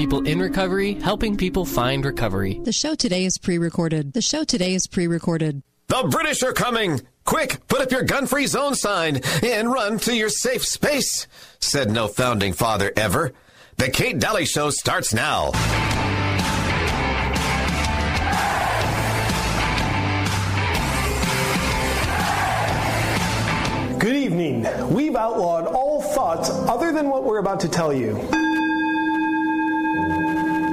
people in recovery, helping people find recovery. The show today is pre recorded. The show today is pre recorded. The British are coming! Quick, put up your gun free zone sign and run to your safe space, said no founding father ever. The Kate Dalley Show starts now. Good evening. We've outlawed all thoughts other than what we're about to tell you.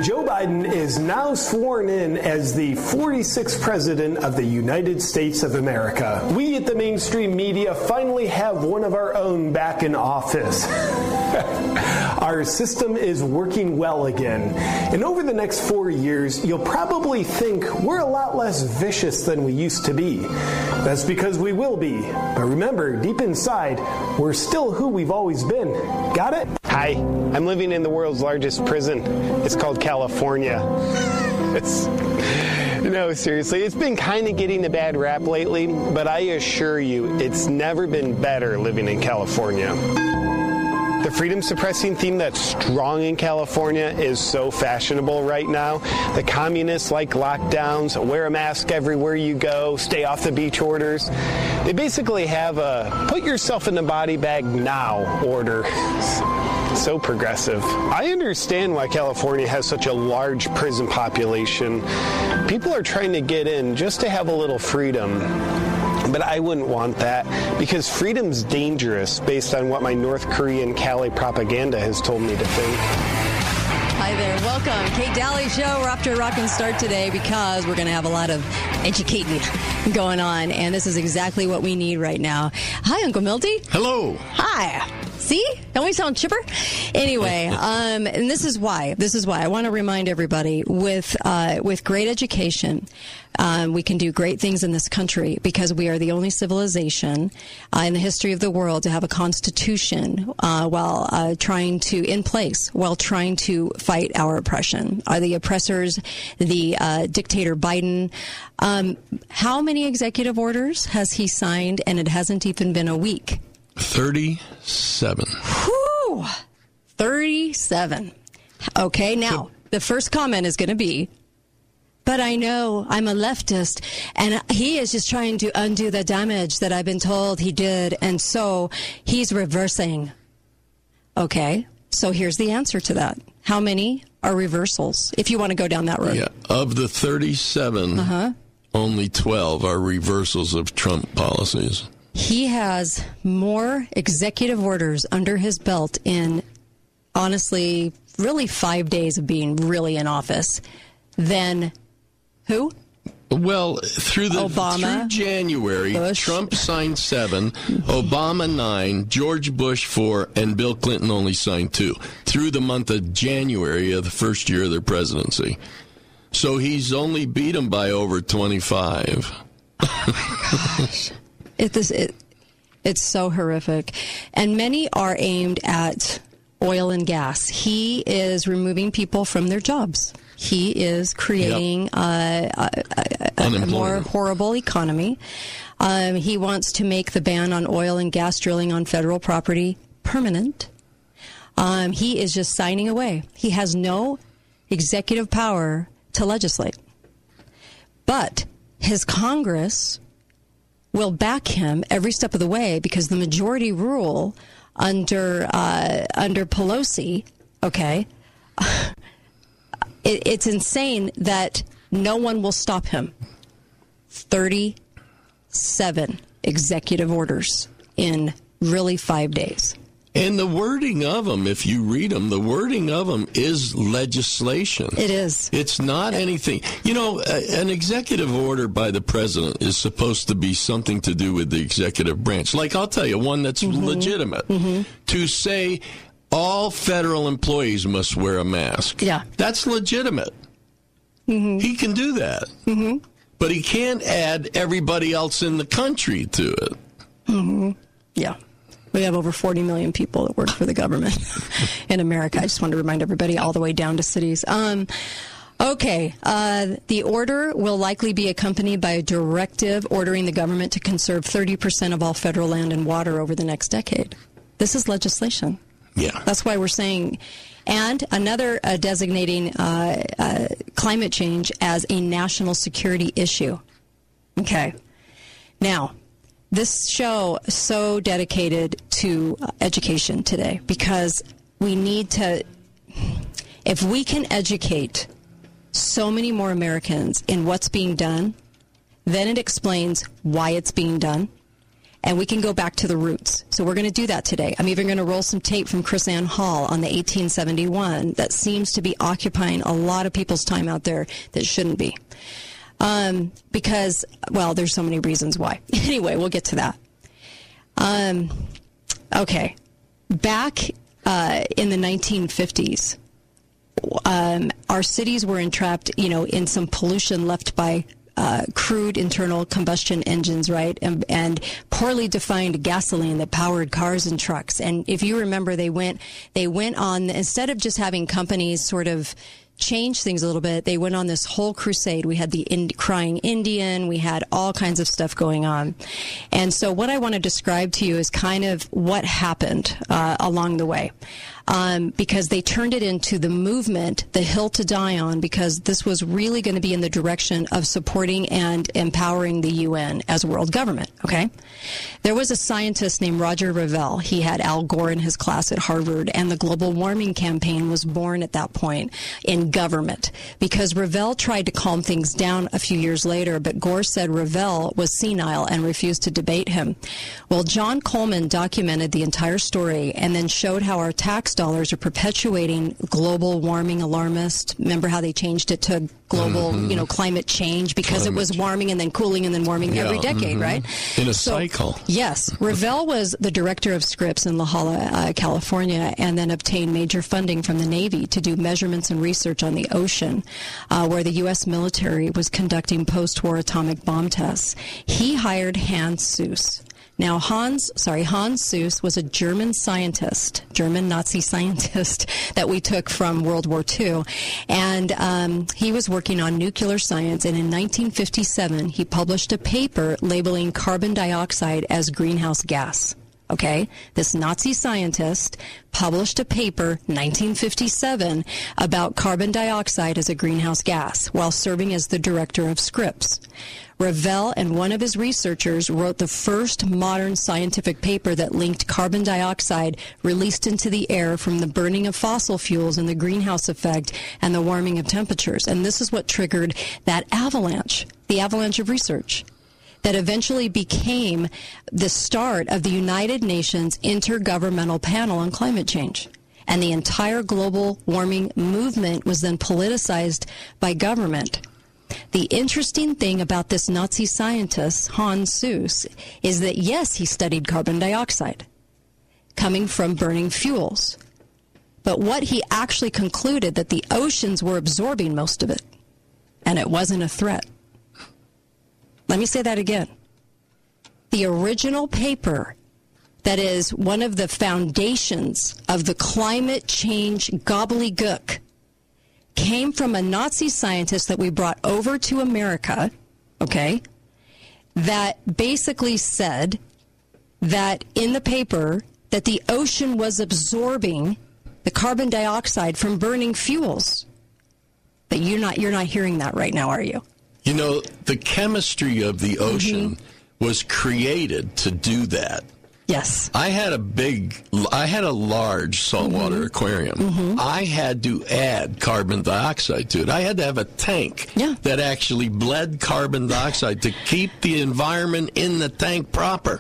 Joe Biden is now sworn in as the 46th President of the United States of America. We at the mainstream media finally have one of our own back in office. our system is working well again. And over the next four years, you'll probably think we're a lot less vicious than we used to be. That's because we will be. But remember, deep inside, we're still who we've always been. Got it? Hi, I'm living in the world's largest prison. It's called California. It's. No, seriously, it's been kind of getting a bad rap lately, but I assure you, it's never been better living in California. The freedom suppressing theme that's strong in California is so fashionable right now. The communists like lockdowns, wear a mask everywhere you go, stay off the beach orders. They basically have a put yourself in the body bag now order. So progressive. I understand why California has such a large prison population. People are trying to get in just to have a little freedom. But I wouldn't want that because freedom's dangerous based on what my North Korean Cali propaganda has told me to think. Hi there. Welcome. Kate Dalley Show. We're off to a rocking start today because we're going to have a lot of educating going on. And this is exactly what we need right now. Hi, Uncle Milty. Hello. Hi. See? Don't we sound chipper? Anyway, um, and this is why. This is why I want to remind everybody with uh, with great education, um, we can do great things in this country because we are the only civilization uh, in the history of the world to have a constitution uh, while uh, trying to in place while trying to fight our oppression. Are the oppressors the uh, dictator Biden? Um, how many executive orders has he signed? And it hasn't even been a week. 37. Whew. 37. Okay, now, the first comment is going to be, but I know I'm a leftist, and he is just trying to undo the damage that I've been told he did, and so he's reversing. Okay, so here's the answer to that. How many are reversals, if you want to go down that road? Yeah. Of the 37, Uh-huh. only 12 are reversals of Trump policies. He has more executive orders under his belt in, honestly, really five days of being really in office than who? Well, through the Obama, through January, Bush. Trump signed seven, Obama nine, George Bush four, and Bill Clinton only signed two. Through the month of January of the first year of their presidency, so he's only beat him by over twenty five. Oh It, this, it, it's so horrific. And many are aimed at oil and gas. He is removing people from their jobs. He is creating uh, a, a, a more horrible economy. Um, he wants to make the ban on oil and gas drilling on federal property permanent. Um, he is just signing away. He has no executive power to legislate. But his Congress will back him every step of the way because the majority rule under uh, under Pelosi, okay, it, it's insane that no one will stop him. Thirty-seven executive orders in really five days. And the wording of them, if you read them, the wording of them is legislation. It is. It's not anything. You know, an executive order by the president is supposed to be something to do with the executive branch. Like, I'll tell you, one that's Mm-hmm. legitimate. To say all federal employees must wear a mask. Yeah. That's legitimate. Mm-hmm. He can do that. Mm-hmm. But he can't add everybody else in the country to it. Yeah. We have over 40 million people that work for the government in America. I just want to remind everybody all the way down to cities. Um, okay. Uh, the order will likely be accompanied by a directive ordering the government to conserve 30% of all federal land and water over the next decade. This is legislation. Yeah. That's why we're saying and another uh, designating uh, uh, climate change as a national security issue. Okay. Now, this show so dedicated to education today because we need to, if we can educate so many more Americans in what's being done, then it explains why it's being done. And we can go back to the roots. So we're going to do that today. I'm even going to roll some tape from CrissAnn Hall on the 1871 that seems to be occupying a lot of people's time out there that shouldn't be. Um, because, well, there's so many reasons why. anyway, we'll get to that. Um, okay. Back uh, in the 1950s, um, our cities were entrapped, you know, in some pollution left by uh, crude internal combustion engines, right, and, and, poorly defined gasoline that powered cars and trucks. And if you remember, they went they went on instead of just having companies sort of change things a little bit. They went on this whole crusade. We had the ind- crying Indian. We had all kinds of stuff going on. And so what I want to describe to you is kind of what happened uh, along the way um, because they turned it into the movement, the hill to die on, because this was really going to be in the direction of supporting and empowering the UN as world government. Okay, there was a scientist named Roger Revelle. He had Al Gore in his class at Harvard, and the global warming campaign was born at that point in government because Revelle tried to calm things down a few years later, but Gore said Revelle was senile and refused to debate him. Well, John Coleman documented the entire story and then showed how our tax dollars are perpetuating global warming alarmist. Remember how they changed it to global, mm-hmm. you know, climate change because climate it was warming and then cooling and then warming yeah, every decade, mm-hmm. right? In a so, cycle. Yes. Revelle was the director of Scripps in La Jolla, uh, California, and then obtained major funding from the Navy to do measurements and research on the ocean, uh, where the U.S. military was conducting post-war atomic bomb tests. He hired Hans Suess now, Hans, sorry, Hans Suess was a German scientist, German Nazi scientist that we took from World War II. And um, he was working on nuclear science. And in 1957, he published a paper labeling carbon dioxide as greenhouse gas. Okay, this Nazi scientist published a paper 1957 about carbon dioxide as a greenhouse gas while serving as the director of Scripps. Revelle and one of his researchers wrote the first modern scientific paper that linked carbon dioxide released into the air from the burning of fossil fuels and the greenhouse effect and the warming of temperatures. And this is what triggered that avalanche, the avalanche of research that eventually became the start of the United Nations Intergovernmental Panel on Climate Change. And the entire global warming movement was then politicized by government. The interesting thing about this Nazi scientist, Hans Suess, is that yes, he studied carbon dioxide coming from burning fuels. But what he actually concluded that the oceans were absorbing most of it, and it wasn't a threat. Let me say that again. The original paper that is one of the foundations of the climate change gobbledygook came from a Nazi scientist that we brought over to America, okay, that basically said that in the paper that the ocean was absorbing the carbon dioxide from burning fuels. But you're not you're not hearing that right now, are you? You know, the chemistry of the ocean mm-hmm. was created to do that. Yes. I had a big, I had a large saltwater mm-hmm. aquarium. Mm-hmm. I had to add carbon dioxide to it. I had to have a tank yeah. that actually bled carbon dioxide to keep the environment in the tank proper.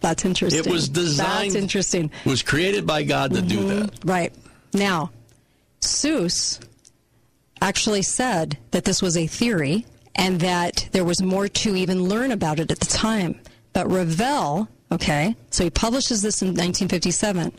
That's interesting. It was designed. That's interesting. Was created by God to mm-hmm. do that. Right. Now, Suess actually said that this was a theory and that there was more to even learn about it at the time. But Revelle Okay, so he publishes this in 1957.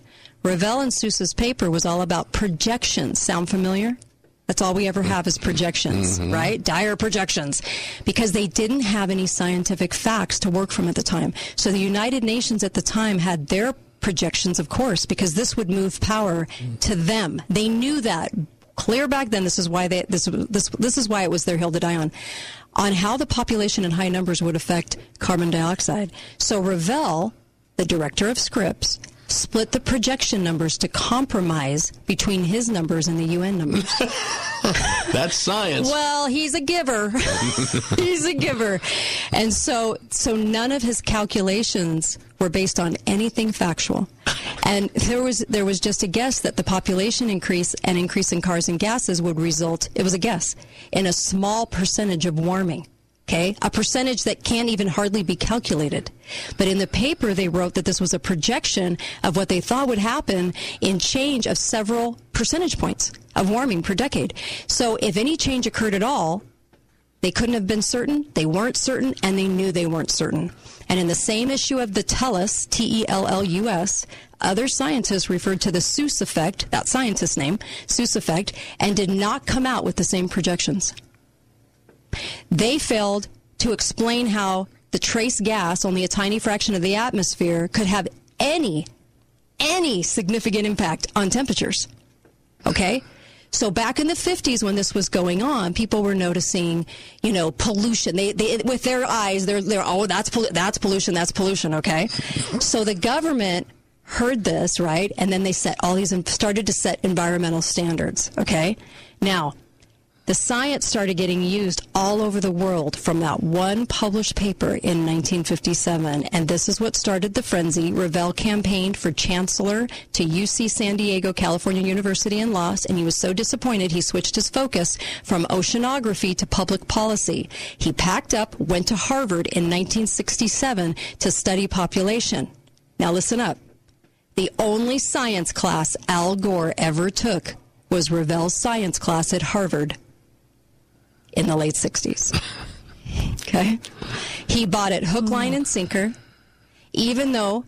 Revelle and Suess's paper was all about projections. Sound familiar? That's all we ever have is projections, mm-hmm. right? Dire projections. Because they didn't have any scientific facts to work from at the time. So the United Nations at the time had their projections, of course, because this would move power to them. They knew that clear back then. This is why they, this, this, this is why it was their hill to die on on how the population in high numbers would affect carbon dioxide. So Revelle, the director of Scripps, split the projection numbers to compromise between his numbers and the UN numbers. That's science. Well, he's a giver. he's a giver. And so so none of his calculations were based on anything factual. And there was there was just a guess that the population increase and increase in cars and gases would result it was a guess in a small percentage of warming. Okay, a percentage that can't even hardly be calculated. But in the paper, they wrote that this was a projection of what they thought would happen in change of several percentage points of warming per decade. So if any change occurred at all, they couldn't have been certain, they weren't certain, and they knew they weren't certain. And in the same issue of the TELLUS, T E L L U S, other scientists referred to the Suess effect, that scientist's name, Suess effect, and did not come out with the same projections. They failed to explain how the trace gas, only a tiny fraction of the atmosphere, could have any, any significant impact on temperatures. Okay? So back in the 50s when this was going on, people were noticing, you know, pollution. They, they with their eyes, they're, they're, oh, that's, that's pollution, that's pollution, okay? So the government heard this, right? And then they set all these, and started to set environmental standards, okay? Now, the science started getting used all over the world from that one published paper in 1957. And this is what started the frenzy. Revelle campaigned for chancellor to UC San Diego, California University and lost. And he was so disappointed he switched his focus from oceanography to public policy. He packed up, went to Harvard in 1967 to study population. Now listen up. The only science class Al Gore ever took was Revelle's science class at Harvard in the late 60s. Okay? He bought it hook, line, and sinker, even though,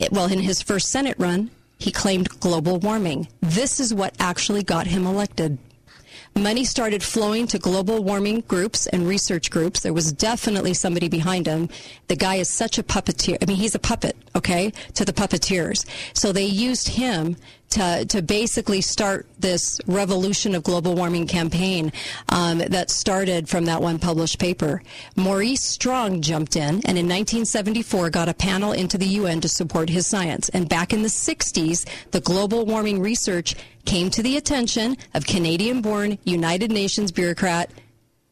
it, well, in his first Senate run, he claimed global warming. This is what actually got him elected. Money started flowing to global warming groups and research groups. There was definitely somebody behind him. The guy is such a puppeteer. I mean, he's a puppet, okay, to the puppeteers. So they used him to, to basically start this revolution of global warming campaign um, that started from that one published paper. Maurice Strong jumped in and in 1974 got a panel into the UN to support his science. And back in the 60s, the global warming research came to the attention of Canadian born United Nations bureaucrat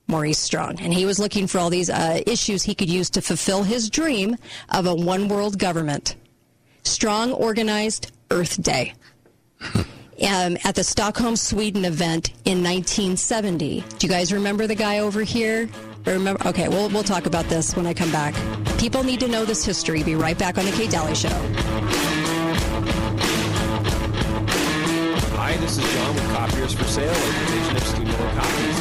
Maurice Strong. And he was looking for all these uh, issues he could use to fulfill his dream of a one world government. Strong organized Earth Day um, at the Stockholm, Sweden event in 1970. Do you guys remember the guy over here? Remember? Okay, we'll, we'll talk about this when I come back. People need to know this history. Be right back on the Kate Dalley Show. Hi, this is John with Copiers for Sale, a division of Steamroller Copies.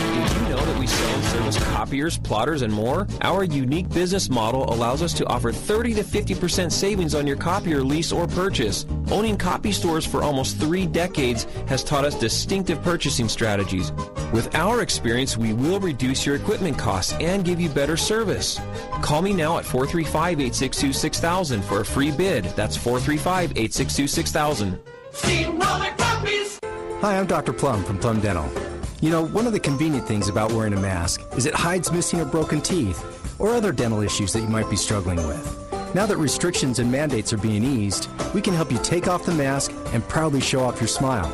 Sell service copiers, plotters, and more? Our unique business model allows us to offer 30 to 50% savings on your copier lease or purchase. Owning copy stores for almost three decades has taught us distinctive purchasing strategies. With our experience, we will reduce your equipment costs and give you better service. Call me now at 435 862 6000 for a free bid. That's 435 862 6000. Steamroller Copies! Hi, I'm Dr. Plum from Plum Dental. You know, one of the convenient things about wearing a mask is it hides missing or broken teeth or other dental issues that you might be struggling with. Now that restrictions and mandates are being eased, we can help you take off the mask and proudly show off your smile.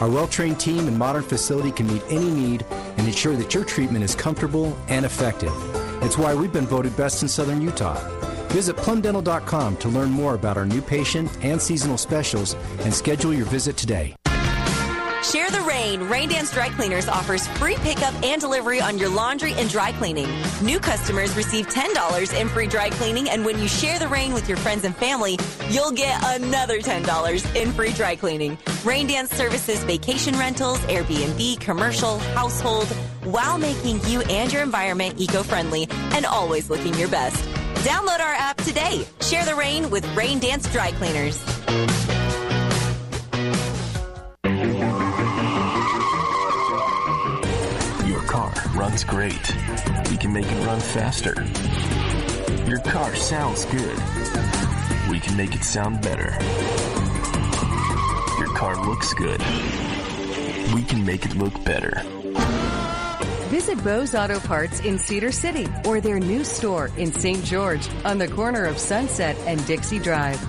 Our well trained team and modern facility can meet any need and ensure that your treatment is comfortable and effective. It's why we've been voted best in Southern Utah. Visit plumdental.com to learn more about our new patient and seasonal specials and schedule your visit today. Share the rain. Rain Dance Dry Cleaners offers free pickup and delivery on your laundry and dry cleaning. New customers receive $10 in free dry cleaning, and when you share the rain with your friends and family, you'll get another $10 in free dry cleaning. Rain Dance services vacation rentals, Airbnb, commercial, household, while making you and your environment eco friendly and always looking your best. Download our app today. Share the rain with Rain Dance Dry Cleaners. Car runs great. We can make it run faster. Your car sounds good. We can make it sound better. Your car looks good. We can make it look better. Visit Bose Auto Parts in Cedar City or their new store in St. George on the corner of Sunset and Dixie Drive.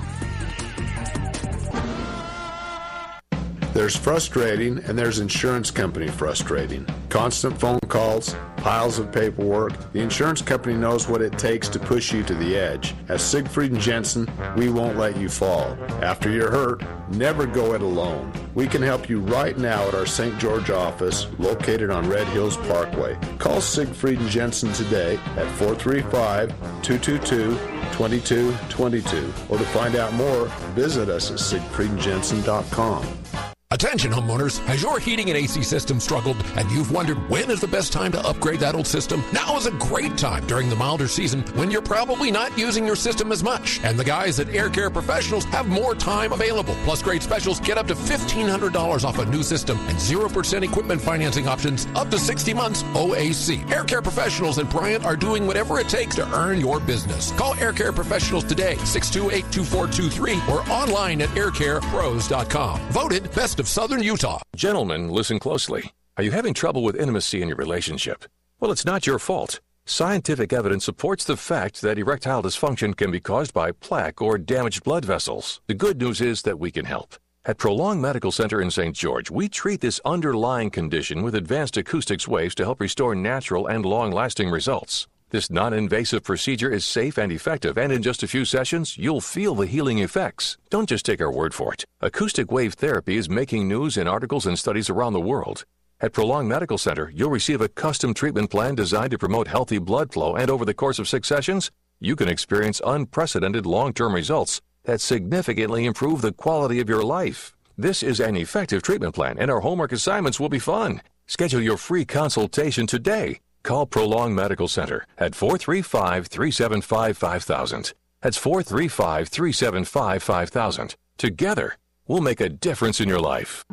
There's frustrating and there's insurance company frustrating. Constant phone calls, piles of paperwork. The insurance company knows what it takes to push you to the edge. As Siegfried and Jensen, we won't let you fall. After you're hurt, never go it alone. We can help you right now at our St. George office located on Red Hills Parkway. Call Siegfried and Jensen today at 435 222 2222 or to find out more, visit us at siegfriedandjensen.com. Attention homeowners, has your heating and AC system struggled and you've wondered when is the best time to upgrade that old system? Now is a great time during the milder season when you're probably not using your system as much. And the guys at Air Care Professionals have more time available. Plus great specials get up to $1,500 off a new system and 0% equipment financing options up to 60 months OAC. Air Care Professionals and Bryant are doing whatever it takes to earn your business. Call Air Care Professionals today, 628-2423 or online at aircarepros.com. Voted best of Southern Utah. Gentlemen, listen closely. Are you having trouble with intimacy in your relationship? Well, it's not your fault. Scientific evidence supports the fact that erectile dysfunction can be caused by plaque or damaged blood vessels. The good news is that we can help. At Prolong Medical Center in St. George, we treat this underlying condition with advanced acoustics waves to help restore natural and long lasting results. This non invasive procedure is safe and effective, and in just a few sessions, you'll feel the healing effects. Don't just take our word for it. Acoustic wave therapy is making news in articles and studies around the world. At Prolong Medical Center, you'll receive a custom treatment plan designed to promote healthy blood flow, and over the course of six sessions, you can experience unprecedented long term results that significantly improve the quality of your life. This is an effective treatment plan, and our homework assignments will be fun. Schedule your free consultation today. Call Prolong Medical Center at 435 375 5000. That's 435 375 5000. Together, we'll make a difference in your life.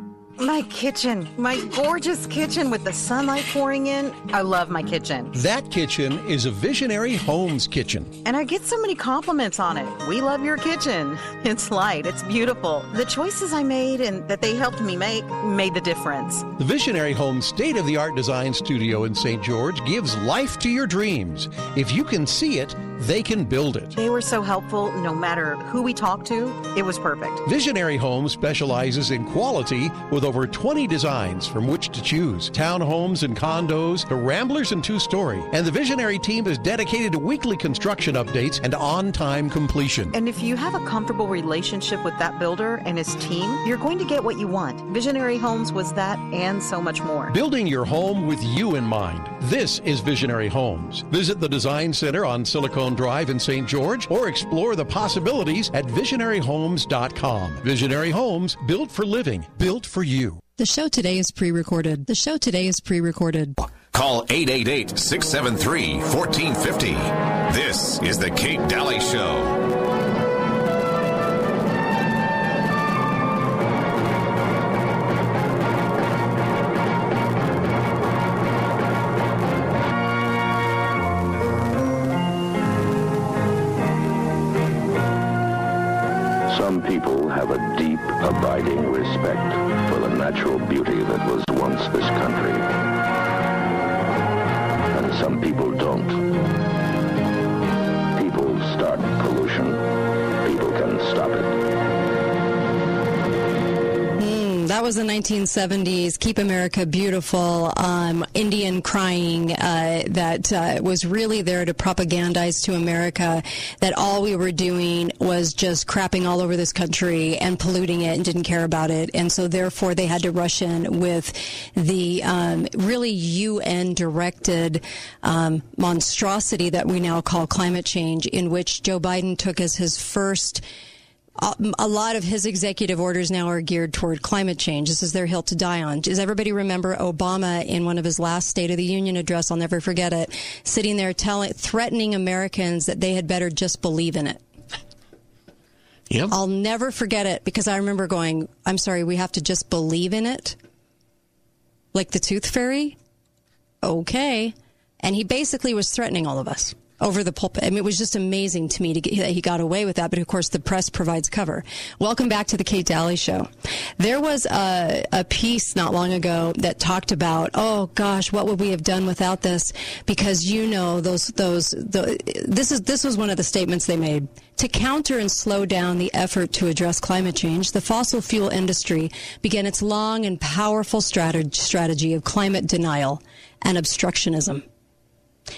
My kitchen, my gorgeous kitchen with the sunlight pouring in. I love my kitchen. That kitchen is a Visionary Homes kitchen. And I get so many compliments on it. We love your kitchen. It's light, it's beautiful. The choices I made and that they helped me make made the difference. The Visionary Homes state of the art design studio in St. George gives life to your dreams. If you can see it, they can build it. They were so helpful no matter who we talked to. It was perfect. Visionary Homes specializes in quality with over 20 designs from which to choose townhomes and condos to ramblers and two story. And the Visionary team is dedicated to weekly construction updates and on time completion. And if you have a comfortable relationship with that builder and his team, you're going to get what you want. Visionary Homes was that and so much more. Building your home with you in mind. This is Visionary Homes. Visit the Design Center on Silicon Drive in St. George or explore the possibilities at visionaryhomes.com. Visionary Homes, built for living, built for you. The show today is pre recorded. The show today is pre recorded. Call 888 673 1450. This is The Kate Dalley Show. That was the 1970s. Keep America Beautiful. Um, Indian crying uh, that uh, was really there to propagandize to America that all we were doing was just crapping all over this country and polluting it and didn't care about it. And so therefore they had to rush in with the um, really UN directed um, monstrosity that we now call climate change, in which Joe Biden took as his first a lot of his executive orders now are geared toward climate change. This is their hill to die on. Does everybody remember Obama in one of his last State of the Union address? I'll never forget it. Sitting there telling, threatening Americans that they had better just believe in it. Yep. I'll never forget it because I remember going, I'm sorry, we have to just believe in it? Like the tooth fairy? Okay. And he basically was threatening all of us. Over the pulpit. I mean, it was just amazing to me to get, that he got away with that. But of course, the press provides cover. Welcome back to the Kate Dalley Show. There was a, a piece not long ago that talked about, oh gosh, what would we have done without this? Because you know, those those the, this is this was one of the statements they made to counter and slow down the effort to address climate change. The fossil fuel industry began its long and powerful strategy strategy of climate denial and obstructionism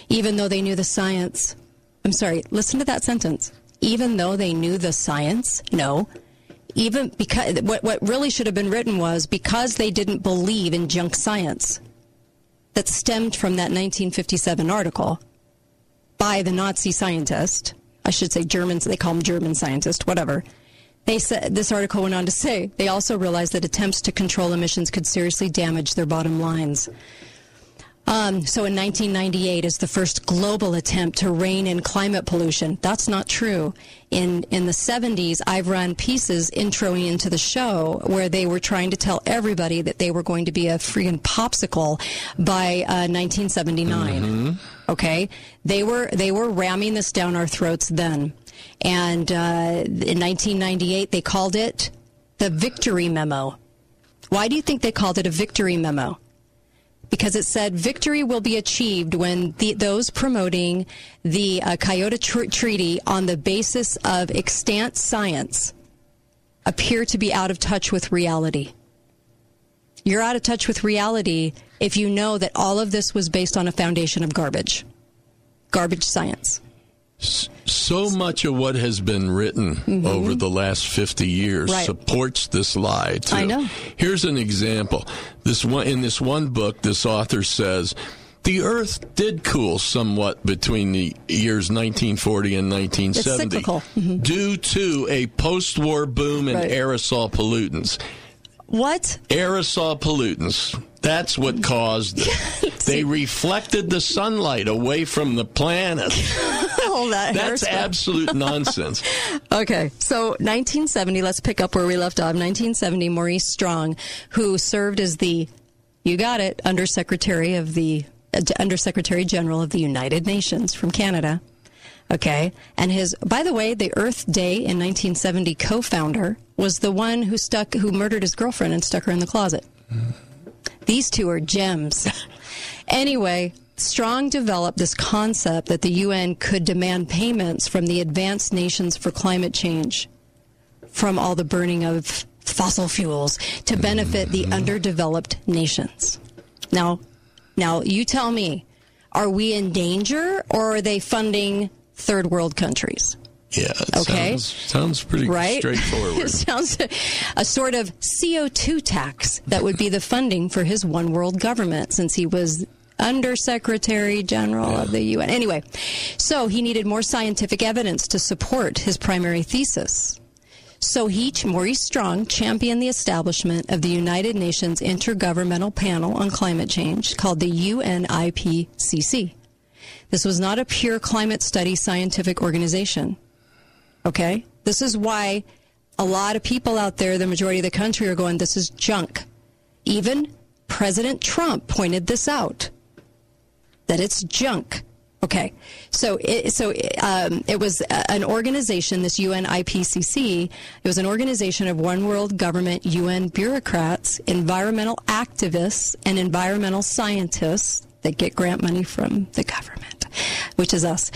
even though they knew the science. I'm sorry, listen to that sentence. Even though they knew the science, no. Even because what, what really should have been written was because they didn't believe in junk science that stemmed from that 1957 article by the Nazi scientist. I should say Germans, they call them German scientists, whatever. They said this article went on to say they also realized that attempts to control emissions could seriously damage their bottom lines. Um, so in 1998 is the first global attempt to rein in climate pollution. That's not true. In in the 70s, I've run pieces introing into the show where they were trying to tell everybody that they were going to be a freaking popsicle by uh, 1979. Mm-hmm. Okay, they were they were ramming this down our throats then, and uh, in 1998 they called it the victory memo. Why do you think they called it a victory memo? Because it said victory will be achieved when the, those promoting the uh, Kyoto tr- Treaty on the basis of extant science appear to be out of touch with reality. You're out of touch with reality if you know that all of this was based on a foundation of garbage, garbage science. So much of what has been written mm-hmm. over the last 50 years right. supports this lie, too. I know. Here's an example. This one, in this one book, this author says, the Earth did cool somewhat between the years 1940 and 1970 mm-hmm. due to a post-war boom in right. aerosol pollutants. What? Aerosol pollutants. That's what caused it. they reflected the sunlight away from the planet. All that That's absolute nonsense. okay, so 1970, let's pick up where we left off. 1970, Maurice Strong, who served as the, you got it, Undersecretary of the, uh, Undersecretary General of the United Nations from Canada. Okay. And his, by the way, the Earth Day in 1970 co founder was the one who stuck, who murdered his girlfriend and stuck her in the closet. These two are gems. anyway, Strong developed this concept that the UN could demand payments from the advanced nations for climate change from all the burning of fossil fuels to benefit the mm-hmm. underdeveloped nations. Now, now you tell me, are we in danger or are they funding third world countries? Yeah. okay. Sounds, sounds pretty right? straightforward. it sounds a, a sort of CO2 tax that would be the funding for his one world government since he was Undersecretary General yeah. of the UN. Anyway, so he needed more scientific evidence to support his primary thesis. So he, Maurice Strong, championed the establishment of the United Nations Intergovernmental Panel on Climate Change called the UNIPCC. This was not a pure climate study scientific organization. Okay? This is why a lot of people out there, the majority of the country, are going, this is junk. Even President Trump pointed this out that it's junk. Okay, so it, so um, it was an organization, this UNIPCC. It was an organization of one world government, UN bureaucrats, environmental activists, and environmental scientists that get grant money from the government, which is us,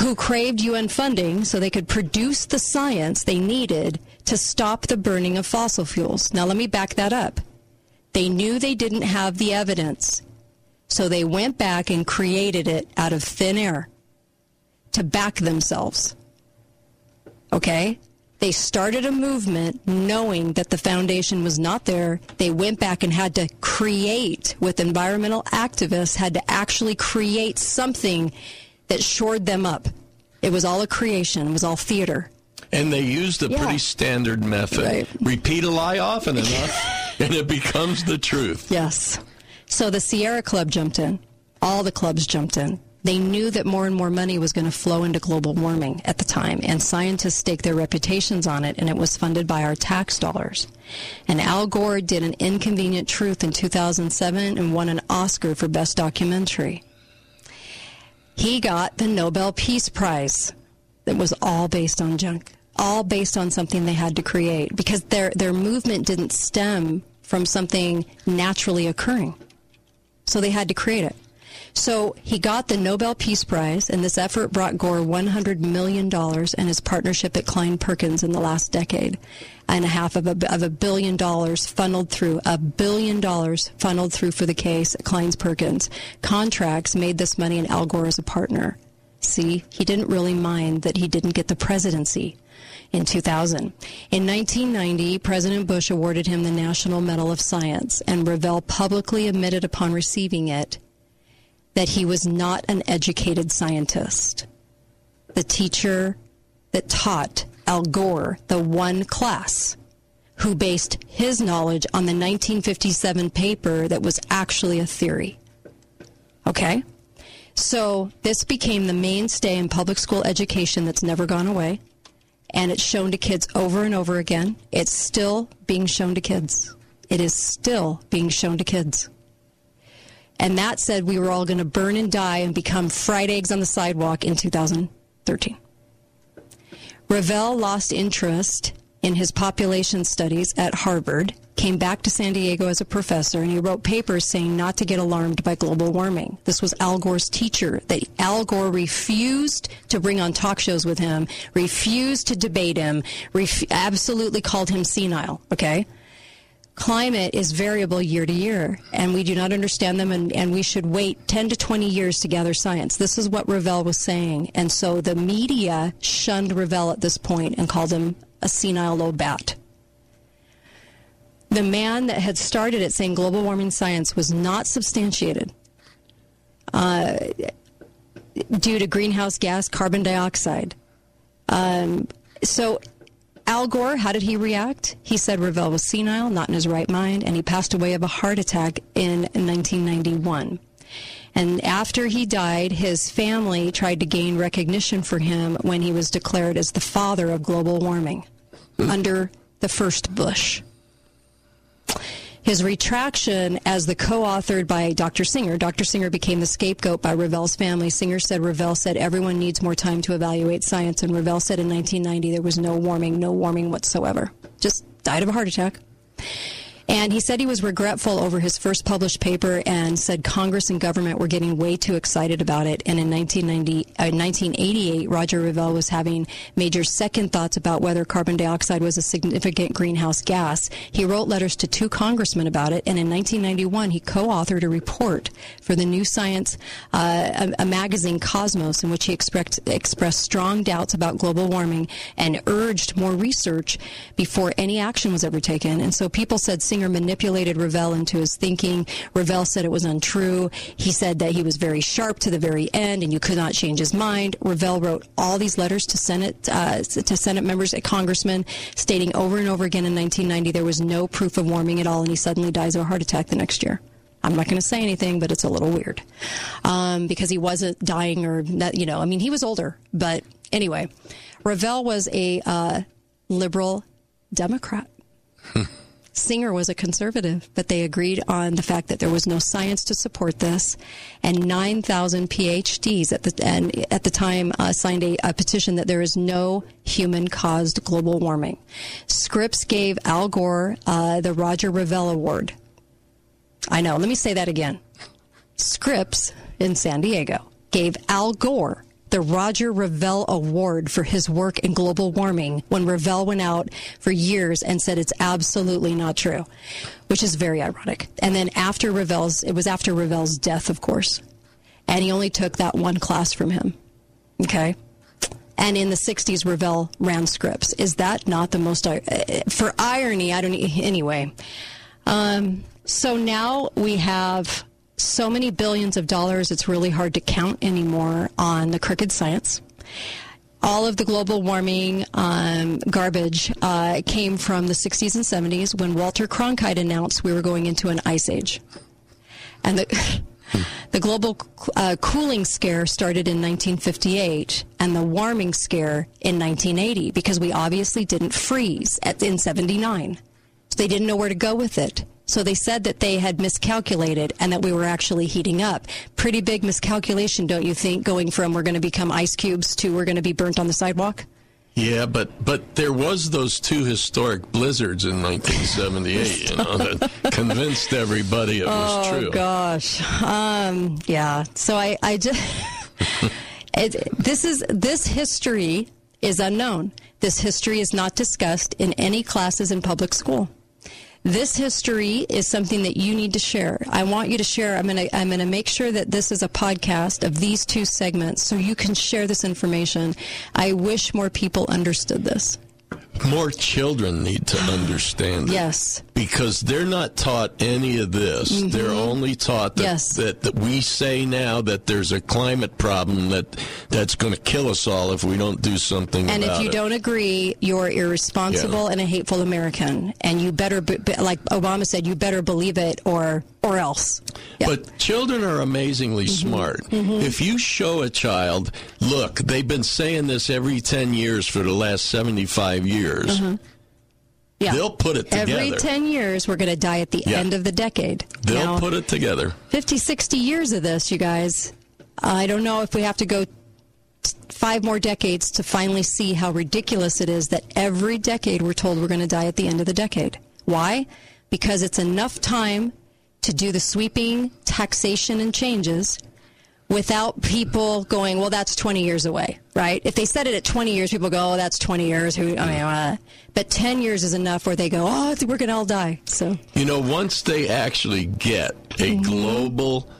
who craved UN funding so they could produce the science they needed to stop the burning of fossil fuels. Now, let me back that up. They knew they didn't have the evidence, so they went back and created it out of thin air to back themselves. Okay? They started a movement knowing that the foundation was not there. They went back and had to create, with environmental activists, had to actually create something that shored them up. It was all a creation, it was all theater. And they used a yeah. pretty standard method. Right. Repeat a lie often enough, and it becomes the truth. Yes. So the Sierra Club jumped in. All the clubs jumped in. They knew that more and more money was going to flow into global warming at the time, and scientists staked their reputations on it, and it was funded by our tax dollars. And Al Gore did an Inconvenient Truth in 2007 and won an Oscar for Best Documentary. he got the Nobel Peace Prize. That was all based on junk, all based on something they had to create because their their movement didn't stem from something naturally occurring. So they had to create it. So he got the Nobel Peace Prize, and this effort brought Gore $100 million and his partnership at Klein Perkins in the last decade and a half of a, of a billion dollars funneled through, a billion dollars funneled through for the case at Klein Perkins. Contracts made this money, and Al Gore as a partner. See, he didn't really mind that he didn't get the presidency in 2000. In 1990, President Bush awarded him the National Medal of Science, and Revelle publicly admitted upon receiving it that he was not an educated scientist. The teacher that taught Al Gore the one class who based his knowledge on the 1957 paper that was actually a theory. Okay? So this became the mainstay in public school education that's never gone away. And it's shown to kids over and over again. It's still being shown to kids. It is still being shown to kids. And that said we were all going to burn and die and become fried eggs on the sidewalk in 2013. Revelle lost interest in his population studies at Harvard, came back to San Diego as a professor, and he wrote papers saying not to get alarmed by global warming. This was Al Gore's teacher that Al Gore refused to bring on talk shows with him, refused to debate him, ref- absolutely called him senile, okay? Climate is variable year to year, and we do not understand them, and, and we should wait 10 to 20 years to gather science. This is what Revelle was saying. And so the media shunned Revelle at this point and called him a senile old bat. The man that had started it saying global warming science was not substantiated uh, due to greenhouse gas carbon dioxide. Um, so Al Gore, how did he react? He said Revelle was senile, not in his right mind, and he passed away of a heart attack in 1991. And after he died, his family tried to gain recognition for him when he was declared as the father of global warming under the first Bush. His retraction as the co-authored by Dr. Singer. Dr. Singer became the scapegoat by Revelle's family. Singer said Revelle said everyone needs more time to evaluate science, and Revelle said in 1990 there was no warming, no warming whatsoever. Just died of a heart attack. And he said he was regretful over his first published paper and said Congress and government were getting way too excited about it. And in 1990, uh, 1988, Roger Revelle was having major second thoughts about whether carbon dioxide was a significant greenhouse gas. He wrote letters to two congressmen about it. And in 1991, he co-authored a report for the New Science, uh, a, a, magazine Cosmos, in which he expressed, expressed strong doubts about global warming and urged more research before any action was ever taken. And so people said, Manipulated Revelle into his thinking. Revelle said it was untrue. He said that he was very sharp to the very end, and you could not change his mind. Revelle wrote all these letters to Senate uh, to Senate members and congressmen, stating over and over again in 1990 there was no proof of warming at all, and he suddenly dies of a heart attack the next year. I'm not going to say anything, but it's a little weird um, because he wasn't dying or that, you know. I mean, he was older, but anyway, Revelle was a uh, liberal Democrat. Singer was a conservative, but they agreed on the fact that there was no science to support this, and 9,000 PhDs at the and at the time uh, signed a, a, petition that there is no human-caused global warming. Scripps gave Al Gore uh, the Roger Revelle Award. I know. Let me say that again. Scripps in San Diego gave Al Gore the Roger Revelle Award for his work in global warming when Revelle went out for years and said it's absolutely not true, which is very ironic. And then after Revelle's, it was after Revelle's death, of course. And he only took that one class from him. Okay? And in the 60s, Revelle ran Scripps. Is that not the most, uh, for irony, I don't, anyway. Um, so now we have so many billions of dollars, it's really hard to count anymore on the crooked science. All of the global warming um, garbage uh, came from the 60s and 70s when Walter Cronkite announced we were going into an ice age. And the, the global uh, cooling scare started in 1958 and the warming scare in 1980 because we obviously didn't freeze at, in 79. So they didn't know where to go with it. So they said that they had miscalculated and that we were actually heating up. Pretty big miscalculation, don't you think, going from we're going to become ice cubes to we're going to be burnt on the sidewalk? Yeah, but but there was those two historic blizzards in 1978, you know, that convinced everybody it was oh, true. Oh gosh. Um, yeah. So I, I just, it, this is, this history is unknown. This history is not discussed in any classes in public school. This history is something that you need to share. I want you to share. I'm going to I'm to make sure that this is a podcast of these two segments so you can share this information. I wish more people understood this. More children need to understand it. Yes. Because they're not taught any of this. Mhm. They're only taught that, Yes. that, that we say now that there's a climate problem that that's going to kill us all if we don't do something And if you it. don't agree, you're irresponsible and a hateful American. And you better, be, like Obama said, you better believe it or or else. But children are amazingly Mm-hmm. smart. If you show a child, look, they've been saying this every 10 years for the last 75 years, Mhm. Yeah. they'll put it together. Every 10 years, we're going to die at the Yeah. end of the decade. they'll Now, put it together. 50, 60 years of this, you guys. I don't know if we have to go t- five more decades to finally see how ridiculous it is that every decade we're told we're going to die at the end of the decade. Why? Because it's enough time to do the sweeping taxation and changes without people going, well, that's 20 years away, right? If they said it at 20 years, people go, oh, that's 20 years. Who, I mean, uh, but 10 years is enough where they go, oh, we're going to all die. So, You know, once they actually get a Mm-hmm. global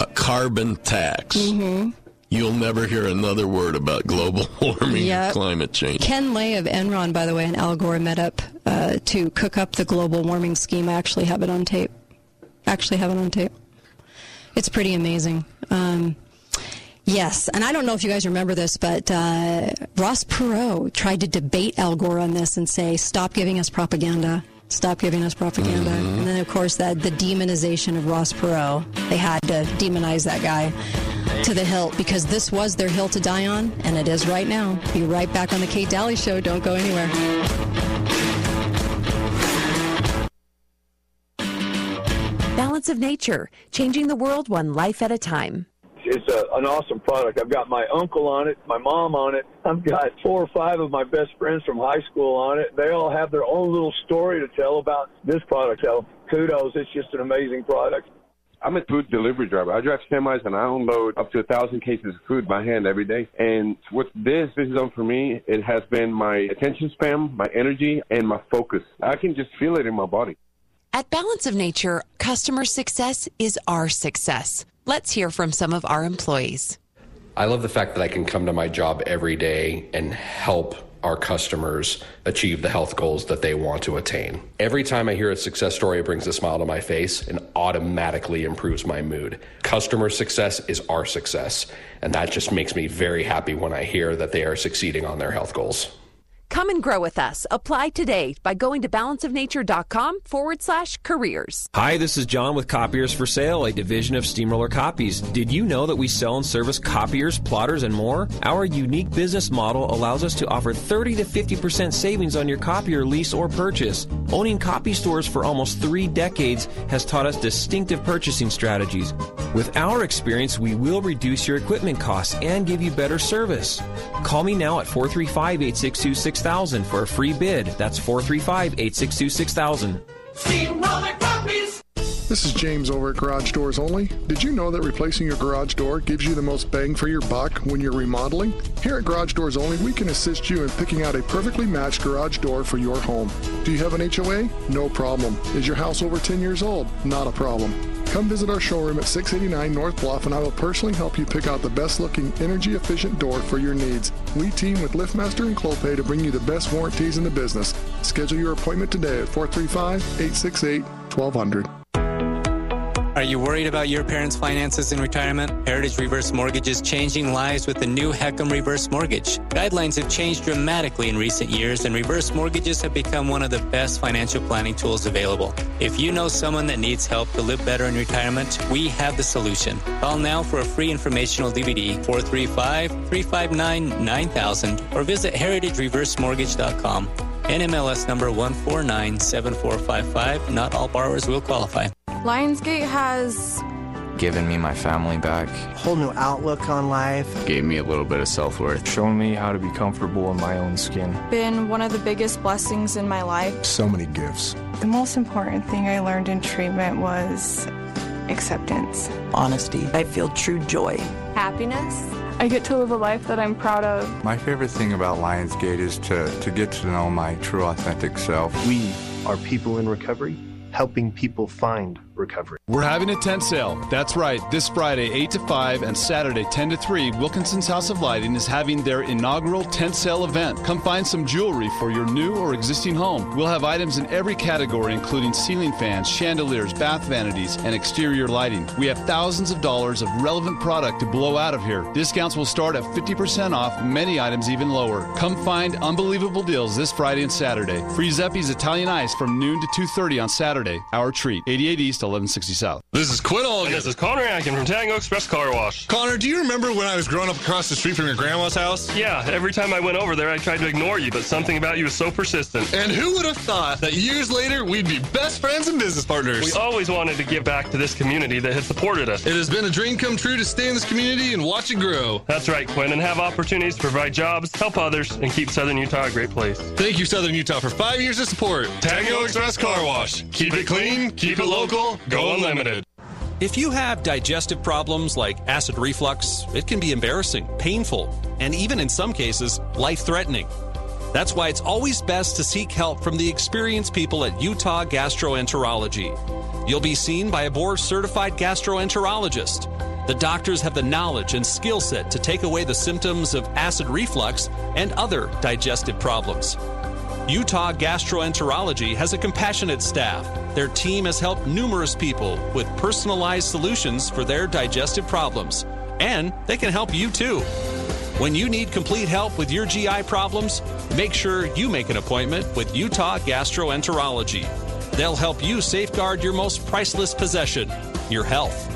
uh, carbon tax, Mhm. you'll never hear another word about global warming Yep. climate change. Ken Lay of Enron, by the way, and Al Gore met up uh, to cook up the global warming scheme. I actually have it on tape. Actually have it on tape. It's pretty amazing. Um, yes, and I don't know if you guys remember this, but uh, Ross Perot tried to debate Al Gore on this and say, "Stop giving us propaganda." Stop giving us propaganda. And then, of course, that the demonization of Ross Perot. They had to demonize that guy to the hilt because this was their hill to die on, and it is right now. Be right back on the Kate Dalley Show. Don't go anywhere. Balance of Nature, changing the world one life at a time. It's a, an awesome product. I've got my uncle on it, my mom on it. I've got four or five of my best friends from high school on it. They all have their own little story to tell about this product. So kudos. It's just an amazing product. I'm a food delivery driver. I drive semis and I unload up to a thousand cases of food by hand every day. And what this has done for me, it has been my attention span, my energy, and my focus. I can just feel it in my body. At Balance of Nature, customer success is our success. Let's hear from some of our employees. I love the fact that I can come to my job every day and help our customers achieve the health goals that they want to attain. Every time I hear a success story, it brings a smile to my face and automatically improves my mood. Customer success is our success, and that just makes me very happy when I hear that they are succeeding on their health goals. Come and grow with us. Apply today by going to balanceofnature.com forward slash careers. Hi, this is John with Copiers for Sale, a division of Steamroller Copies. Did you know that we sell and service copiers, plotters, and more? Our unique business model allows us to offer 30 to 50% savings on your copier lease or purchase. Owning copy stores for almost three decades has taught us distinctive purchasing strategies. With our experience, we will reduce your equipment costs and give you better service. Call me now at 435 862 6000 for a free bid. That's 435 862 6000. Steamroller Copies. This is James over at Garage Doors Only. Did you know that replacing your garage door gives you the most bang for your buck when you're remodeling? Here at Garage Doors Only, we can assist you in picking out a perfectly matched garage door for your home. Do you have an HOA? No problem. Is your house over 10 years old? Not a problem. Come visit our showroom at 689 North Bluff and I will personally help you pick out the best looking energy efficient door for your needs. We team with LiftMaster and Clopay to bring you the best warranties in the business. Schedule your appointment today at 435 868 1200. Are you worried about your parents' finances in retirement? Heritage Reverse Mortgage is changing lives with the new HECM Reverse Mortgage. Guidelines have changed dramatically in recent years, and reverse mortgages have become one of the best financial planning tools available. If you know someone that needs help to live better in retirement, we have the solution. Call now for a free informational DVD 435 359 9000 or visit heritagereversemortgage.com. NMLS number 1497455. Not all borrowers will qualify. Lionsgate has given me my family back. a Whole new outlook on life. Gave me a little bit of self worth. Shown me how to be comfortable in my own skin. Been one of the biggest blessings in my life. So many gifts. The most important thing I learned in treatment was acceptance, honesty. I feel true joy, happiness. I get to live a life that I'm proud of. My favorite thing about Lionsgate is to, to get to know my true, authentic self. We are people in recovery, helping people find recovery. We're having a tent sale. That's right. This Friday, 8 to 5, and Saturday, 10 to 3, Wilkinson's House of Lighting is having their inaugural tent sale event. Come find some jewelry for your new or existing home. We'll have items in every category, including ceiling fans, chandeliers, bath vanities, and exterior lighting. We have thousands of dollars of relevant product to blow out of here. Discounts will start at 50% off, many items even lower. Come find unbelievable deals this Friday and Saturday. Free Zeppi's Italian Ice from noon to 2.30 on Saturday. Our treat, 88 East, 1160 South. This is Quinn Olgan. And this is Connor Atkin from Tango Express Car Wash. Connor, do you remember when I was growing up across the street from your grandma's house? Yeah, every time I went over there, I tried to ignore you, but something about you was so persistent. And who would have thought that years later we'd be best friends and business partners? We always wanted to give back to this community that has supported us. It has been a dream come true to stay in this community and watch it grow. That's right, Quinn, and have opportunities to provide jobs, help others, and keep Southern Utah a great place. Thank you, Southern Utah, for five years of support. Tango Express Car Wash. Keep it clean, keep it local, go unlimited. If you have digestive problems like acid reflux, it can be embarrassing, painful, and even in some cases, life threatening. That's why it's always best to seek help from the experienced people at Utah Gastroenterology. You'll be seen by a board certified gastroenterologist. The doctors have the knowledge and skill set to take away the symptoms of acid reflux and other digestive problems. Utah Gastroenterology has a compassionate staff. Their team has helped numerous people with personalized solutions for their digestive problems, and they can help you too. When you need complete help with your GI problems, make sure you make an appointment with Utah Gastroenterology. They'll help you safeguard your most priceless possession, your health.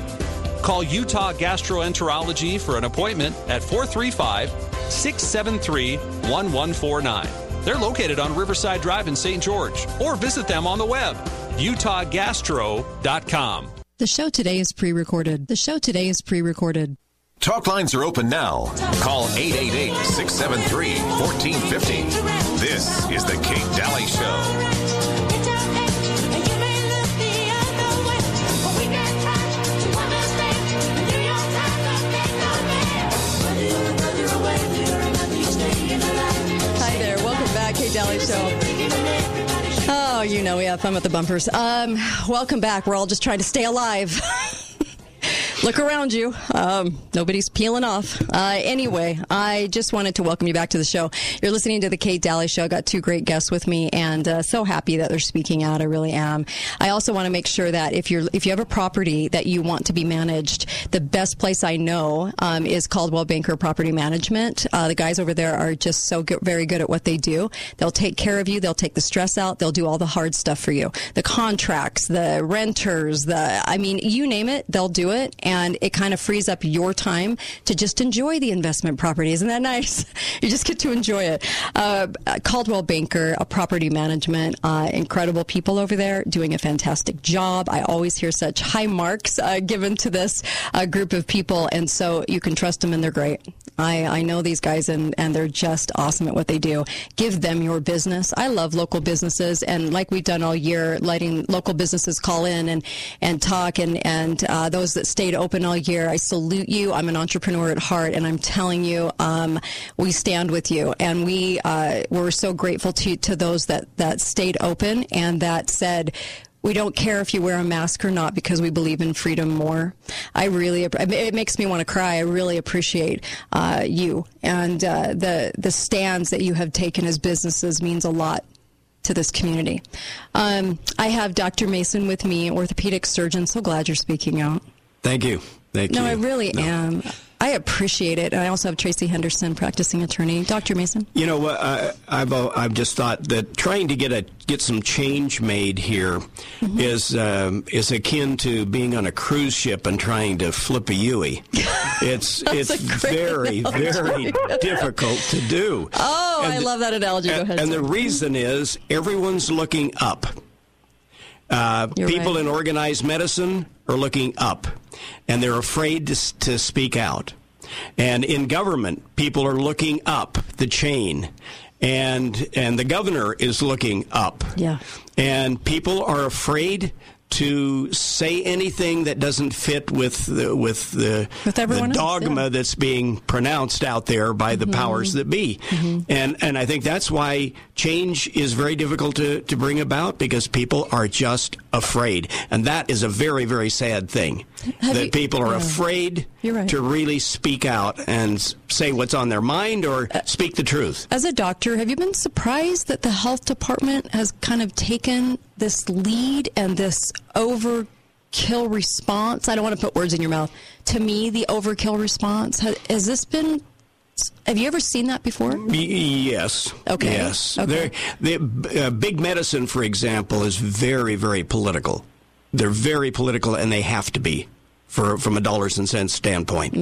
Call Utah Gastroenterology for an appointment at 435 673 1149. They're located on Riverside Drive in St. George, or visit them on the web, utahgastro.com. The show today is pre recorded. The show today is pre recorded. Talk lines are open now. Call 888 673 1450. This is The Kate Dalley Show. Dalley Show. Oh, you know we have fun with the bumpers. Um, welcome back. We're all just trying to stay alive. Look around you. Um, nobody's peeling off. Uh, anyway, I just wanted to welcome you back to the show. You're listening to the Kate Dalley Show. I got two great guests with me, and uh, so happy that they're speaking out. I really am. I also want to make sure that if you're if you have a property that you want to be managed, the best place I know um, is Coldwell Banker Property Management. Uh, the guys over there are just so good, very good at what they do. They'll take care of you. They'll take the stress out. They'll do all the hard stuff for you. The contracts, the renters, the I mean, you name it, they'll do it and it kind of frees up your time to just enjoy the investment property. Isn't that nice? you just get to enjoy it. Uh, Coldwell Banker, a property management, uh, incredible people over there doing a fantastic job. I always hear such high marks uh, given to this uh, group of people, and so you can trust them, and they're great. I, I know these guys, and, and they're just awesome at what they do. Give them your business. I love local businesses, and like we've done all year, letting local businesses call in and, and talk, and, and uh, those that stayed open all year, I salute you. I'm an entrepreneur at heart, and I'm telling you, um, we stand with you, and we uh, we're so grateful to to those that that stayed open and that said. We don't care if you wear a mask or not because we believe in freedom more. I really, it makes me want to cry. I really appreciate uh, you and uh, the the stands that you have taken as businesses means a lot to this community. Um, I have Dr. Mason with me, orthopedic surgeon. So glad you're speaking out. Thank you. Thank you. no, you. I really No. am. I appreciate it. And I also have Tracy Henderson, practicing attorney. Dr. Mason? You know, uh, I've, uh, I've just thought that trying to get a get some change made here Mm-hmm. is um, is akin to being on a cruise ship and trying to flip a Yui. It's it's very analogy. very difficult to do. Oh, I love that analogy. Go And, ahead. and the reason is everyone's looking up. Uh, people right. in organized medicine are looking up, and they're afraid to, to speak out. And in government, people are looking up the chain, and and the governor is looking up. Yeah. And people are afraid to say anything that doesn't fit with the, with the, With the dogma that's being pronounced out there by the mm-hmm. powers that be. Mm-hmm. And and I think that's why change is very difficult to, to bring about because people are just afraid. And that is a very, very sad thing. Have that you- people are yeah. afraid right. to really speak out and say what's on their mind or uh, speak the truth. As a doctor, have you been surprised that the health department has kind of taken this lead and this overkill response? I don't want to put words in your mouth. To me, the overkill response has, has this been? Have you ever seen that before? Yes. Okay. Yes. Okay. They're- The uh, big medicine, for example, is very, very political. They're very political, and they have to be, for from a dollars and cents standpoint.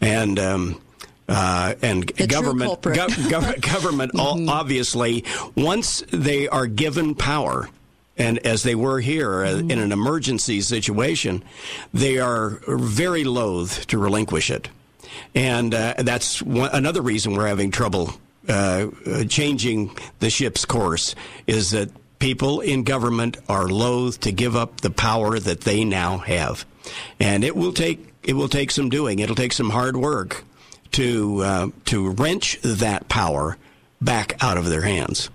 And um, uh, and Mm. The government. Mm-hmm. government, all, obviously, once they are given power. And as they were here uh, Mm-hmm. in an emergency situation, they are very loath to relinquish it. And uh, that's one, another reason we're having trouble uh, uh, changing the ship's course is that people in government are loath to give up the power that they now have. And it will take it will take some doing. It'll take some hard work to uh, to wrench that power back out of their hands.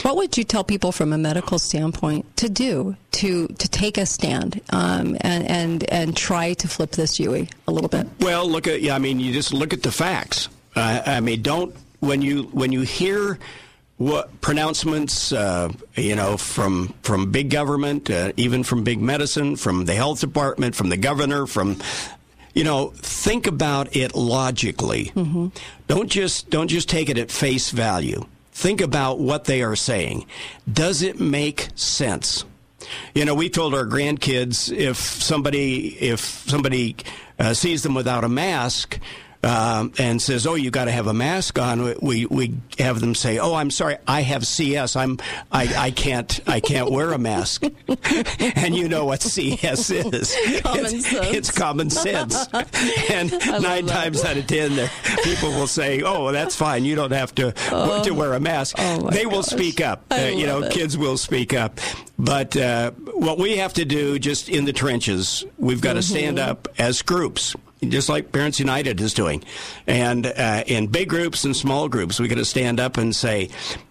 What would you tell people from a medical standpoint to do to to take a stand um, and and and try to flip this Yui a little bit? Well, look at yeah. I mean, you just look at the facts. Uh, I mean, don't when you when you hear what pronouncements, uh, you know, from from big government, uh, even from big medicine, from the health department, from the governor, from you know, think about it logically. Don't just don't just take it at face value. Think about what they are saying. Does it make sense? You know, we told our grandkids if somebody if somebody uh, sees them without a mask um, and says, "Oh, you got to have a mask on," we we have them say, "Oh, I'm sorry, I have CS. I'm I, I can't I can't wear a mask." and you know what CS is? Common it's, sense. it's common sense. and nine that. times out of ten, people will say, "Oh, that's fine. You don't have to to wear a mask." Oh, they will gosh. speak up. Uh, you know, it. kids will speak up. But uh, what we have to do, just in the trenches, we've got to stand Mm-hmm. up as groups. Just like Parents United is doing, and uh, in big groups and small groups, we got to stand up and say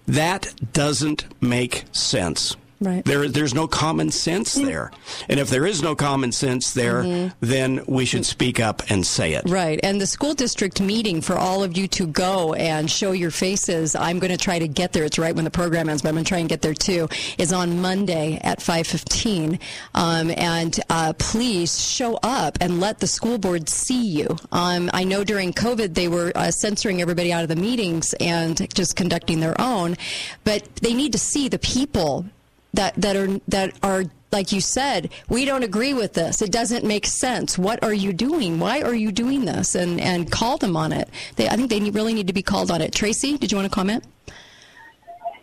that doesn't make sense. Right. There, there's no common sense there, and if there is no common sense there, Mm-hmm. then we should speak up and say it. Right. And the school district meeting for all of you to go and show your faces. I'm going to try to get there. It's right when the program ends, but I'm going to try and get there too. Is on Monday at 5:15. Um, and uh, please show up and let the school board see you. Um, I know during COVID they were uh, censoring everybody out of the meetings and just conducting their own, but they need to see the people that that are that are like you said we don't agree with this it doesn't make sense what are you doing why are you doing this and and call them on it they, i think they really need to be called on it tracy did you want to comment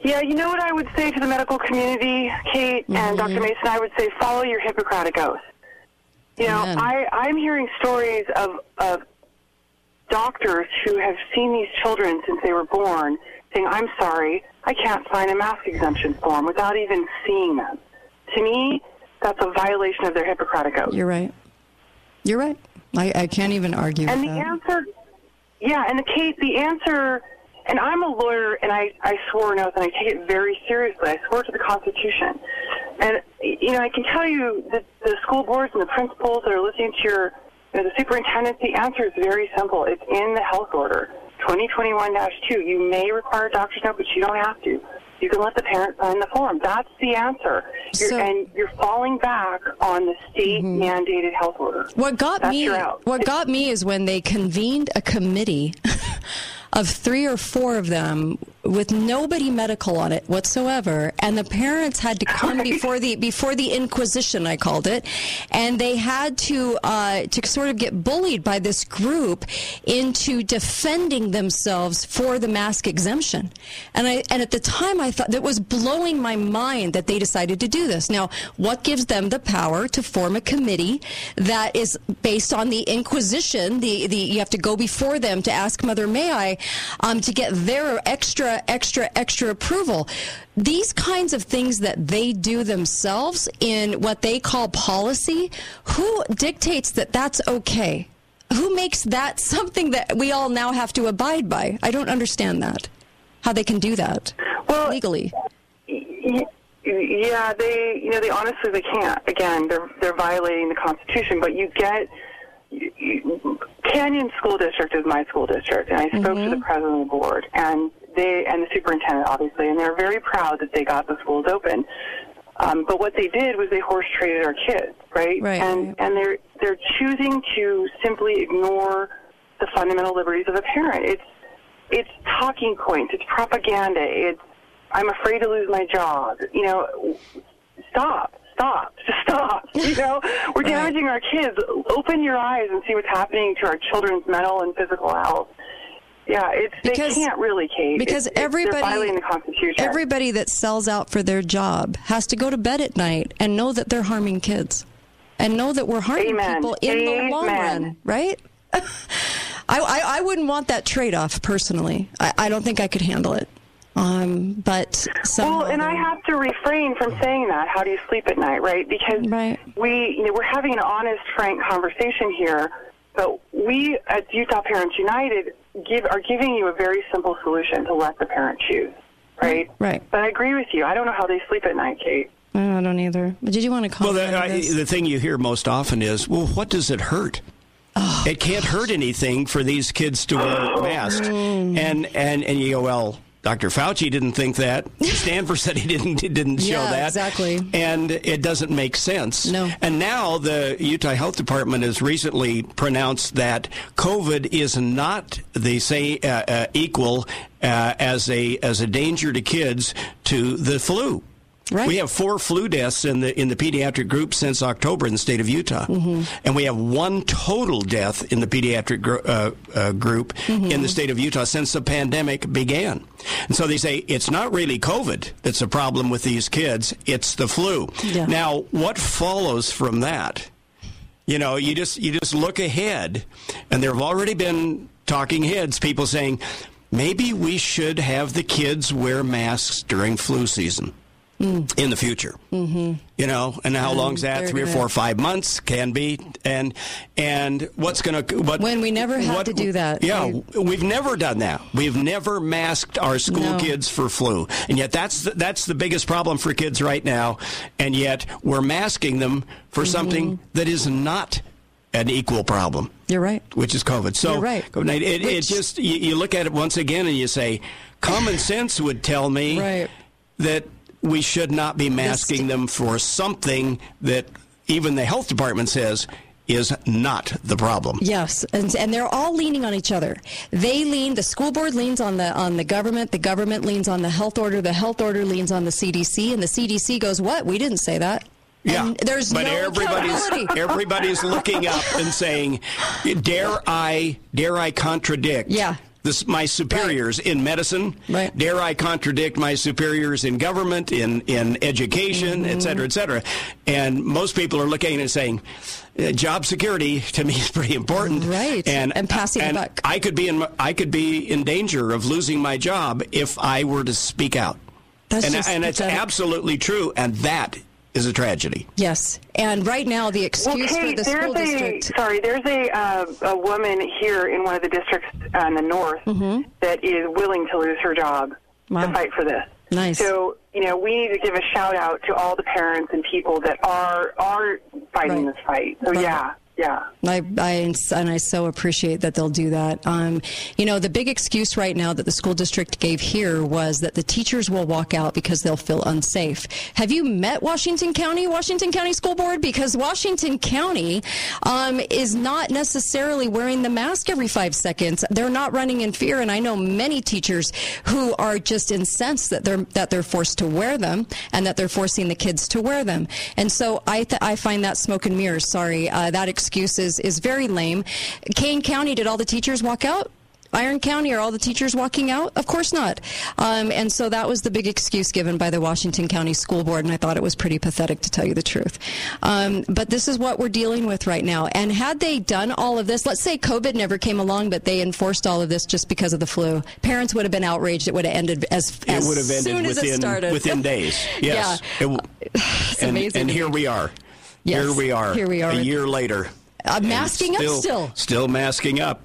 Yeah, you know what I would say to the medical community, Kate and mm-hmm. Dr. Mason? I would say follow your Hippocratic oath. You know, Amen. I, I'm hearing stories of, of doctors who have seen these children since they were born saying, I'm sorry, I can't sign a mask exemption form without even seeing them. To me, that's a violation of their Hippocratic oath. you're right you're right i, I can't even argue And the that. answer, yeah, and the Kate, the answer, and I'm a lawyer, and I, I swore an oath, and I take it very seriously. I swore to the Constitution, and you know I can tell you that the school boards and the principals that are listening to your, know, the superintendent, the answer is very simple. It's in the health order, 2021-2. You may require a doctor's note, but you don't have to. you can let the parent sign the form. That's the answer. You're, So- and you're falling back on the state mm-hmm. mandated health order. What got That's me what got me is when they convened a committee of three or four of them with nobody medical on it whatsoever. And the parents had to come before the before the inquisition I called it. And they had to uh, to sort of get bullied by this group into defending themselves for the mask exemption. And I and at the time I thought that was blowing my mind that they decided to do this. Now what gives them the power to form a committee that is based on the inquisition the the you have to go before them to ask mother may I um, to get their extra extra extra approval these kinds of things that they do themselves in what they call policy who dictates that that's okay who makes that something that we all now have to abide by i don't understand that how they can do that legally Y- Yeah, they, you know, they honestly they can't. Again, they're they're violating the Constitution. But you get Canyon School District is my school district, and I spoke to the president of the board, and they and the superintendent, obviously, and they're very proud that they got the schools open. Um, but what they did was they horse traded our kids, right? Right, And and they're they're choosing to simply ignore the fundamental liberties of a parent. It's it's talking points. It's propaganda. It's I'm afraid to lose my job. You know, stop, stop, just stop. You know, we're damaging our kids. Open your eyes and see what's happening to our children's mental and physical health. Yeah, it's Because- they can't really, Kate. because It's- everybody- they're violating the Constitution. Everybody that sells out for their job has to go to bed at night and know that they're harming kids and know that we're harming Amen. people in the long run, right? I, I, I wouldn't want that trade off personally. I, I don't think I could handle it. Um, but somehow Well, and I have to refrain from saying that. How do you sleep at night, right? Because we, you know, we're having an honest, frank conversation here. But we at Utah Parents United give are giving you a very simple solution to let the parent choose, right? Right. But I agree with you. I don't know how they sleep at night, Kate. I don't either. But did you want to Well, comment the, I, the thing you hear most often is, well, what does it hurt? Oh, it can't hurt anything for these kids to wear masks. Mm. And, and, and you go, well, Dr. Fauci didn't think that. Stanford said he didn't he didn't show Yeah, that. exactly. And it doesn't make sense. No. And now the Utah Health Department has recently pronounced that COVID is not the say uh, uh, equal uh, as a as a danger to kids to the flu. Right. We have four flu deaths in the in the pediatric group since October in the state of Utah, Mm-hmm. and we have one total death in the pediatric gr- uh, uh, group Mm-hmm. in the state of Utah since the pandemic began. And so they say it's not really COVID that's a problem with these kids; it's the flu. Yeah. Now, what follows from that? You know, you just you just look ahead, and there have already been talking heads, people saying maybe we should have the kids wear masks during flu season in the future. Mm-hmm. You know, and how And long's that? Three or four, or five months can be, and and what's going to what When we never had what- to do that. Yeah, I- we've never done that. We've never masked our school No. kids for flu, and yet that's the, that's the biggest problem for kids right now. And yet we're masking them for Mm-hmm. something that is not an equal problem. You're right. Which is COVID. So You're right. COVID, it, it just you, you look at it once again and you say, common sense would tell me Right. that we should not be masking them for something that even the health department says is not the problem. Yes, and, and they're all leaning on each other. They lean. The school board leans on the on the government. The government leans on the health order. The health order leans on the CDC, and the CDC goes, "What? We didn't say that." Yeah, And there's but no everybody's everybody's looking up and saying, "Dare I? Dare I contradict?" Yeah. This, my superiors in medicine. Right. Dare I contradict my superiors in government, in in education, Mm-hmm. et cetera, et cetera? And most people are looking and saying, uh, "Job security to me is pretty important." Right. And And passing the and buck. I could be in I could be in danger of losing my job if I were to speak out. That's and and it's absolutely true, and that is a tragedy. Yes, and right now the Well, excuse for the there's school a district. sorry. There's a uh, a woman here in one of the districts uh, in the north that is willing to lose her job Mm-hmm. Wow. to fight for this. Nice. So you know, we need to give a shout out to all the parents and people that are are fighting Right. this fight. So Right. yeah, Yeah. I, I, and I so appreciate that they'll do that. Um, you know, the big excuse right now that the school district gave here was that the teachers will walk out because they'll feel unsafe. Have you met Washington County, Washington County School Board? Because Washington County um, is not necessarily wearing the mask every five seconds. They're not running in fear, and I know many teachers who are just incensed that they're that they're forced to wear them and that they're forcing the kids to wear them. And so I th- I find that smoke and mirrors. Sorry, uh, that excuse is, is very lame. Kane County, did all the teachers walk out? Iron County, are all the teachers walking out? Of course not. Um, and so that was the big excuse given by the Washington County School Board, and I thought it was pretty pathetic to tell you the truth. Um, but this is what we're dealing with right now. And had they done all of this, let's say COVID never came along, but they enforced all of this just because of the flu, parents would have been outraged. It would have ended as, It would have ended soon as it within started. within days. Yes. yeah. W- It's and, amazing. and here we are. Yes, Here we are. here we are. A year later. Uh, And masking up still. Still masking up.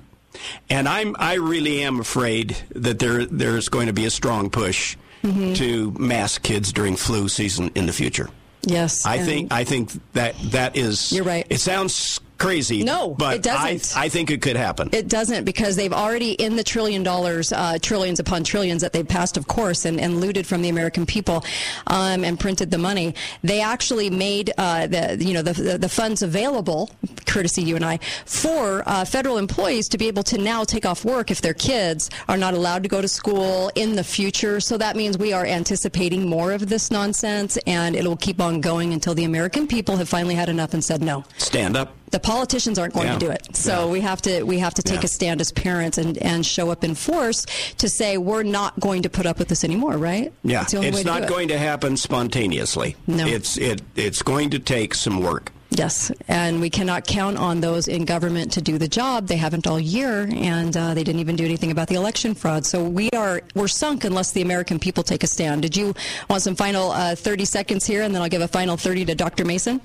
And I'm I really am afraid that there there's going to be a strong push Mm-hmm. to mask kids during flu season in the future. Yes. I think I think that that is You're right. It sounds crazy. No, but it doesn't. I I think it could happen. It doesn't because they've already in the trillion dollars, uh, trillions upon trillions that they've passed, of course, and, and looted from the American people, um, and printed the money. They actually made uh, the you know the, the the funds available, courtesy you and I, for uh, federal employees to be able to now take off work if their kids are not allowed to go to school in the future. So that means we are anticipating more of this nonsense, and it will keep on going until the American people have finally had enough and said no Stand up. The politicians aren't going Yeah. to do it. So we have to we have to take Yeah. a stand as parents and, and show up in force to say we're not going to put up with this anymore, right? Yeah, That's the only way it's to not it. going to happen spontaneously. No. it's it it's going to take some work. Yes, and we cannot count on those in government to do the job. They haven't all year, and uh, they didn't even do anything about the election fraud. So we are we're sunk unless the American people take a stand. Did you want some final uh, 30 seconds here, and then I'll give a final 30 to Dr. Mason?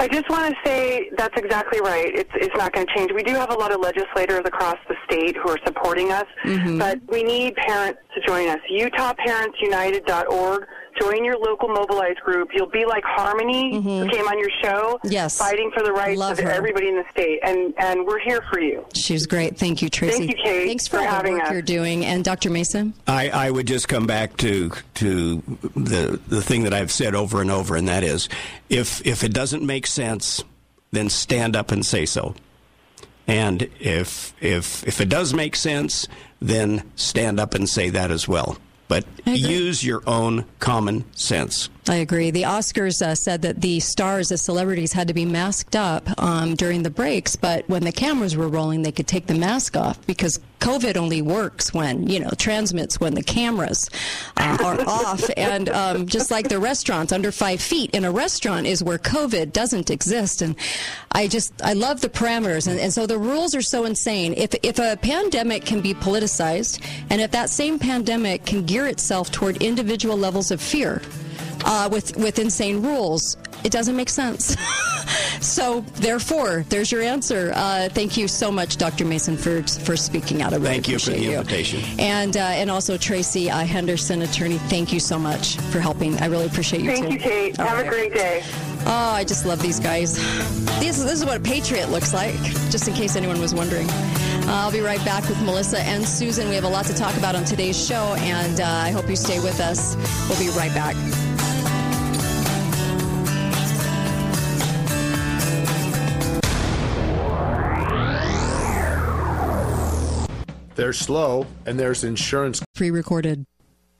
I just want to say that's exactly right. It's, it's not going to change. We do have a lot of legislators across the state who are supporting us, Mm-hmm. but we need parents to join us. UtahParentsUnited.org. Join your local mobilized group. You'll be like Harmony, who came on your show, Mm-hmm. Yes. fighting for the rights Love of her. everybody in the state, and and we're here for you. She's great. Thank you, Tracy. Thank you, Kate, Thanks for, for all the having work us. you're doing. And Dr. Mason? I, I would just come back to to the the thing that I've said over and over, and that is, if if it doesn't make sense, then stand up and say so. And if if if it does make sense, then stand up and say that as well. But use your own common sense. I agree. The Oscars uh, said that the stars, the celebrities, had to be masked up um, during the breaks, but when the cameras were rolling, they could take the mask off because COVID only works when, you know, transmits when the cameras uh, are off. And um, just like the restaurants, under five feet in a restaurant is where COVID doesn't exist. And I just, I love the parameters. And, and so the rules are so insane. If, if a pandemic can be politicized, and if that same pandemic can gear itself toward individual levels of fear, uh, with with insane rules. It doesn't make sense. so therefore, there's your answer. Uh, thank you so much, Dr. Mason, for for speaking out. I really Thank you for appreciate the invitation. And uh, and also Tracy uh, Henderson, attorney. Thank you so much for helping. I really appreciate you. Thank too. you, Kate. All Have right. a great day. Oh, I just love these guys. This, this is what a patriot looks like, just in case anyone was wondering. Uh, I'll be right back with Melissa and Susan. We have a lot to talk about on today's show, and uh, I hope you stay with us. We'll be right back. There's slow, and there's insurance. Pre recorded.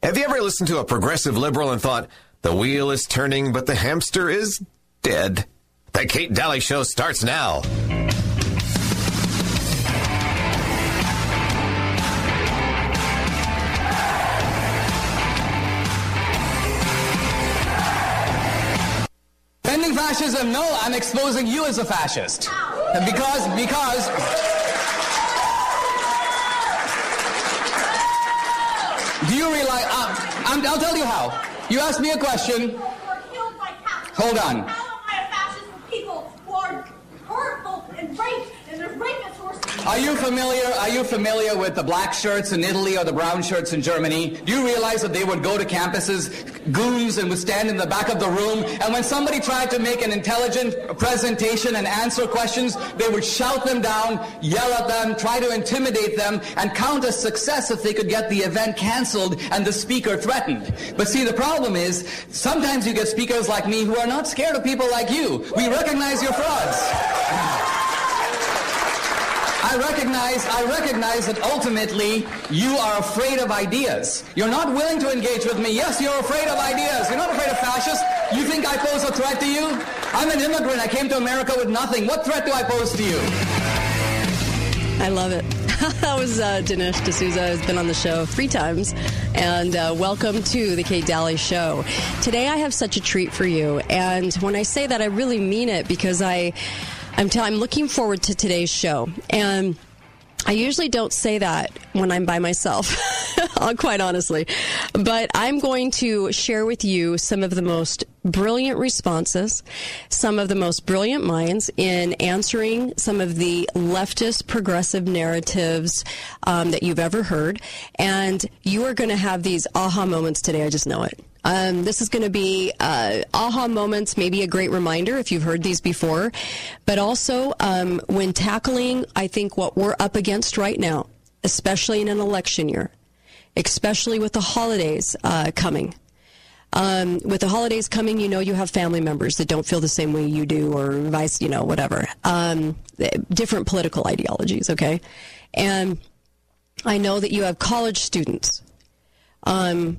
Have you ever listened to a progressive liberal and thought, the wheel is turning, but the hamster is dead? The Kate Dalley Show starts now. Ending fascism? No, I'm exposing you as a fascist. And Because, because. Do you realize? Uh, I'm, I'll tell you how. You asked me a question. Hold on. people who are hurtful and rape, and there's rapists who are Are you familiar? Are you familiar with the black shirts in Italy or the brown shirts in Germany? Do you realize that they would go to campuses, goons, and would stand in the back of the room, and when somebody tried to make an intelligent presentation and answer questions, they would shout them down, yell at them, try to intimidate them, and count as success if they could get the event canceled and the speaker threatened. But see, the problem is sometimes you get speakers like me who are not scared of people like you. We recognize your frauds. I recognize, I recognize that ultimately you are afraid of ideas. You're not willing to engage with me. Yes, you're afraid of ideas. You're not afraid of fascists. You think I pose a threat to you? I'm an immigrant. I came to America with nothing. What threat do I pose to you? I love it. that was uh, Dinesh D'Souza, who's been on the show three times. And uh, welcome to the Kate Dalley Show. Today I have such a treat for you. And when I say that, I really mean it because I. I'm, t- I'm looking forward to today's show. And I usually don't say that when I'm by myself, quite honestly. But I'm going to share with you some of the most brilliant responses, some of the most brilliant minds in answering some of the leftist progressive narratives um, that you've ever heard. And you are going to have these aha moments today. I just know it. Um, this is going to be uh, aha moments, maybe a great reminder if you've heard these before, but also um, when tackling, I think, what we're up against right now, especially in an election year, especially with the holidays uh, coming. Um, with the holidays coming, you know you have family members that don't feel the same way you do, or vice, you know, whatever. Um, different political ideologies, okay? And I know that you have college students. Um,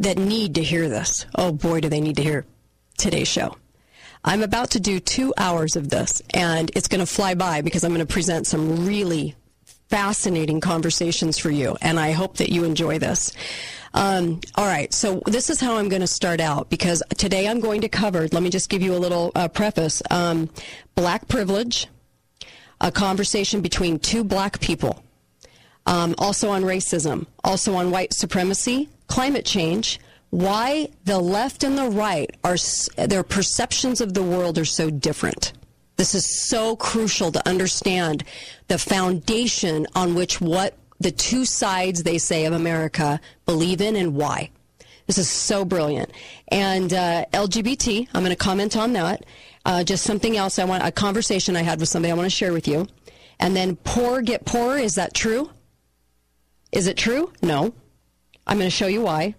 that need to hear this. Oh boy, do they need to hear today's show. I'm about to do two hours of this, and it's going to fly by because I'm going to present some really fascinating conversations for you, and I hope that you enjoy this. Um, all right, so this is how I'm going to start out because today I'm going to cover, let me just give you a little uh, preface um, black privilege, a conversation between two black people, um, also on racism, also on white supremacy, climate change, why the left and the right are their perceptions of the world are so different. This is so crucial to understand the foundation on which what the two sides they say of America believe in and why. This is so brilliant. And uh, LGBT, I'm going to comment on that. Uh, just something else I want, a conversation I had with somebody I want to share with you. And then poor get poorer. Is that true? Is it true? No. I'm going to show you why.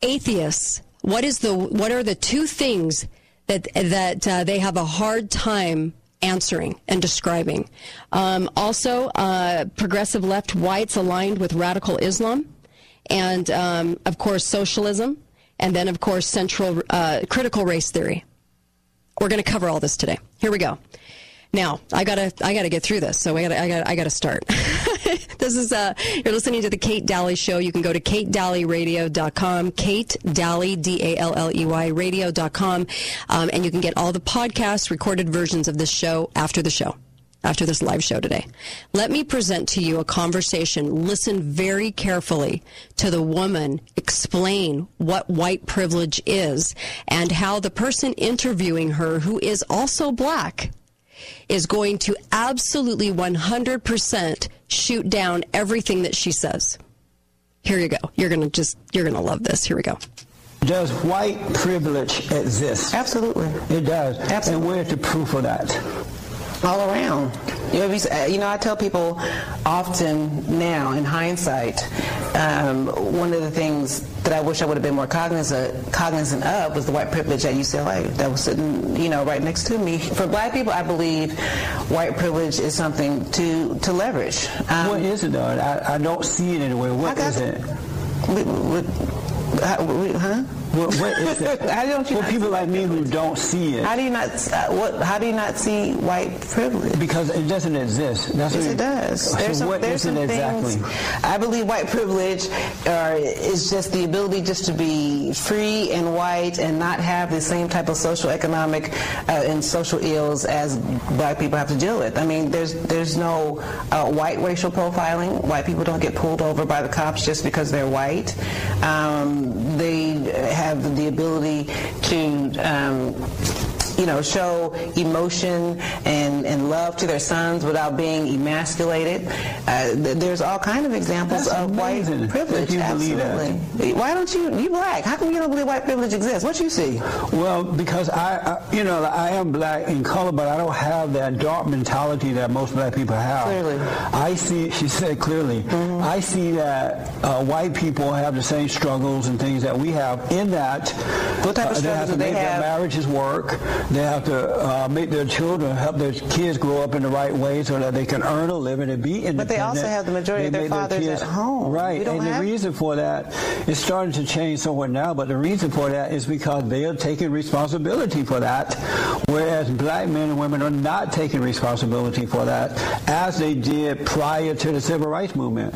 Atheists. What is the? What are the two things that that uh, they have a hard time answering and describing? Um, also, uh, progressive left whites aligned with radical Islam, and um, of course socialism, and then of course central uh, critical race theory. We're going to cover all this today. Here we go. Now, I gotta, I gotta get through this, so I gotta, I gotta, I gotta start. this is, uh, you're listening to the Kate Dalley Show. You can go to katedalleyradio.com, Kate Dalley, D-A-L-L-E-Y, radio.com, um, and you can get all the podcasts, recorded versions of this show after the show after this live show today. Let me present to you a conversation. Listen very carefully to the woman explain what white privilege is and how the person interviewing her, who is also black, is going to absolutely 100% shoot down everything that she says. Here you go. You're going to just, you're going to love this. Here we go. Does white privilege exist? Absolutely. It does. Absolutely. And where's the proof of that? All around. You know, uh, you know, I tell people often now, in hindsight, um, one of the things that I wish I would have been more cognizant, cognizant of was the white privilege at UCLA that was sitting, you know, right next to me. For black people, I believe white privilege is something to, to leverage. Um, what is it, though? I, I don't see it anywhere. What is it? huh? What, what is it? how don't you? For people like me who don't see it. How do you not? Uh, what? How do you not see white privilege? Because it doesn't exist. That's yes, it, it does. So there's some, what there's some exactly? Things, I believe white privilege uh, is just the ability just to be free and white and not have the same type of social, economic, uh, and social ills as black people have to deal with. I mean, there's there's no uh, white racial profiling. White people don't get pulled over by the cops just because they're white. Um, they have the ability to um, you know, show emotion and, and love to their sons without being emasculated. Uh, th- there's all kind of examples That's of white privilege. that you believe that. Absolutely. Why don't you? You black? How come you don't believe white privilege exists? What you see? Well, because I, I, you know, I am black in color, but I don't have that dark mentality that most black people have. Clearly. I see, she said clearly, Mm-hmm. I see that uh, white people have the same struggles and things that we have in that What type of uh, they have they have? their marriages work. They have to uh, make their children, help their kids grow up in the right way so that they can earn a living and be independent. But they also have the majority of their fathers kids- at home. Right. And have- the reason for that is starting to change somewhat now, but the reason for that is because they are taking responsibility for that, whereas black men and women are not taking responsibility for that, as they did prior to the civil rights movement.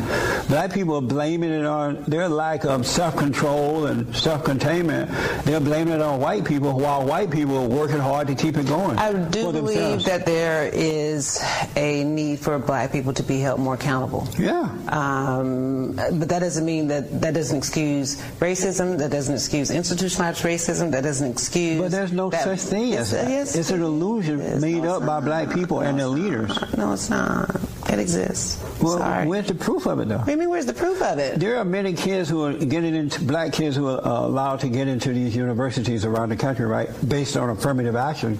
Black people are blaming it on their lack of self-control and self-containment. They're blaming it on white people, while white people are working hard to keep it going. I do believe that there is a need for black people to be held more accountable. Yeah. Um, but that doesn't mean that that doesn't excuse racism. That doesn't excuse institutionalized racism. That doesn't excuse. But there's no such thing as that. yes, it's an illusion made up by black people and their leaders. No, it's not. It exists. Well, Sorry. where's the proof of it, though? You mean, where's the proof of it? There are many kids who are getting into black kids who are uh, allowed to get into these universities around the country, right, based on affirmative action,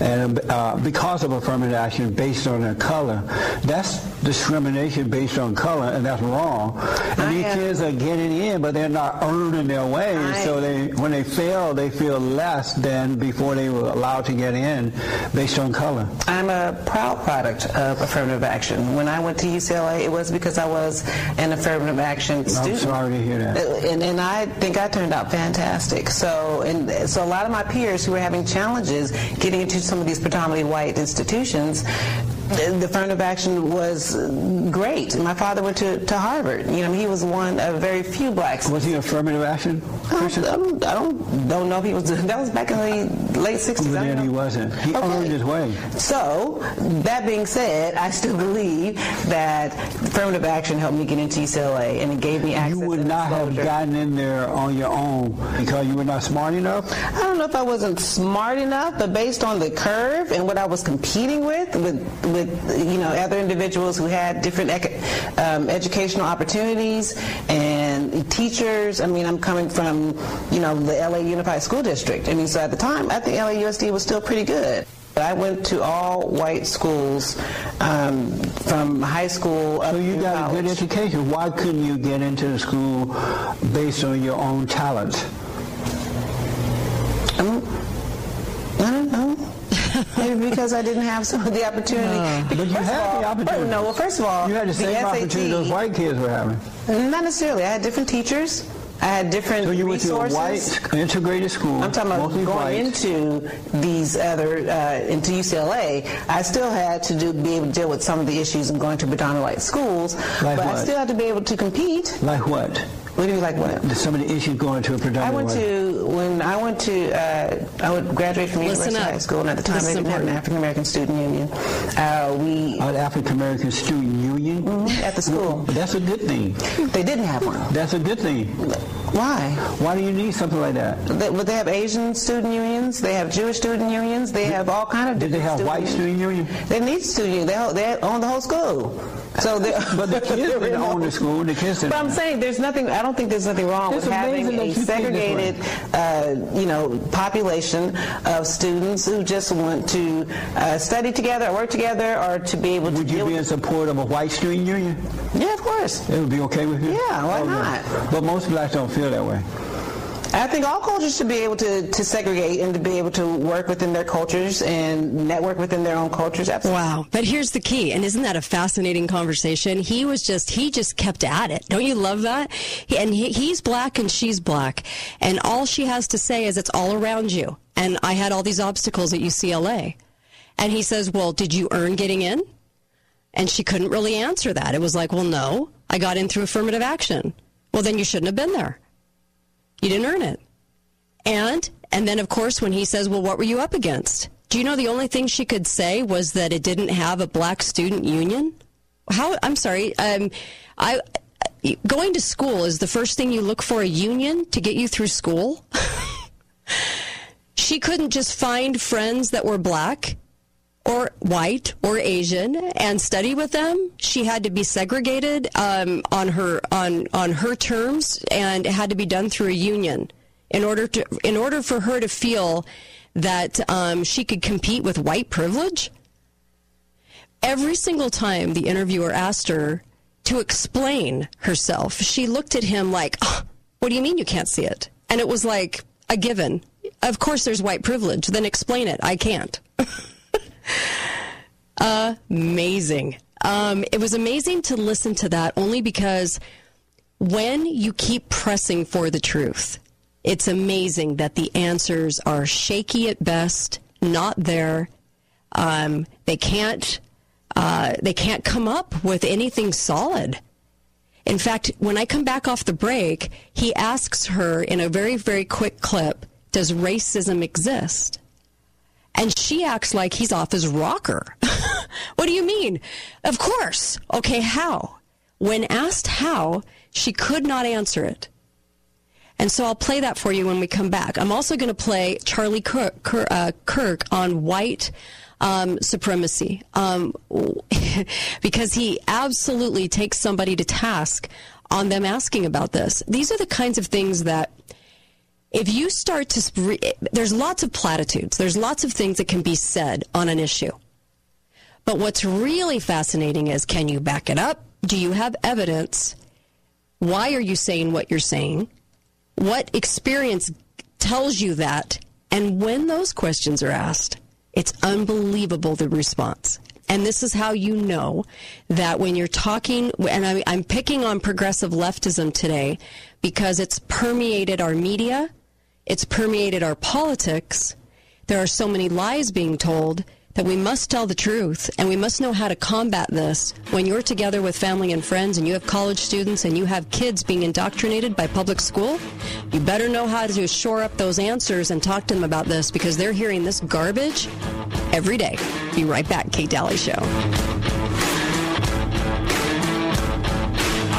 and uh, because of affirmative action based on their color. That's discrimination based on color, and that's wrong. And these kids are getting in, but they're not earning their way. so they, when they fail, they feel less than before they were allowed to get in based on color. I'm a proud product of affirmative action. When I went to UCLA, it was because I was an affirmative action student. I'm sorry to hear that. and, and I think I turned out fantastic. So, and so a lot of my peers who were having challenges getting into some of these predominantly white institutions, the affirmative action was great. My father went to, to Harvard. You know, he was one of very few blacks. Was he affirmative action? I don't, I don't, don't know if he was. That was back in the late 60s. I then he wasn't. He earned his way. So, that being said, I still believe that affirmative action helped me get into UCLA and it gave me access. You would not have gotten in there on your own because you were not smart enough. I don't know if I wasn't smart enough, but based on the curve and what I was competing with, with, with you know, other individuals who had different um, educational opportunities and teachers. I mean, I'm coming from, you know, the LA Unified School District. I mean, so at the time, I think LAUSD was still pretty good. I went to all white schools um, from high school up So you got a good education. Why couldn't you get into the school based on your own talent? Um, I don't know. Maybe because I didn't have some of the opportunity. But you had all- the opportunity. No, well, first of all, You had the same SAT opportunity those white kids were having. Not necessarily. I had different teachers. I had different So you went to a white integrated school. I'm talking about going white. into these other uh, into UCLA. I still had to do be able to deal with some of the issues in going to predominantly white schools, Like but I still had to be able to compete. Like what? What do you like what? Some of the issues going to a predominant I went to when I went to uh, I would graduate from Listen University up. High School, and at the time This they didn't have an. African American Student Union. Uh, we An African American Student Union. Mhm, at the school. That's a good thing. They didn't have one. That's a good thing. Why? Why do you need something like that? They, but they have Asian student unions. They have Jewish student unions. They have all kind of. Different Did they different have white student union? They need student union. They, ho- they own the whole school. So they, But the kids didn't own the school. The kids didn't. But I'm saying there's nothing. I don't think there's nothing wrong It's with having a you think this way. segregated, uh, you know, population of students who just want to uh, study together, or work together, or to be able to. Would you be in support of a white student union? Yeah, of course. It would be okay with you? Yeah, why Okay. not? But most blacks don't feel that way. I think all cultures should be able to, to segregate and to be able to work within their cultures and network within their own cultures. Absolutely. Wow. But here's the key. And isn't that a fascinating conversation? He was just, he just kept at it. Don't you love that? He, and he, he's black and she's black. And all she has to say is it's all around you. And I had all these obstacles at UCLA. And he says, well, did you earn getting in? And she couldn't really answer that. It was like, well, no, I got in through affirmative action. Well, then you shouldn't have been there. You didn't earn it. And and then of course when he says, "Well, what were you up against?" Do you know the only thing she could say was that it didn't have a black student union? How I'm sorry. Um I going to school is the first thing you look for a union to get you through school. she couldn't just find friends that were black or white or Asian and study with them. She had to be segregated um, on her on on her terms, and it had to be done through a union in order to in order for her to feel that um, she could compete with white privilege. Every single time the interviewer asked her to explain herself, she looked at him like, oh, "What do you mean you can't see it?" And it was like a given. Of course, there's white privilege. Then explain it. I can't. amazing. Um, it was amazing to listen to that only because when you keep pressing for the truth, it's amazing that the answers are shaky at best, not there. Um, they can't. Uh, they can't come up with anything solid. In fact, when I come back off the break, he asks her in a very, very quick clip, "Does racism exist?" And she acts like he's off his rocker. what do you mean? Of course. Okay, how? When asked how, she could not answer it. And so I'll play that for you when we come back. I'm also going to play Charlie Kirk, Kirk, uh, Kirk on white um, supremacy um, because he absolutely takes somebody to task on them asking about this. These are the kinds of things that if you start to, re- there's lots of platitudes, there's lots of things that can be said on an issue. But what's really fascinating is can you back it up? Do you have evidence? Why are you saying what you're saying? What experience tells you that? And when those questions are asked, it's unbelievable the response. And this is how you know that when you're talking, and I'm picking on progressive leftism today because it's permeated our media, it's permeated our politics. There are so many lies being told that we must tell the truth and we must know how to combat this. When you're together with family and friends and you have college students and you have kids being indoctrinated by public school you better know how to shore up those answers and talk to them about this because they're hearing this garbage every day. Be right back kate Dalley show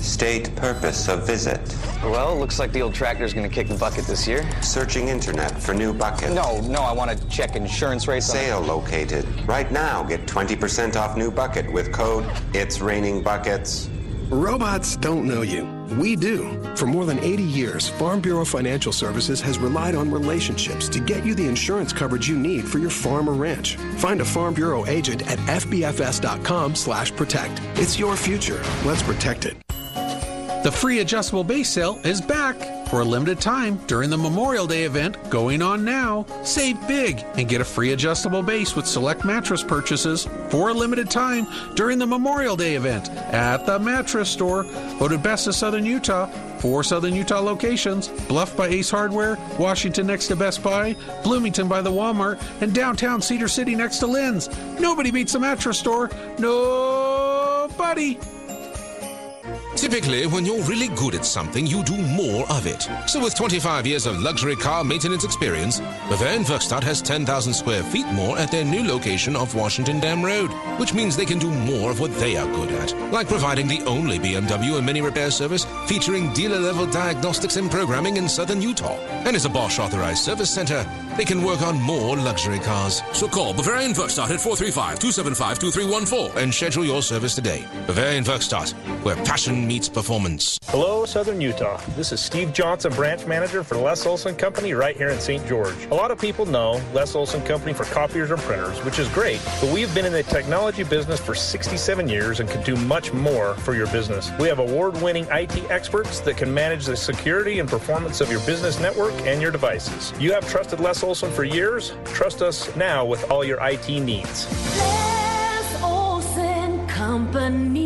State purpose of visit. Well, looks like the old tractor's gonna kick the bucket this year. Searching internet for new bucket. No, no, I want to check insurance rates. Sale located. Right now, get 20% off new bucket with code It's Raining Buckets. Robots don't know you. We do. For more than 80 years, Farm Bureau Financial Services has relied on relationships to get you the insurance coverage you need for your farm or ranch. Find a Farm Bureau agent at fbfs.com/protect. It's your future. Let's protect it. The free adjustable base sale is back for a limited time during the Memorial Day event going on now. Save big and get a free adjustable base with select mattress purchases for a limited time during the Memorial Day event at the mattress store. Voted best of Southern Utah. Four Southern Utah locations Bluff by Ace Hardware, Washington next to Best Buy, Bloomington by the Walmart, and downtown Cedar City next to Lin's. Nobody beats the mattress store. Nobody. Typically, when you're really good at something, you do more of it. So with 25 years of luxury car maintenance experience, Bavarian Werkstatt has 10,000 square feet more at their new location off Washington Dam Road, which means they can do more of what they are good at, like providing the only BMW and Mini repair service featuring dealer-level diagnostics and programming in southern Utah. And as a Bosch authorized service center, they can work on more luxury cars. So call Bavarian Werkstatt at 435-275-2314 and schedule your service today. Bavarian Werkstatt, where passion meets performance. Hello, Southern Utah. This is Steve Johnson, branch manager for Les Olson Company right here in St. George. A lot of people know Les Olson Company for copiers or printers, which is great, but we've been in the technology business for 67 years and can do much more for your business. We have award-winning IT experts that can manage the security and performance of your business network and your devices. You have trusted Les Olson for years. Trust us now with all your IT needs. Les Olson Company.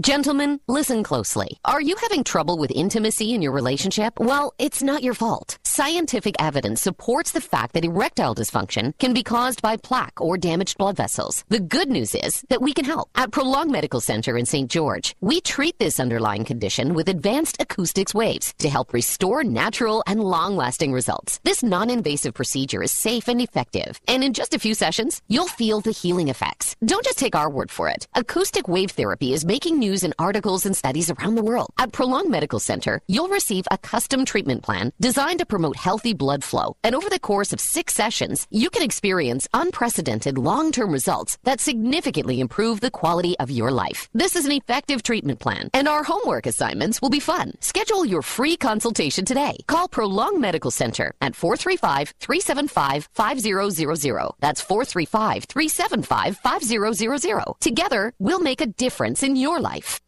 Gentlemen, listen closely. Are you having trouble with intimacy in your relationship? Well, it's not your fault. Scientific evidence supports the fact that erectile dysfunction can be caused by plaque or damaged blood vessels. The good news is that we can help. At Prolong Medical Center in St. George, we treat this underlying condition with advanced acoustics waves to help restore natural and long-lasting results. This non-invasive procedure is safe and effective, and in just a few sessions, you'll feel the healing effects. Don't just take our word for it. Acoustic wave therapy is making news in articles and studies around the world. At Prolong Medical Center, you'll receive a custom treatment plan designed to promote healthy blood flow. And over the course of six sessions, you can experience unprecedented long-term results that significantly improve the quality of your life. This is an effective treatment plan, and our homework assignments will be fun. Schedule your free consultation today. Call Prolong Medical Center at 435-375-5000. That's 435-375-5000. Together, we'll make a difference in your life.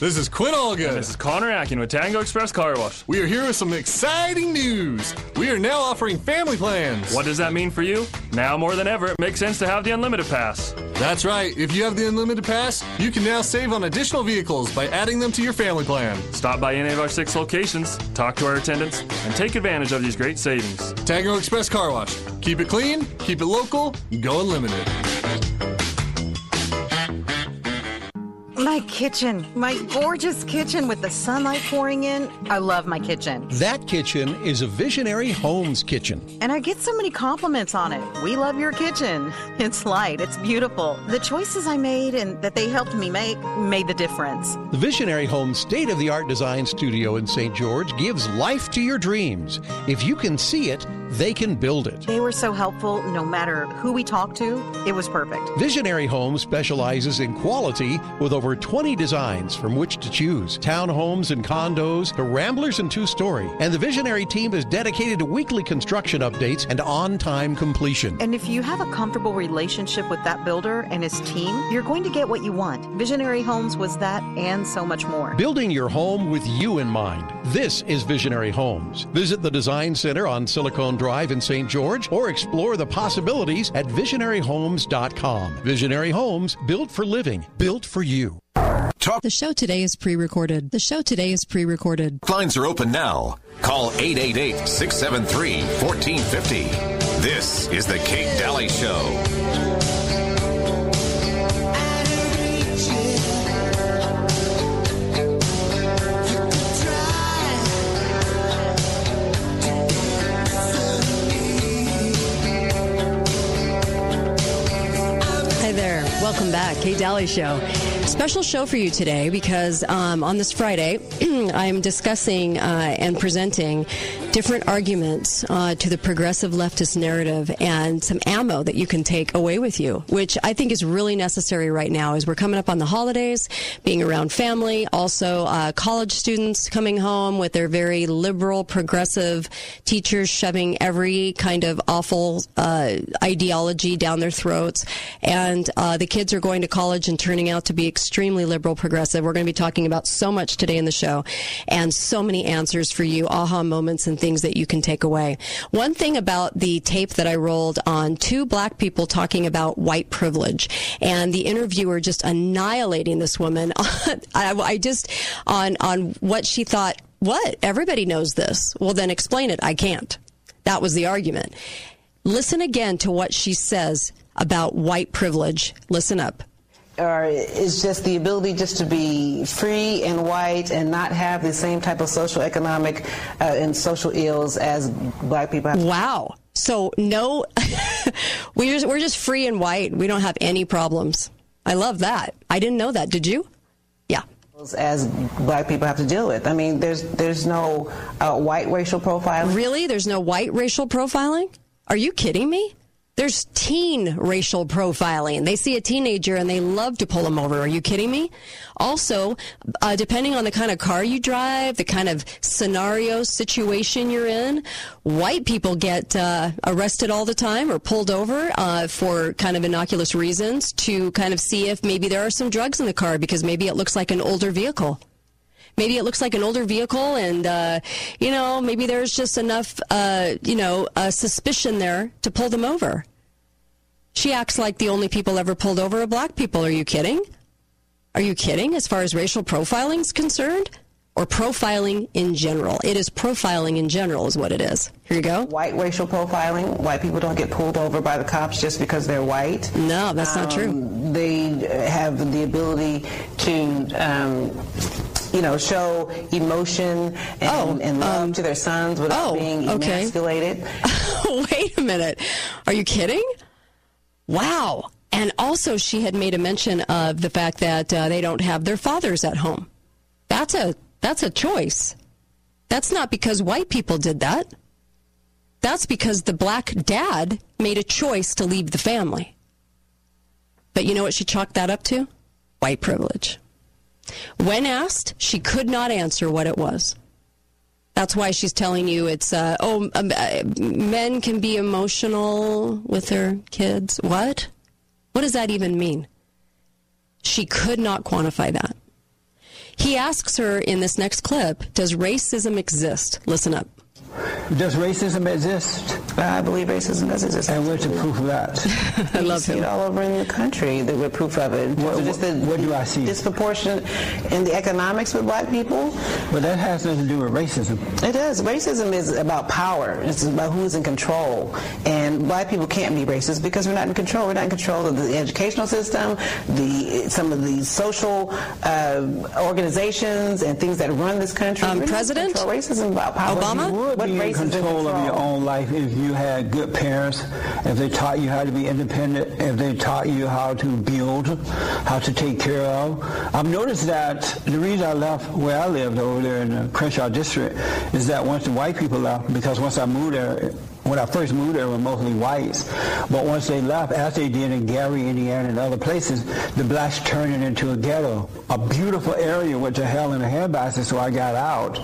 This is Quinn Olga. This is Connor Akin with Tango Express Car Wash. We are here with some exciting news. We are now offering family plans. What does that mean for you? Now more than ever, it makes sense to have the unlimited pass. That's right. If you have the unlimited pass, you can now save on additional vehicles by adding them to your family plan. Stop by any of our six locations, talk to our attendants, and take advantage of these great savings. Tango Express Car Wash. Keep it clean, keep it local, go unlimited. My kitchen, my gorgeous kitchen with the sunlight pouring in. I love my kitchen. That kitchen is a Visionary Homes kitchen. And I get so many compliments on it. We love your kitchen. It's light, it's beautiful. The choices I made and that they helped me make made the difference. The Visionary Homes state of the art design studio in St. George gives life to your dreams. If you can see it, they can build it. They were so helpful no matter who we talked to. It was perfect. Visionary Homes specializes in quality with over 20 designs from which to choose townhomes and condos to ramblers and two story. And the Visionary team is dedicated to weekly construction updates and on time completion. And if you have a comfortable relationship with that builder and his team, you're going to get what you want. Visionary Homes was that and so much more. Building your home with you in mind. This is Visionary Homes. Visit the Design Center on Silicon Drive in St. George or explore the possibilities at visionaryhomes.com. Visionary Homes, built for living, built for you. Talk. The show today is pre recorded. The show today is pre recorded. Lines are open now. Call 888 673 1450. This is The Kate Dalley Show. Welcome back. Kate Dalley Show. Special show for you today because um, on this Friday, I'm discussing uh, and presenting different arguments uh, to the progressive leftist narrative and some ammo that you can take away with you, which I think is really necessary right now as we're coming up on the holidays, being around family, also uh, college students coming home with their very liberal, progressive teachers shoving every kind of awful uh, ideology down their throats. And uh, the kids are going to college and turning out to be extremely liberal, progressive. We're going to be talking about so much today in the show and so many answers for you, aha moments and things that you can take away. One thing about the tape that I rolled on two black people talking about white privilege and the interviewer just annihilating this woman. I, I just, on, on what she thought, what? Everybody knows this. Well, then explain it. I can't. That was the argument. Listen again to what she says about white privilege. Listen up or is just the ability just to be free and white and not have the same type of social economic uh, and social ills as black people have. Wow. So no, we just, we're just free and white. We don't have any problems. I love that. I didn't know that. Did you? Yeah. As black people have to deal with. I mean, there's there's no uh, white racial profiling. Really? There's no white racial profiling? Are you kidding me? There's teen racial profiling. They see a teenager and they love to pull them over. Are you kidding me? Also, uh, depending on the kind of car you drive, the kind of scenario situation you're in, white people get uh, arrested all the time or pulled over uh, for kind of innocuous reasons to kind of see if maybe there are some drugs in the car because maybe it looks like an older vehicle maybe it looks like an older vehicle and uh, you know maybe there's just enough uh, you know uh, suspicion there to pull them over she acts like the only people ever pulled over are black people are you kidding are you kidding as far as racial profiling is concerned or profiling in general. It is profiling in general, is what it is. Here you go. White racial profiling. White people don't get pulled over by the cops just because they're white. No, that's not true. Um, They have the ability to. Um, you know, show emotion and, and love to their sons without oh, being okay. emasculated. Wait a minute. Are you kidding? Wow. And also, she had made a mention of the fact that uh, they don't have their fathers at home. That's a that's a choice. That's not because white people did that. That's because the black dad made a choice to leave the family. But you know what she chalked that up to? White privilege. When asked, she could not answer what it was. That's why she's telling you it's, uh, oh, um, uh, men can be emotional with their kids. What? What does that even mean? She could not quantify that. He asks her in this next clip Does racism exist? Listen up. Does racism exist? I believe racism does exist. And where's the proof of that? I love see it all over in the country. That we're proof of it. What- just the what do I see? Disproportionate in the economics with black people. But that has nothing to do with racism. It does. Racism is about power. It's about who's in control. And black people can't be racist because we're not in control. We're not in control of the educational system, the some of the social uh, organizations and things that run this country. Um, We're not in President? Racism about power. Obama? You would What be control of your own life if you had good parents, if they taught you how to be independent, if they taught you how to build, how to take care of. I've noticed that the reason I left where I lived over there in the Crenshaw district is that once the white people left, because once I moved there, when I first moved there, it was mostly whites. But once they left, as they did in Gary, Indiana, and other places, the blacks turned it into a ghetto. A beautiful area went to hell in a handbasket, so I got out.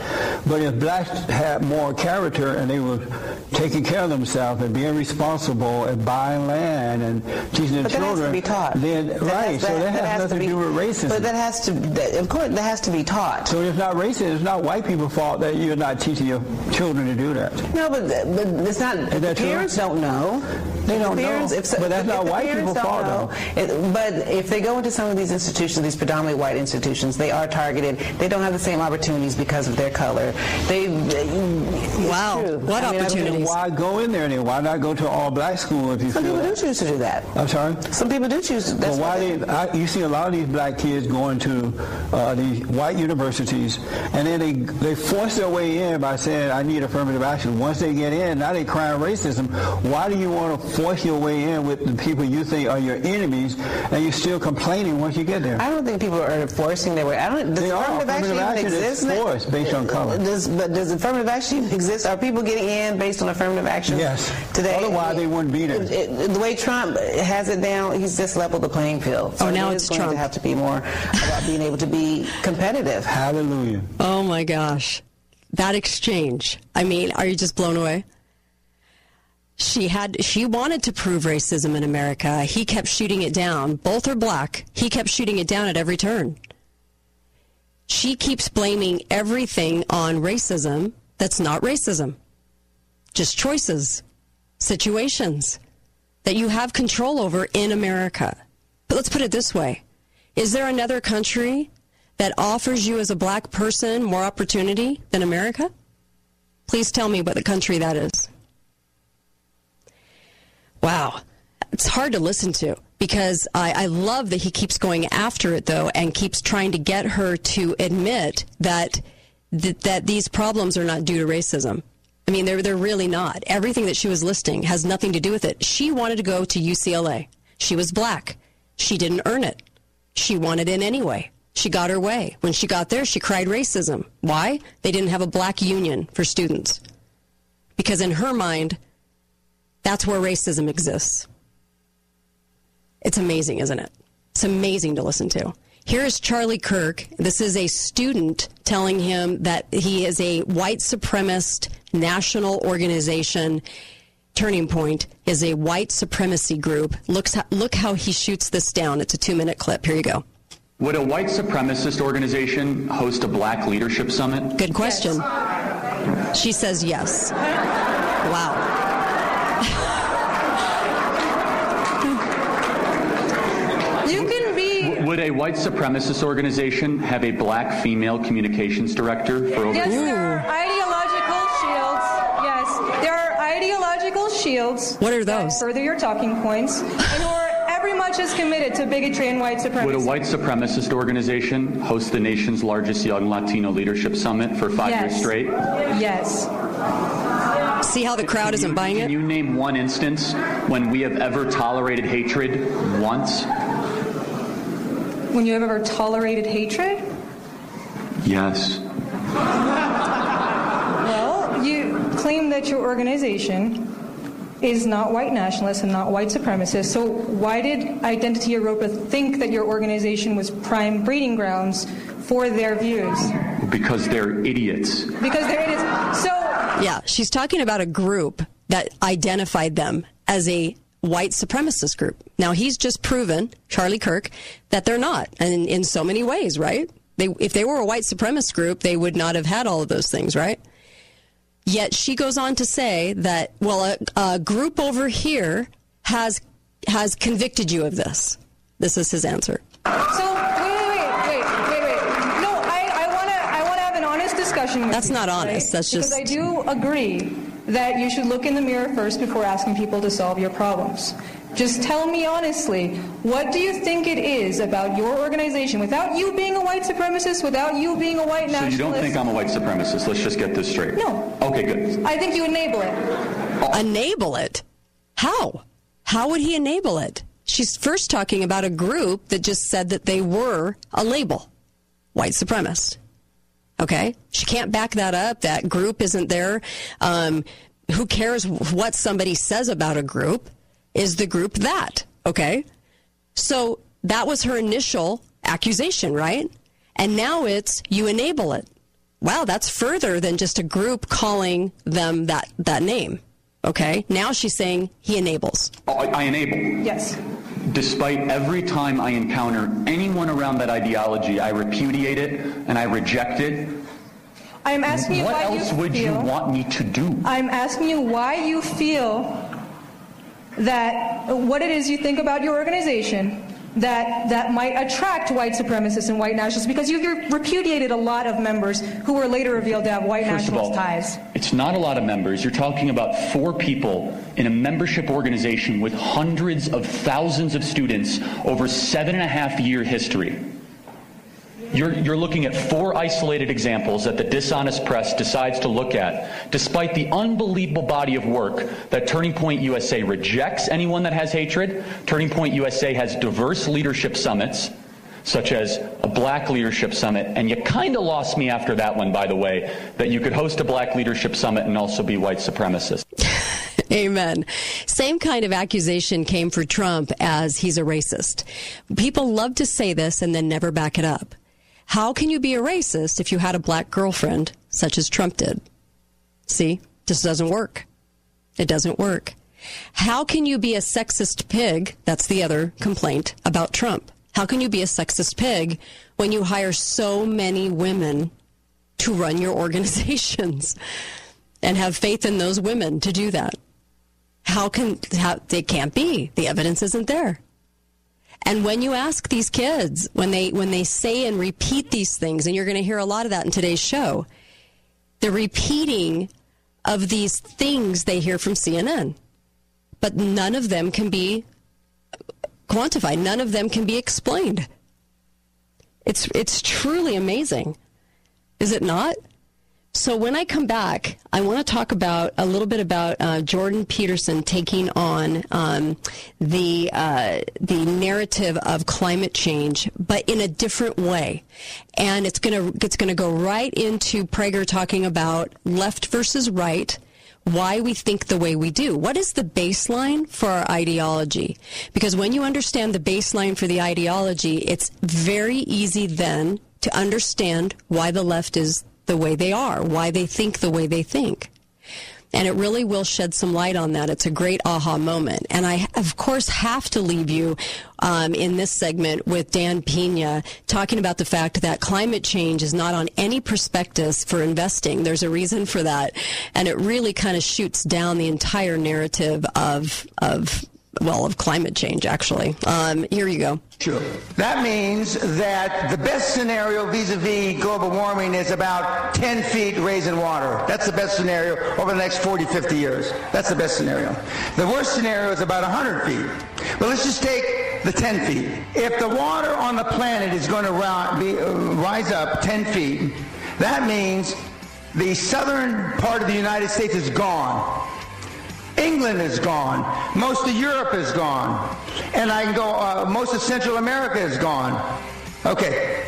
But if blacks had more character and they were taking care of themselves and being responsible and buying land and teaching their children, to be taught. then That right, has- so that, that has, has nothing to to, do be- with racism. But that has to, that, of course, that has to be taught. so it's not racist. It's not white people's fault that you're not teaching your children to do that. No, but but it's not. That the parents don't know. They don't parents, know. If, so- But that's if not white parents people's don't fault, know, it- but if they go into some of these institutions, these predominantly white institutions, they are targeted. They don't have the same opportunities because of their color. They. it's Wow. true. What I mean, I opportunities? mean, Why go in there then? Why not go to all black school if you Some feel people do choose to do that. I'm sorry? Some people do choose. To, that's Well, why they, I, you see a lot of these black kids going to uh, these white universities, and then they they force their way in by saying, "I need affirmative action." Once they get in, now they crying racism. Why do you want to force your way in with the people you think are your enemies, and you're still complaining once you get there? I don't think people are forcing their way. I don't. Does They are. affirmative action Affirmative even action is exist? forced based on color. Does, but does affirmative action exist? Are people getting in based on affirmative action? Yes. Today, Otherwise, they wouldn't be there. It- it- the way Trump has it down, he's just leveled the playing field. Oh, so Oh, now it it's going Trump. to have to be more about being able to be competitive. Hallelujah. Oh my gosh. That exchange. I mean, are you just blown away? She had she wanted to prove racism in America. He kept shooting it down. Both are black. He kept shooting it down at every turn. She keeps blaming everything on racism that's not racism. Just choices, situations that you have control over in America. But let's put it this way. Is there another country that offers you as a black person more opportunity than America? Please tell me what the country that is. Wow. It's hard to listen to because I, I love that he keeps going after it, though, and keeps trying to get her to admit that, that, that these problems are not due to racism. I mean, they're, they're really not. Everything that she was listing has nothing to do with it. She wanted to go to UCLA. She was black. She didn't earn it. She wanted in anyway. She got her way. When she got there, she cried racism. Why? They didn't have a black union for students. Because in her mind, that's where racism exists. It's amazing, isn't it? It's amazing to listen to. Here is Charlie Kirk. This is a student telling him that he is a white supremacist national organization. Turning Point is a white supremacy group. Looks, look how he shoots this down. It's a two minute clip. Here you go. Would a white supremacist organization host a black leadership summit? Good question. She says yes. Wow. You can be. Would a white supremacist organization have a black female communications director for over Yes, there are ideological shields. Yes, there are ideological shields. What are that those? further your talking points, and who are every much as committed to bigotry and white supremacy. Would a white supremacist organization host the nation's largest young Latino leadership summit for five years Yes. straight? Yes. See how the crowd isn't buying it? Can you name one instance when we have ever tolerated hatred once? When you have ever tolerated hatred? Yes. Well, you claim that your organization is not white nationalist and not white supremacist. So why did Identity Evropa think that your organization was prime breeding grounds for their views? Because they're idiots. Because there it is. So Yeah, she's talking about a group that identified them as a white supremacist group. Now he's just proven, Charlie Kirk, that they're not, and in, in so many ways, right? They, if they were a white supremacist group, they would not have had all of those things, right? Yet she goes on to say that, well, a, a group over here has has convicted you of this. This is his answer. So wait, wait, wait, wait, wait, wait. No, I, I wanna, I wanna have an honest discussion with That's you, not honest. right? That's because just- I do agree that you should look in the mirror first before asking people to solve your problems. Just tell me honestly, what do you think it is about your organization, without you being a white supremacist, without you being a white nationalist? So nationalist? you don't think I'm a white supremacist? Let's just get this straight. No. Okay, good. I think you enable it. Enable it? How? How would he enable it? She's first talking about a group that just said that they were a label, white supremacist. Okay? She can't back that up. That group isn't there. Um, who cares what somebody says about a group? Is the group that? Okay? So that was her initial accusation, right? And now it's you enable it. Wow, that's further than just a group calling them that, that name. Okay? Now she's saying he enables. Oh, I, I enable. Yes. Despite every time I encounter anyone around that ideology, I repudiate it and I reject it. I am asking you what why else you would you feel- want me to do? I'm asking you why you feel that what it is you think about your organization that that might attract white supremacists and white nationalists because you've repudiated a lot of members who were later revealed to have white First of nationalist all, ties. It's not a lot of members. You're talking about four people in a membership organization with hundreds of thousands of students over seven and a half year history. You're, you're looking at four isolated examples that the dishonest press decides to look at, despite the unbelievable body of work that Turning Point USA rejects anyone that has hatred. Turning Point USA has diverse leadership summits, such as a black leadership summit, and you kind of lost me after that one, by the way, that you could host a black leadership summit and also be white supremacist. Amen. Same kind of accusation came for Trump as he's a racist. People love to say this and then never back it up. How can you be a racist if you had a black girlfriend, such as Trump did? See, this doesn't work. It doesn't work. How can you be a sexist pig? That's the other complaint about Trump. How can you be a sexist pig when you hire so many women to run your organizations and have faith in those women to do that? How can how, they can't be? The evidence isn't there. And when you ask these kids, when they when they say and repeat these things, and you're going to hear a lot of that in today's show, the repeating of these things they hear from CNN, but none of them can be quantified. None of them can be explained. It's it's truly amazing, is it not? So when I come back, I want to talk about a little bit about uh, Jordan Peterson taking on um, the uh, the narrative of climate change, but in a different way, and it's gonna it's gonna go right into Prager talking about left versus right. Why we think the way we do. What is the baseline for our ideology? Because when you understand the baseline for the ideology, it's very easy then to understand why the left is the way they are, why they think the way they think. And it really will shed some light on that. It's a great aha moment. And I, of course, have to leave you um, in this segment with Dan Peña talking about the fact that climate change is not on any prospectus for investing. There's a reason for that. And it really kind of shoots down the entire narrative of, of well, of climate change, actually. Um, here you go. Sure. That means that the best scenario vis-a-vis global warming is about 10 feet raising water. That's the best scenario over the next 40, 50 years. That's the best scenario. The worst scenario is about 100 feet. But let's just take the 10 feet. If the water on the planet is going to uh, rise up 10 feet, that means the southern part of the United States is gone. England is gone. Most of Europe is gone. And I can go, uh, most of Central America is gone. Okay.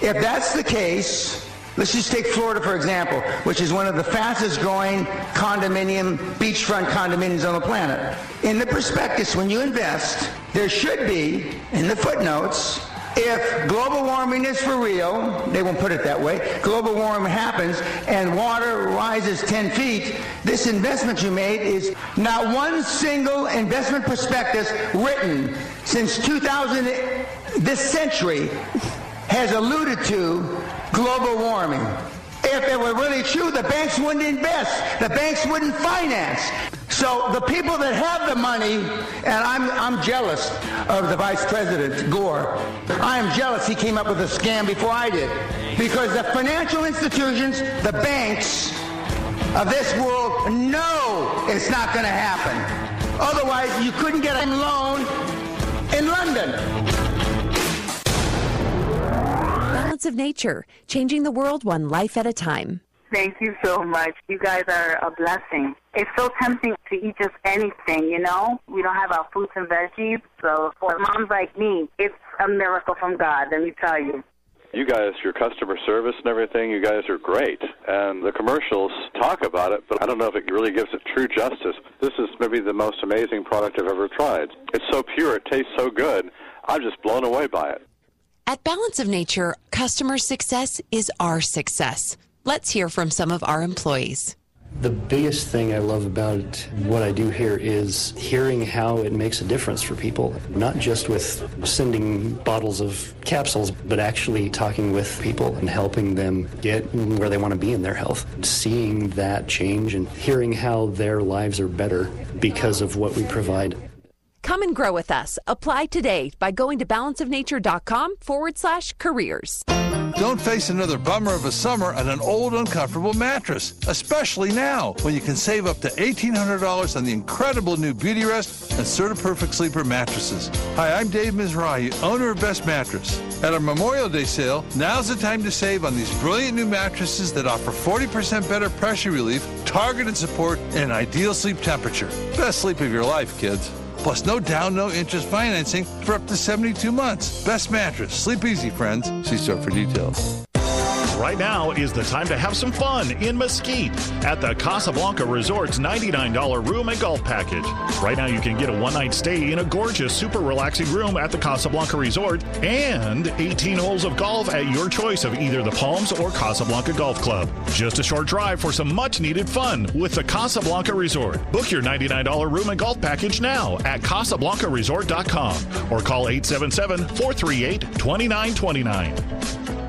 If that's the case, let's just take Florida, for example, which is one of the fastest growing condominium, beachfront condominiums on the planet. In the prospectus, when you invest, there should be, in the footnotes, if global warming is for real, they won't put it that way, global warming happens and water rises 10 feet, this investment you made is not one single investment prospectus written since 2000, this century, has alluded to global warming. If it were really true, the banks wouldn't invest. The banks wouldn't finance. So the people that have the money, and I'm, I'm jealous of the vice president, Gore. I am jealous he came up with a scam before I did. Because the financial institutions, the banks of this world know it's not going to happen. Otherwise, you couldn't get a loan in London. Balance of Nature, changing the world one life at a time. Thank you so much. You guys are a blessing. It's so tempting to eat just anything, you know? We don't have our fruits and veggies, so for moms like me, it's a miracle from God, let me tell you. You guys, your customer service and everything, you guys are great. And the commercials talk about it, but I don't know if it really gives it true justice. This is maybe the most amazing product I've ever tried. It's so pure, it tastes so good. I'm just blown away by it. At Balance of Nature, customer success is our success. Let's hear from some of our employees. The biggest thing I love about what I do here is hearing how it makes a difference for people, not just with sending bottles of capsules, but actually talking with people and helping them get where they want to be in their health. Seeing that change and hearing how their lives are better because of what we provide. Come and grow with us. Apply today by going to balanceofnature.com forward slash careers. Don't face another bummer of a summer on an old, uncomfortable mattress, especially now when you can save up to $1,800 on the incredible new Beauty Rest and Serta Perfect Sleeper mattresses. Hi, I'm Dave Mizrahi, owner of Best Mattress. At our Memorial Day sale, now's the time to save on these brilliant new mattresses that offer 40% better pressure relief, targeted support, and ideal sleep temperature. Best sleep of your life, kids. Plus, no down, no interest financing for up to 72 months. Best mattress. Sleep easy, friends. See store for details. Right now is the time to have some fun in Mesquite at the Casablanca Resort's $99 room and golf package. Right now, you can get a one night stay in a gorgeous, super relaxing room at the Casablanca Resort and 18 holes of golf at your choice of either the Palms or Casablanca Golf Club. Just a short drive for some much needed fun with the Casablanca Resort. Book your $99 room and golf package now at CasablancaResort.com or call 877 438 2929.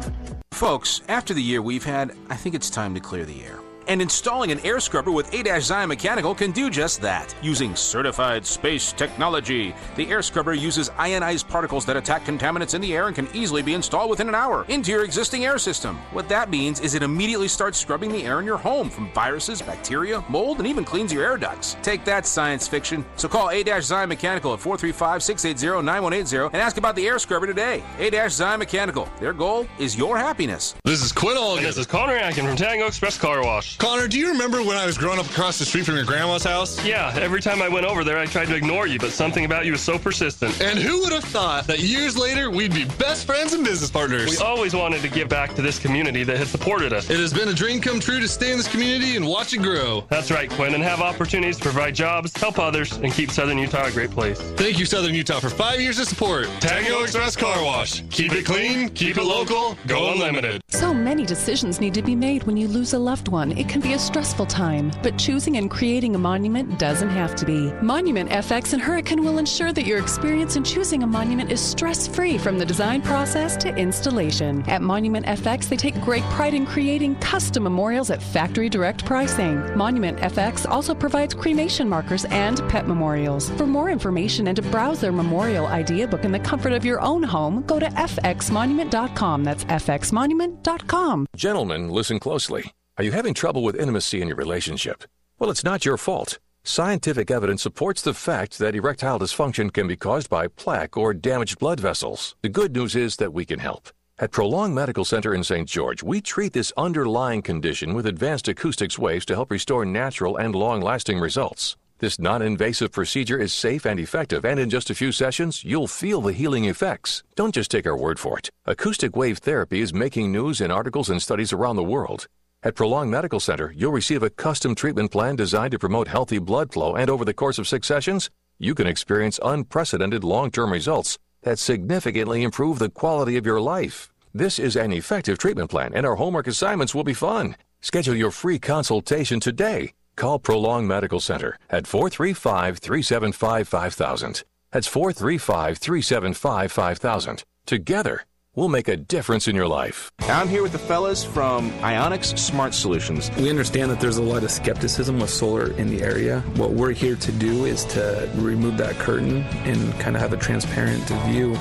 Folks, after the year we've had, I think it's time to clear the air. And installing an air scrubber with A-Zion Mechanical can do just that. Using certified space technology, the air scrubber uses ionized particles that attack contaminants in the air and can easily be installed within an hour into your existing air system. What that means is it immediately starts scrubbing the air in your home from viruses, bacteria, mold, and even cleans your air ducts. Take that science fiction. So call A-Zion Mechanical at 435-680-9180 and ask about the air scrubber today. A-Zion Mechanical. Their goal is your happiness. This is Quinn Olgan. And this is Connor Atkin from Tango Express Car Wash. Connor, do you remember when I was growing up across the street from your grandma's house? Yeah, every time I went over there, I tried to ignore you, but something about you was so persistent. And who would have thought that years later we'd be best friends and business partners? We always wanted to give back to this community that has supported us. It has been a dream come true to stay in this community and watch it grow. That's right, Quinn, and have opportunities to provide jobs, help others, and keep Southern Utah a great place. Thank you, Southern Utah, for five years of support. Tango Express Car Wash. Keep it clean, keep it local, go unlimited. So many decisions need to be made when you lose a loved one, it can be a stressful time, but choosing and creating a monument doesn't have to be. Monument FX and Hurricane will ensure that your experience in choosing a monument is stress free from the design process to installation. At Monument FX, they take great pride in creating custom memorials at factory direct pricing. Monument FX also provides cremation markers and pet memorials. For more information and to browse their memorial idea book in the comfort of your own home, go to fxmonument.com. That's fxmonument.com. Gentlemen, listen closely. Are you having trouble with intimacy in your relationship? Well, it's not your fault. Scientific evidence supports the fact that erectile dysfunction can be caused by plaque or damaged blood vessels. The good news is that we can help. At Prolong Medical Center in St. George, we treat this underlying condition with advanced acoustics waves to help restore natural and long lasting results. This non invasive procedure is safe and effective, and in just a few sessions, you'll feel the healing effects. Don't just take our word for it. Acoustic wave therapy is making news in articles and studies around the world. At Prolong Medical Center, you'll receive a custom treatment plan designed to promote healthy blood flow, and over the course of six sessions, you can experience unprecedented long term results that significantly improve the quality of your life. This is an effective treatment plan, and our homework assignments will be fun. Schedule your free consultation today. Call Prolong Medical Center at 435 375 5000. That's 435 375 5000. Together, we'll make a difference in your life. I'm here with the fellas from Ionix Smart Solutions. We understand that there's a lot of skepticism with solar in the area. What we're here to do is to remove that curtain and kind of have a transparent view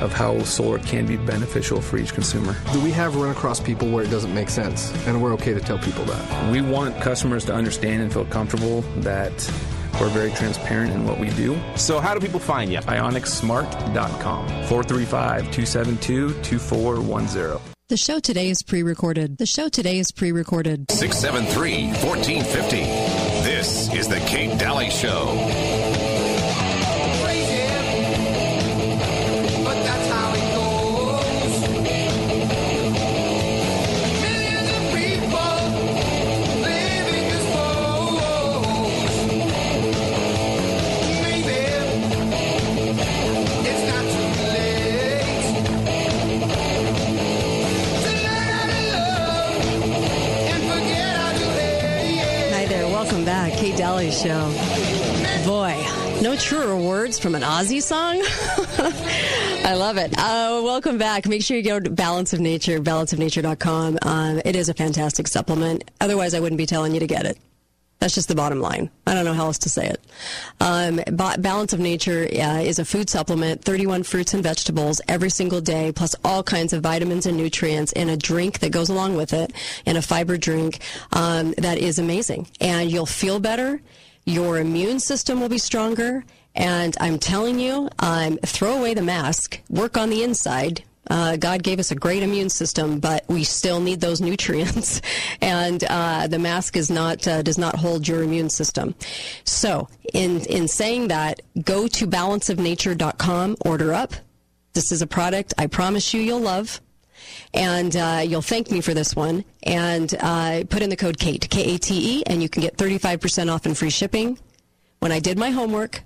of how solar can be beneficial for each consumer. Do we have run across people where it doesn't make sense? And we're okay to tell people that. We want customers to understand and feel comfortable that we're very transparent in what we do. So, how do people find you? IonixSmart.com, 435 272 2410. The show today is pre recorded. The show today is pre recorded. 673 1450. This is The Kate Dalley Show. Dalley Show. Boy, no truer words from an Ozzy song. I love it. Uh, welcome back. Make sure you go to Balance of Nature, balanceofnature.com. Um, it is a fantastic supplement. Otherwise, I wouldn't be telling you to get it. That's just the bottom line. I don't know how else to say it. Um, Balance of Nature uh, is a food supplement, 31 fruits and vegetables every single day, plus all kinds of vitamins and nutrients in a drink that goes along with it, in a fiber drink um, that is amazing. And you'll feel better. Your immune system will be stronger. And I'm telling you, um, throw away the mask, work on the inside, uh, God gave us a great immune system, but we still need those nutrients, and uh, the mask is not uh, does not hold your immune system. So, in in saying that, go to balanceofnature.com, order up. This is a product I promise you you'll love and uh, you'll thank me for this one. And uh, put in the code KATE, K A T E, and you can get 35% off and free shipping. When I did my homework,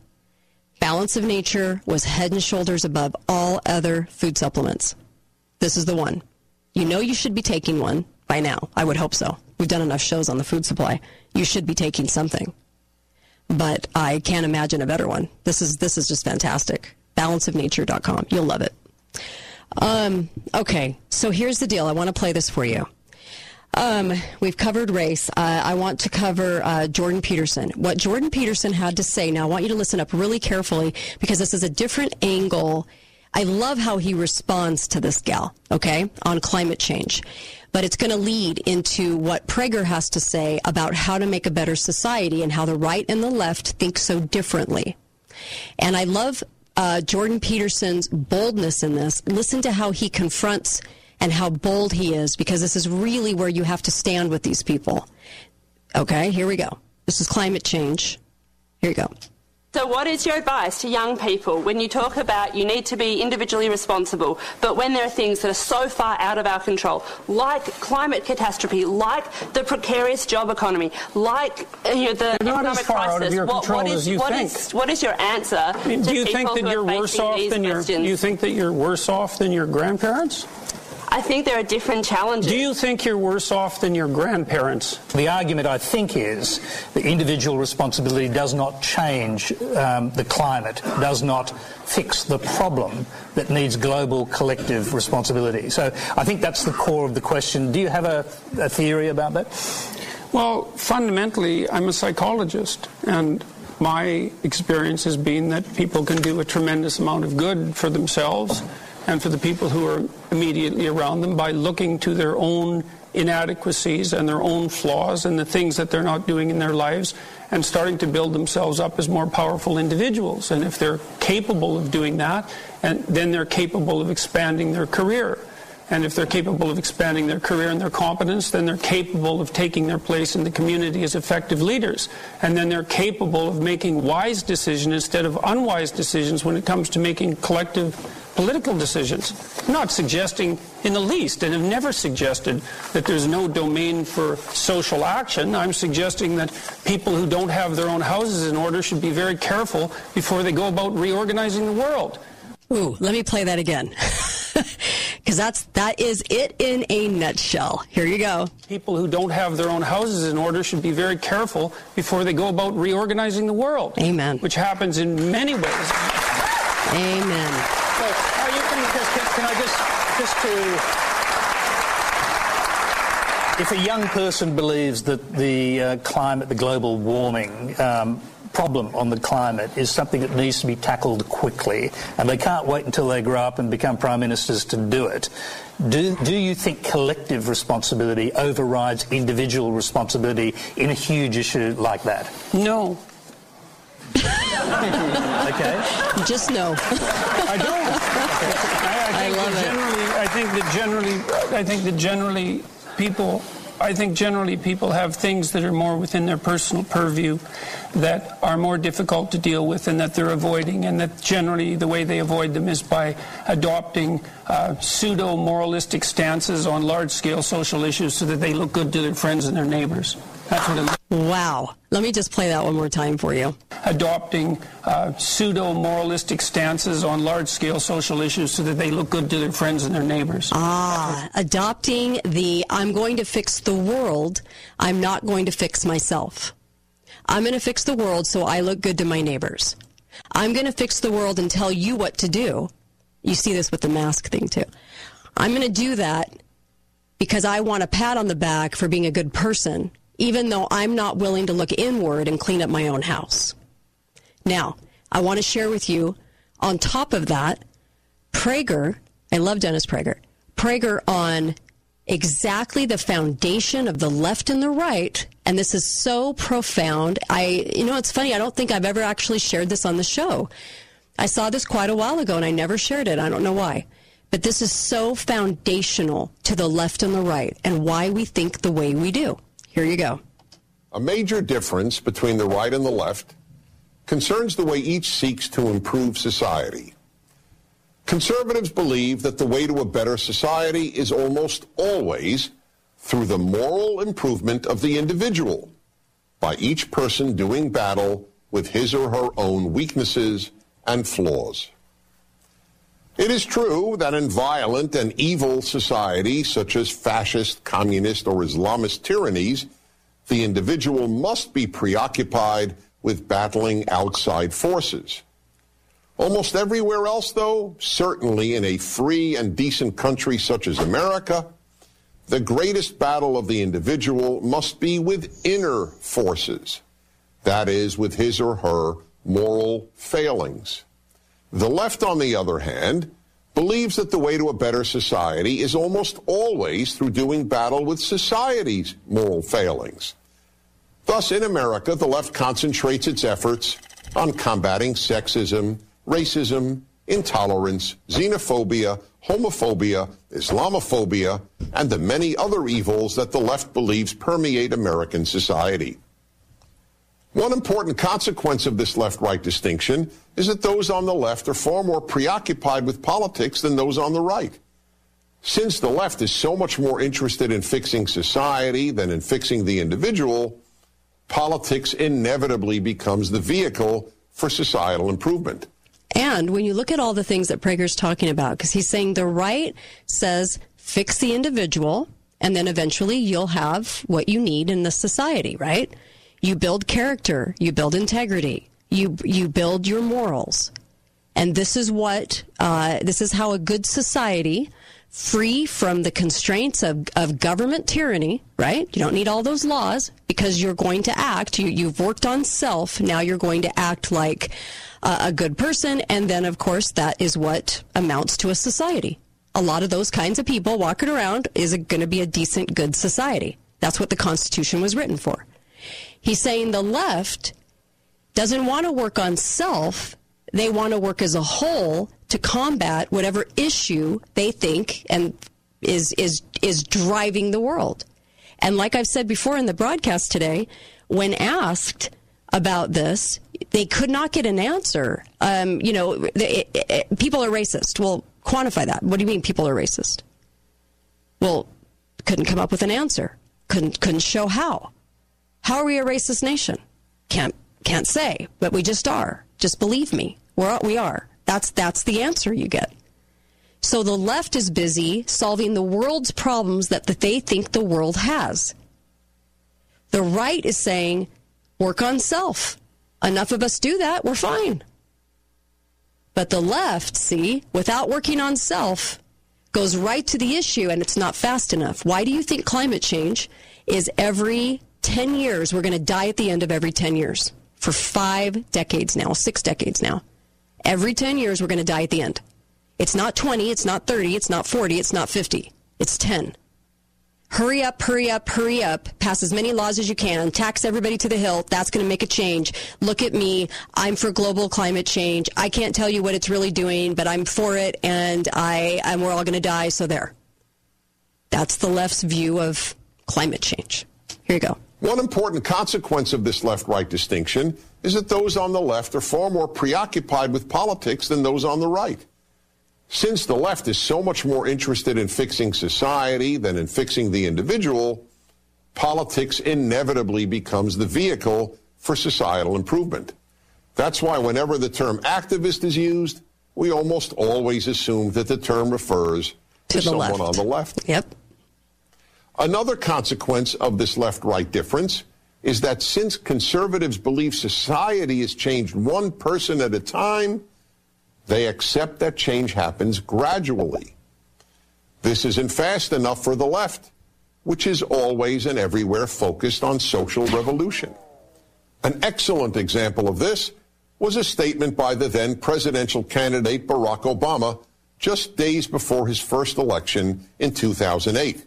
Balance of Nature was head and shoulders above all other food supplements. This is the one. You know you should be taking one by now. I would hope so. We've done enough shows on the food supply. You should be taking something. But I can't imagine a better one. This is this is just fantastic. Balanceofnature.com. You'll love it. Um, okay, so here's the deal. I want to play this for you. Um, we've covered race. Uh, I want to cover uh, Jordan Peterson. What Jordan Peterson had to say. Now, I want you to listen up really carefully because this is a different angle. I love how he responds to this gal, okay, on climate change. But it's going to lead into what Prager has to say about how to make a better society and how the right and the left think so differently. And I love uh, Jordan Peterson's boldness in this. Listen to how he confronts and how bold he is because this is really where you have to stand with these people. Okay, here we go. This is climate change. Here you go. So, what is your advice to young people when you talk about you need to be individually responsible, but when there are things that are so far out of our control, like climate catastrophe, like the precarious job economy, like uh, you know, the They're economic crisis? out of your what, what, is, you what, is, what is your answer? Do you think that you're worse off these than your? questions? You think that you're worse off than your grandparents? I think there are different challenges. Do you think you're worse off than your grandparents? The argument, I think, is that individual responsibility does not change um, the climate, does not fix the problem that needs global collective responsibility. So I think that's the core of the question. Do you have a, a theory about that? Well, fundamentally, I'm a psychologist, and my experience has been that people can do a tremendous amount of good for themselves and for the people who are immediately around them by looking to their own inadequacies and their own flaws and the things that they're not doing in their lives and starting to build themselves up as more powerful individuals. And if they're capable of doing that, and then they're capable of expanding their career. And if they're capable of expanding their career and their competence, then they're capable of taking their place in the community as effective leaders. And then they're capable of making wise decisions instead of unwise decisions when it comes to making collective political decisions. I'm not suggesting in the least, and have never suggested that there's no domain for social action. I'm suggesting that people who don't have their own houses in order should be very careful before they go about reorganizing the world. Ooh, let me play that again. Because that's that is it in a nutshell. Here you go. People who don't have their own houses in order should be very careful before they go about reorganizing the world. Amen. Which happens in many ways. Amen. So, are you, can, can, can I just just to if a young person believes that the uh, climate, the global warming um, problem on the climate is something that needs to be tackled quickly, and they can't wait until they grow up and become prime ministers to do it. Do, do you think collective responsibility overrides individual responsibility in a huge issue like that? No. okay. Just no. I don't. I, I, think love that it. I think that generally, I think that generally people, I think generally people have things that are more within their personal purview that are more difficult to deal with and that they're avoiding, and that generally the way they avoid them is by adopting uh, pseudo moralistic stances on large scale social issues so that they look good to their friends and their neighbors. That's what it Wow. Let me just play that one more time for you. adopting uh, pseudo moralistic stances on large scale social issues so that they look good to their friends and their neighbors. Ah, adopting the I'm going to fix the world, I'm not going to fix myself. I'm going to fix the world so I look good to my neighbors. I'm going to fix the world and tell you what to do. You see this with the mask thing too. I'm going to do that because I want a pat on the back for being a good person, even though I'm not willing to look inward and clean up my own house. Now, I want to share with you, on top of that, Prager, I love Dennis Prager, Prager on exactly the foundation of the left and the right. And this is so profound. I, you know, it's funny. I don't think I've ever actually shared this on the show. I saw this quite a while ago and I never shared it. I don't know why. But this is so foundational to the left and the right and why we think the way we do. Here you go. A major difference between the right and the left concerns the way each seeks to improve society. Conservatives believe that the way to a better society is almost always through the moral improvement of the individual, by each person doing battle with his or her own weaknesses and flaws. It is true that in violent and evil societies such as fascist, communist, or Islamist tyrannies, the individual must be preoccupied with battling outside forces. Almost everywhere else, though, certainly in a free and decent country such as America, the greatest battle of the individual must be with inner forces. That is, with his or her moral failings. The left, on the other hand, believes that the way to a better society is almost always through doing battle with society's moral failings. Thus, in America, the left concentrates its efforts on combating sexism, racism, intolerance, xenophobia, homophobia, Islamophobia, and the many other evils that the left believes permeate American society. One important consequence of this left-right distinction is that those on the left are far more preoccupied with politics than those on the right. Since the left is so much more interested in fixing society than in fixing the individual, politics inevitably becomes the vehicle for societal improvement. And when you look at all the things that Prager's talking about, because he's saying the right says fix the individual, and then eventually you'll have what you need in the society, right? You build character, you build integrity, you you build your morals, and this is what uh, this is how a good society, free from the constraints of, of government tyranny, right? You don't need all those laws because you're going to act. You you've worked on self. Now you're going to act like uh, a good person, and then of course that is what amounts to a society. A lot of those kinds of people walking around is going to be a decent, good society. That's what the Constitution was written for. He's saying the left doesn't want to work on self. They want to work as a whole to combat whatever issue they think and is is is driving the world. And like I've said before in the broadcast today, when asked about this, they could not get an answer. Um, you know, it, it, people are racist. Well, quantify that. What do you mean people are racist? Well, couldn't come up with an answer. Couldn't couldn't show how. How are we a racist nation? Can't can't say, but we just are. Just believe me. We're we are. That's that's the answer you get. So the left is busy solving the world's problems that, that they think the world has. The right is saying, work on self. Enough of us do that, we're fine. But the left, see, without working on self, goes right to the issue and it's not fast enough. Why do you think climate change is every 10 years, we're going to die at the end of every 10 years? For five decades now, six decades now. Every 10 years, we're going to die at the end. It's not 20, it's not 30, it's not 40, it's not 50. It's 10 hurry up, hurry up, hurry up, pass as many laws as you can, tax everybody to the hilt. That's going to make a change. Look at me. I'm for global climate change. I can't tell you what it's really doing, but I'm for it and I, and we're all going to die. So there. That's the left's view of climate change. Here you go. One important consequence of this left right distinction is that those on the left are far more preoccupied with politics than those on the right. Since the left is so much more interested in fixing society than in fixing the individual, politics inevitably becomes the vehicle for societal improvement. That's why whenever the term activist is used, we almost always assume that the term refers to, to someone left. on the left. Yep. Another consequence of this left-right difference is that since conservatives believe society has changed one person at a time, they accept that change happens gradually. This isn't fast enough for the left, which is always and everywhere focused on social revolution. An excellent example of this was a statement by the then presidential candidate Barack Obama just days before his first election in 2008.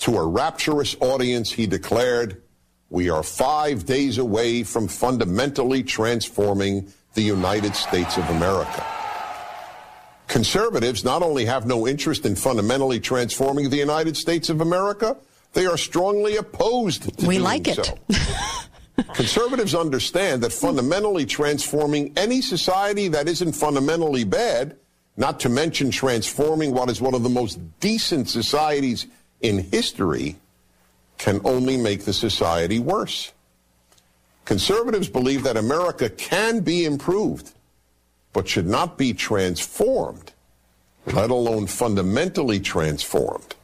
To a rapturous audience, he declared, We are five days away from fundamentally transforming the United States of America. Conservatives not only have no interest in fundamentally transforming the United States of America, they are strongly opposed to we doing like it. so. Conservatives understand that fundamentally transforming any society that isn't fundamentally bad, not to mention transforming what is one of the most decent societies in history, can only make the society worse. Conservatives believe that America can be improved, but should not be transformed, let alone fundamentally transformed.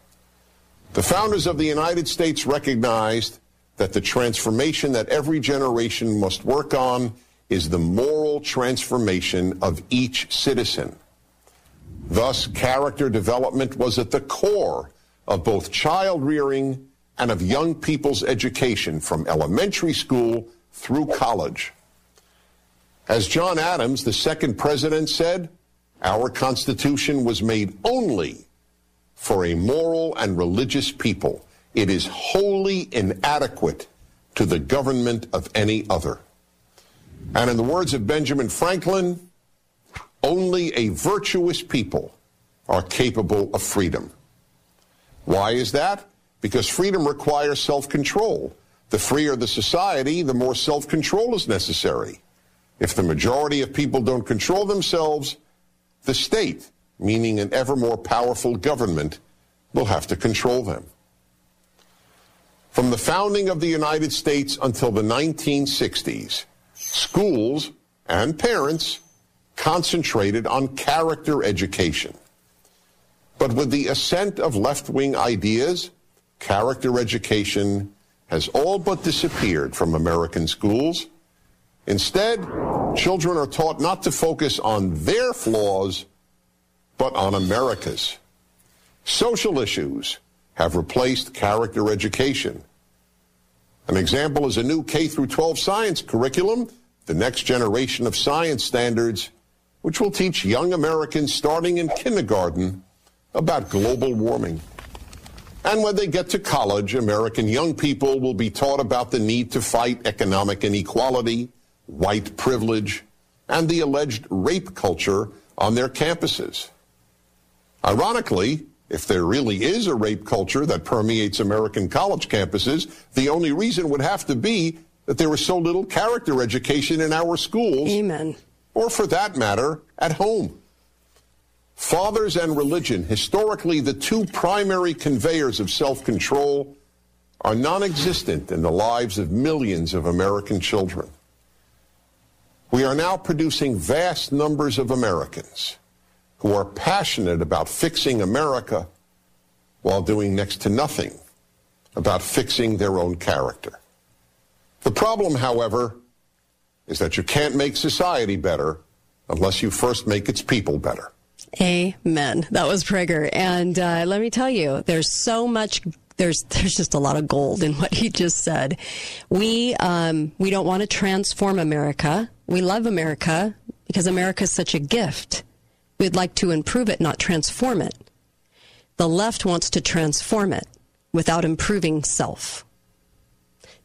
The founders of the United States recognized that the transformation that every generation must work on is the moral transformation of each citizen. Thus, character development was at the core of both child rearing and of young people's education from elementary school through college. As John Adams, the second president, said, our Constitution was made only for a moral and religious people. It is wholly inadequate to the government of any other. And in the words of Benjamin Franklin, only a virtuous people are capable of freedom. Why is that? Because freedom requires self control. The freer the society, the more self-control is necessary. If the majority of people don't control themselves, the state, meaning an ever more powerful government, will have to control them. From the founding of the United States until the 1960s, schools and parents concentrated on character education. But with the ascent of left wing ideas, character education has all but disappeared from American schools. Instead, children are taught not to focus on their flaws, but on America's. Social issues have replaced character education. An example is a new K through 12 science curriculum, the next generation of science standards, which will teach young Americans starting in kindergarten about global warming. And when they get to college, American young people will be taught about the need to fight economic inequality, white privilege, and the alleged rape culture on their campuses. Ironically, if there really is a rape culture that permeates American college campuses, the only reason would have to be that there is so little character education in our schools. Amen. Or for that matter, at home. Fathers and religion, historically the two primary conveyors of self control, are non existent in the lives of millions of American children. We are now producing vast numbers of Americans who are passionate about fixing America while doing next to nothing about fixing their own character. The problem, however, is that you can't make society better unless you first make its people better. Amen. That was Prager. And uh, let me tell you, there's so much. There's there's just a lot of gold in what he just said. We um, we don't want to transform America. We love America because America is such a gift. We'd like to improve it, not transform it. The left wants to transform it without improving self.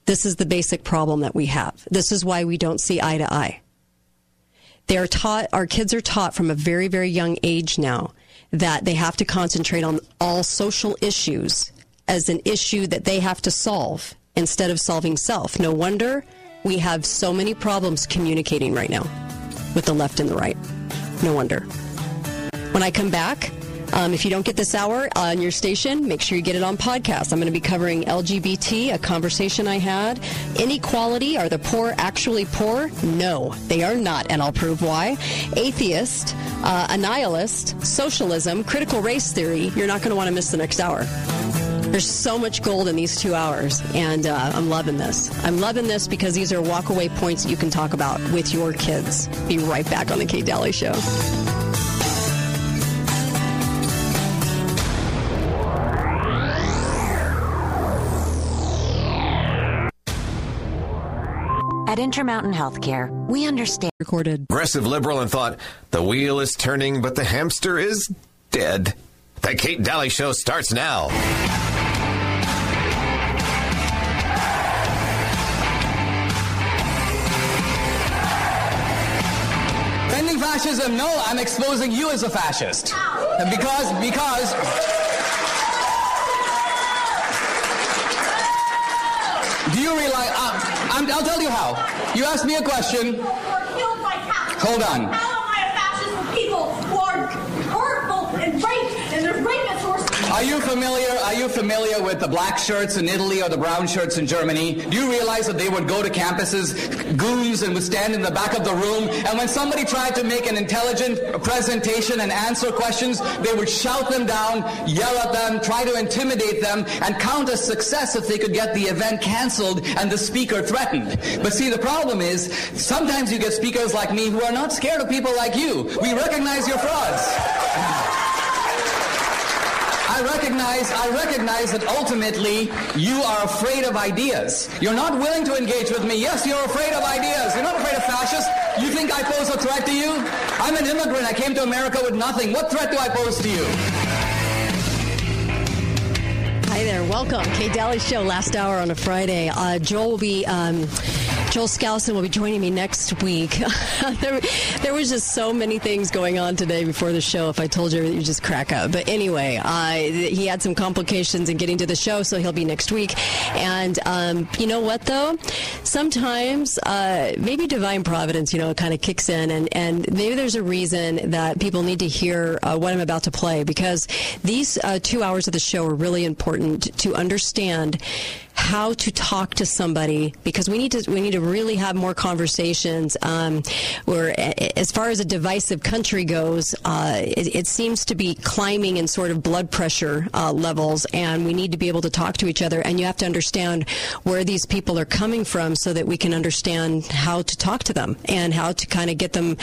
This is the basic problem that we have. This is why we don't see eye to eye. They are taught, our kids are taught from a very, very young age now that they have to concentrate on all social issues as an issue that they have to solve instead of solving self. No wonder we have so many problems communicating right now with the left and the right. No wonder. When I come back, um, if you don't get this hour on your station, make sure you get it on podcast. I'm going to be covering LGBT, a conversation I had. Inequality, are the poor actually poor? No, they are not, and I'll prove why. Atheist, uh, a nihilist, socialism, critical race theory. You're not going to want to miss the next hour. There's so much gold in these two hours, and uh, I'm loving this. I'm loving this because these are walkaway points that you can talk about with your kids. Be right back on the Kate Dalley Show. At Intermountain Healthcare, we understand. Recorded. Aggressive liberal and thought the wheel is turning, but the hamster is dead. The Kate Dalley Show starts now. Defending fascism? No, I'm exposing you as a fascist. Because, because. Do you realize? Uh, I'm, I'll tell you how. You asked me a question. Hold on. People who are hurtful and rape, and there's rapists who are. You familiar? Are you familiar with the black shirts in Italy or the brown shirts in Germany? Do you realize that they would go to campuses, goons, and would stand in the back of the room, and when somebody tried to make an intelligent presentation and answer questions, they would shout them down, yell at them, try to intimidate them, and count as success if they could get the event canceled and the speaker threatened. But see, the problem is sometimes you get speakers like me who are not scared of people like you. We recognize your frauds. I recognize, I recognize that ultimately you are afraid of ideas. You're not willing to engage with me. Yes, you're afraid of ideas. You're not afraid of fascists. You think I pose a threat to you? I'm an immigrant. I came to America with nothing. What threat do I pose to you? Hi there. Welcome. Kate Dalley Show, last hour on a Friday. Uh, Joel will be. Um, Joel Skousen will be joining me next week. there, there, was just so many things going on today before the show. If I told you, you'd just crack up. But anyway, uh, he had some complications in getting to the show, so he'll be next week. And um, you know what, though? Sometimes uh, maybe divine providence, you know, kind of kicks in, and, and maybe there's a reason that people need to hear uh, what I'm about to play because these uh, two hours of the show are really important to understand how to talk to somebody because we need to we need to really have more conversations. Um, where as far as a divisive country goes, uh, it, it, seems to be climbing in sort of blood pressure uh, levels, and we need to be able to talk to each other. And you have to understand where these people are coming from so that we can understand how to talk to them and how to kind of get them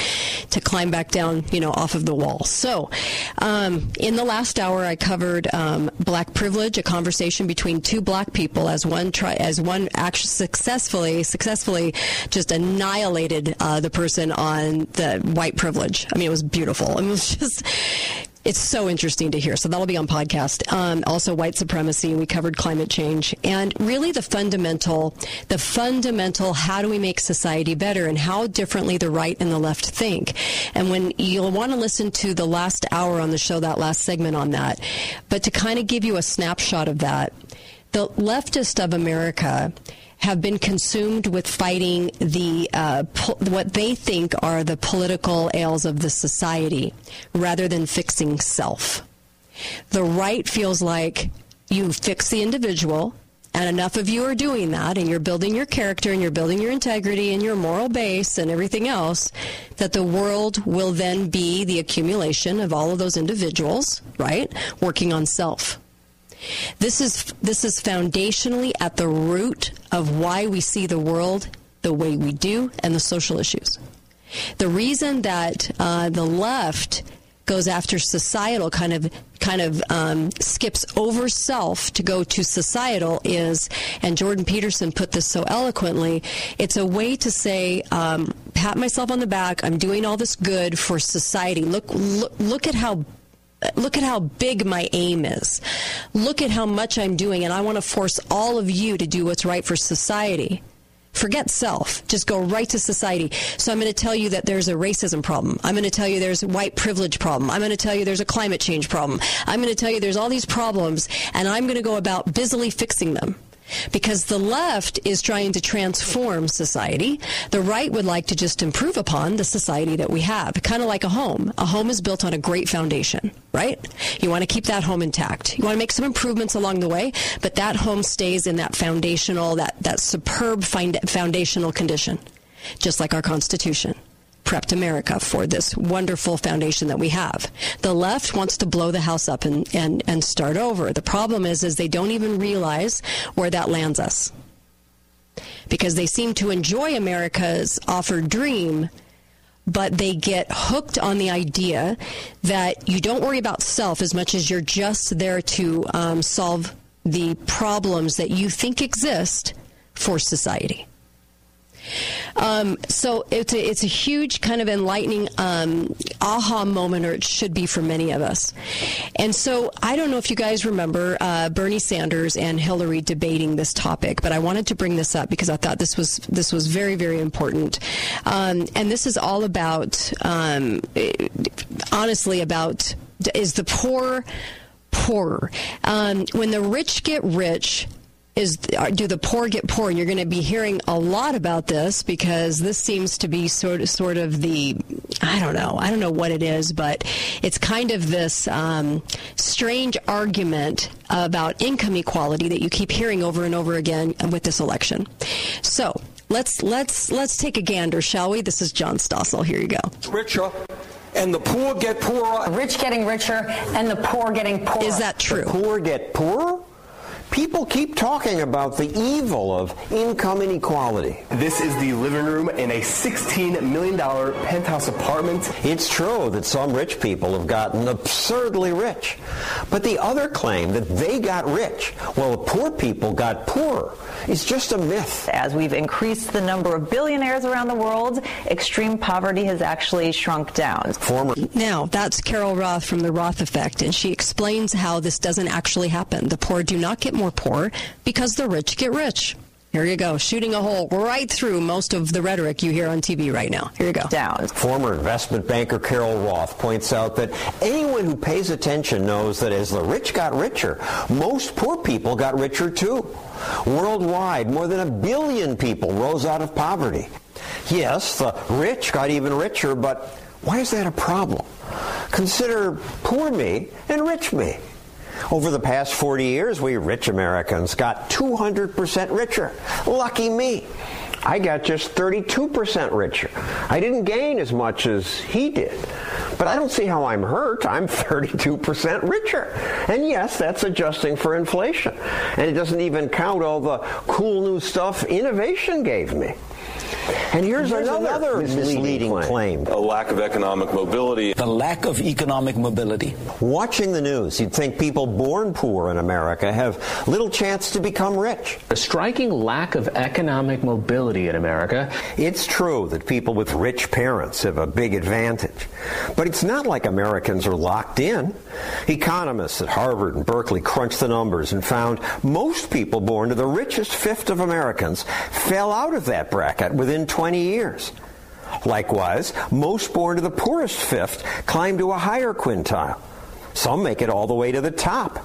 to climb back down, you know, off of the wall. So, um, in the last hour, I covered um, black privilege, a conversation between two black people as one try as one actually successfully successfully just annihilated uh, the person on the white privilege. I mean, it was beautiful. It was just it's so interesting to hear. So that'll be on podcast. Um, also, white supremacy. We covered climate change and really the fundamental, the fundamental. How do we make society better and how differently the right and the left think? And when you'll want to listen to the last hour on the show, that last segment on that, but to kind of give you a snapshot of that, the leftist of America have been consumed with fighting the uh, po- what they think are the political ails of the society rather than fixing self. The right feels like you fix the individual, and enough of you are doing that, and you're building your character, and you're building your integrity, and your moral base, and everything else, that the world will then be the accumulation of all of those individuals, right, working on self. This is this is foundationally at the root of why we see the world the way we do and the social issues. The reason that uh, the left goes after societal kind of kind of um, skips over self to go to societal is and jordan peterson put this so eloquently it's a way to say um, pat myself on the back i'm doing all this good for society look look, look at how look at how big my aim is. Look at how much I'm doing, and I want to force all of you to do what's right for society. Forget self. Just go right to society. So I'm going to tell you that there's a racism problem. I'm going to tell you there's a white privilege problem. I'm going to tell you there's a climate change problem. I'm going to tell you there's all these problems, and I'm going to go about busily fixing them because the left is trying to transform society. The right would like to just improve upon the society that we have, kind of like a home. A home is built on a great foundation, right? You want to keep that home intact. You want to make some improvements along the way, but that home stays in that foundational, that, that superb foundational condition, just like our Constitution prepped America for this wonderful foundation that we have. The left wants to blow the house up and, and, and start over. The problem is, is they don't even realize where that lands us. Because they seem to enjoy America's offered dream, but they get hooked on the idea that you don't worry about self as much as you're just there to um, solve the problems that you think exist for society. Um, so it's a, it's a huge kind of enlightening um, aha moment, or it should be for many of us. And so I don't know if you guys remember uh, Bernie Sanders and Hillary debating this topic, but I wanted to bring this up because I thought this was this was very very important. Um, and this is all about um, honestly about is the poor poorer. Um, when the rich get rich, is do the poor get poor? And you're going to be hearing a lot about this because this seems to be sort of sort of the I don't know I don't know what it is, but it's kind of this um, strange argument about income equality that you keep hearing over and over again with this election. So let's let's let's take a gander, shall we? This is John Stossel. Here you go. Richer and the poor get poorer. Rich getting richer and the poor getting poorer. Is that true? The poor get poorer? People keep talking about the evil of income inequality. This is the living room in a $16 million penthouse apartment. It's true that some rich people have gotten absurdly rich. But the other claim that they got rich while the poor people got poorer is just a myth. As we've increased the number of billionaires around the world, extreme poverty has actually shrunk down. Former. Now, that's Carol Roth from the Roth Effect, and she explains how this doesn't actually happen. The poor do not get more poor because the rich get rich. Here you go, shooting a hole right through most of the rhetoric you hear on TV right now. Here you go. Down. Former investment banker Carol Roth points out that anyone who pays attention knows that as the rich got richer, most poor people got richer too. Worldwide, more than a billion people rose out of poverty. Yes, the rich got even richer, but why is that a problem? Consider poor me and rich me. Over the past 40 years, we rich Americans got 200% richer. Lucky me. I got just 32% richer. I didn't gain as much as he did. But I don't see how I'm hurt. I'm 32% richer. And yes, that's adjusting for inflation. And it doesn't even count all the cool new stuff innovation gave me. And here's, Here's another, another misleading, misleading claim. A lack of economic mobility. The lack of economic mobility. Watching the news, you'd think people born poor in America have little chance to become rich. A striking lack of economic mobility in America. It's true that people with rich parents have a big advantage. But it's not like Americans are locked in. Economists at Harvard and Berkeley crunched the numbers and found most people born to the richest fifth of Americans fell out of that bracket within 20 years. Likewise, most born to the poorest fifth climb to a higher quintile. Some make it all the way to the top.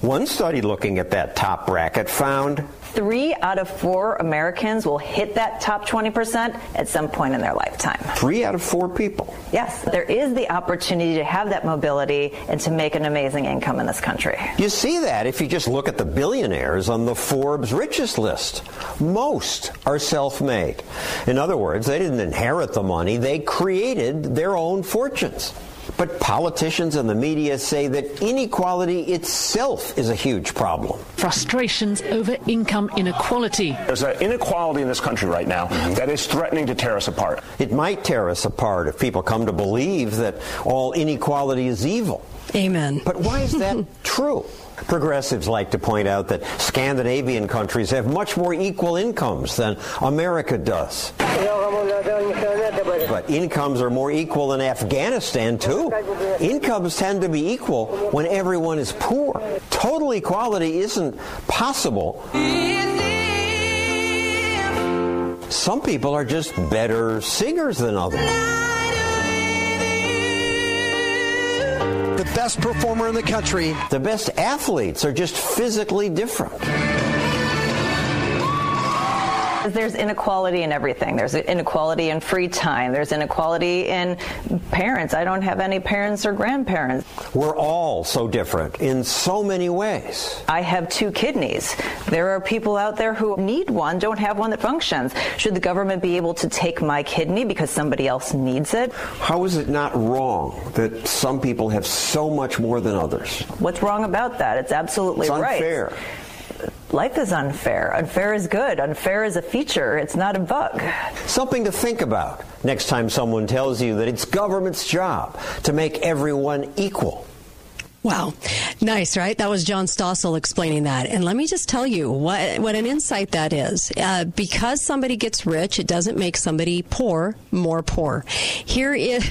One study looking at that top bracket found Three out of four Americans will hit that top 20% at some point in their lifetime. three out of four people. Yes, there is the opportunity to have that mobility and to make an amazing income in this country. You see that if you just look at the billionaires on the Forbes richest list. Most are self made. In other words, they didn't inherit the money, they created their own fortunes. But politicians and the media say that inequality itself is a huge problem. Frustrations over income inequality. There's an inequality in this country right now mm-hmm. that is threatening to tear us apart. It might tear us apart if people come to believe that all inequality is evil. Amen. But why is that true? Progressives like to point out that Scandinavian countries have much more equal incomes than America does. But incomes are more equal in Afghanistan, too. Incomes tend to be equal when everyone is poor. Total equality isn't possible. Some people are just better singers than others. Best performer in the country. The best athletes are just physically different. There's inequality in everything. There's inequality in free time. There's inequality in parents. I don't have any parents or grandparents. We're all so different in so many ways. I have two kidneys. There are people out there who need one, don't have one that functions. Should the government be able to take my kidney because somebody else needs it? How is it not wrong that some people have so much more than others? What's wrong about that? It's absolutely It's right. Life is unfair. Unfair is good. Unfair is a feature. It's not a bug. Something to think about next time someone tells you that it's government's job to make everyone equal. Wow. Nice, right? That was John Stossel explaining that. And let me just tell you what, what an insight that is. Uh, because somebody gets rich, it doesn't make somebody poor more poor. Here is,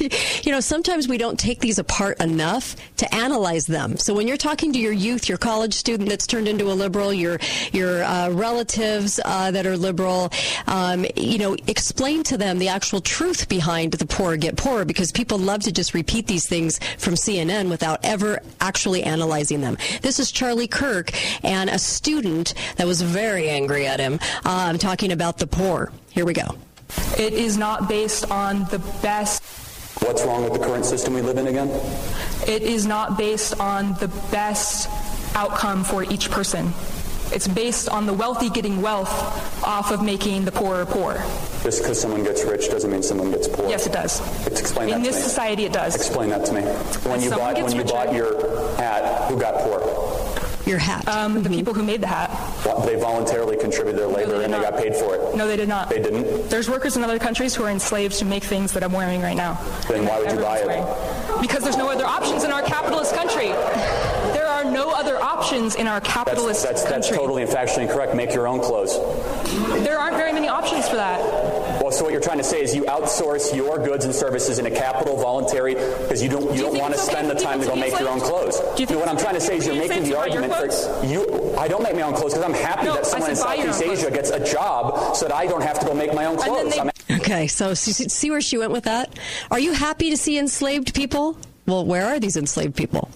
you know, sometimes we don't take these apart enough to analyze them. So when you're talking to your youth, your college student that's turned into a liberal, your, your uh, relatives uh, that are liberal, um, you know, explain to them the actual truth behind the poor get poorer because people love to just repeat these things from CNN without ever actually analyzing them. This is Charlie Kirk and a student that was very angry at him um, talking about the poor. Here we go. It is not based on the best. What's wrong with the current system we live in again? It is not based on the best outcome for each person. It's based on the wealthy getting wealth off of making the poorer poor. Just because someone gets rich doesn't mean someone gets poor. Yes, it does. It's, explain In that this to me. society, it does. Explain that to me. When you Someone bought when you richer. bought your hat, who got poor? Your hat. Um, The people who made the hat. Well, They voluntarily contributed their labor and they got paid for it. No, they did not. They didn't. There's workers in other countries who are enslaved to make things that I'm wearing right now. Then why would you buy it? Because there's no other options in our capitalist country. There are no other options in our capitalist that's, that's country. totally and factually incorrect. Make your own clothes. There aren't very many options for that. Well, so what you're trying to say is you outsource your goods and services in a capital voluntary because you don't you, Do you don't want to it's okay spend the time to go to be make your own clothes. Do you think No, what I'm it's trying to say is you're people to making the enslaved to buy your argument for you. I don't make my own clothes because I'm happy No, that someone in said buy your Southeast Asia gets a job so that I don't have to go make my own clothes. they- Okay, so see, see where she went with that? Are you happy to see enslaved people? Well, where are these enslaved people?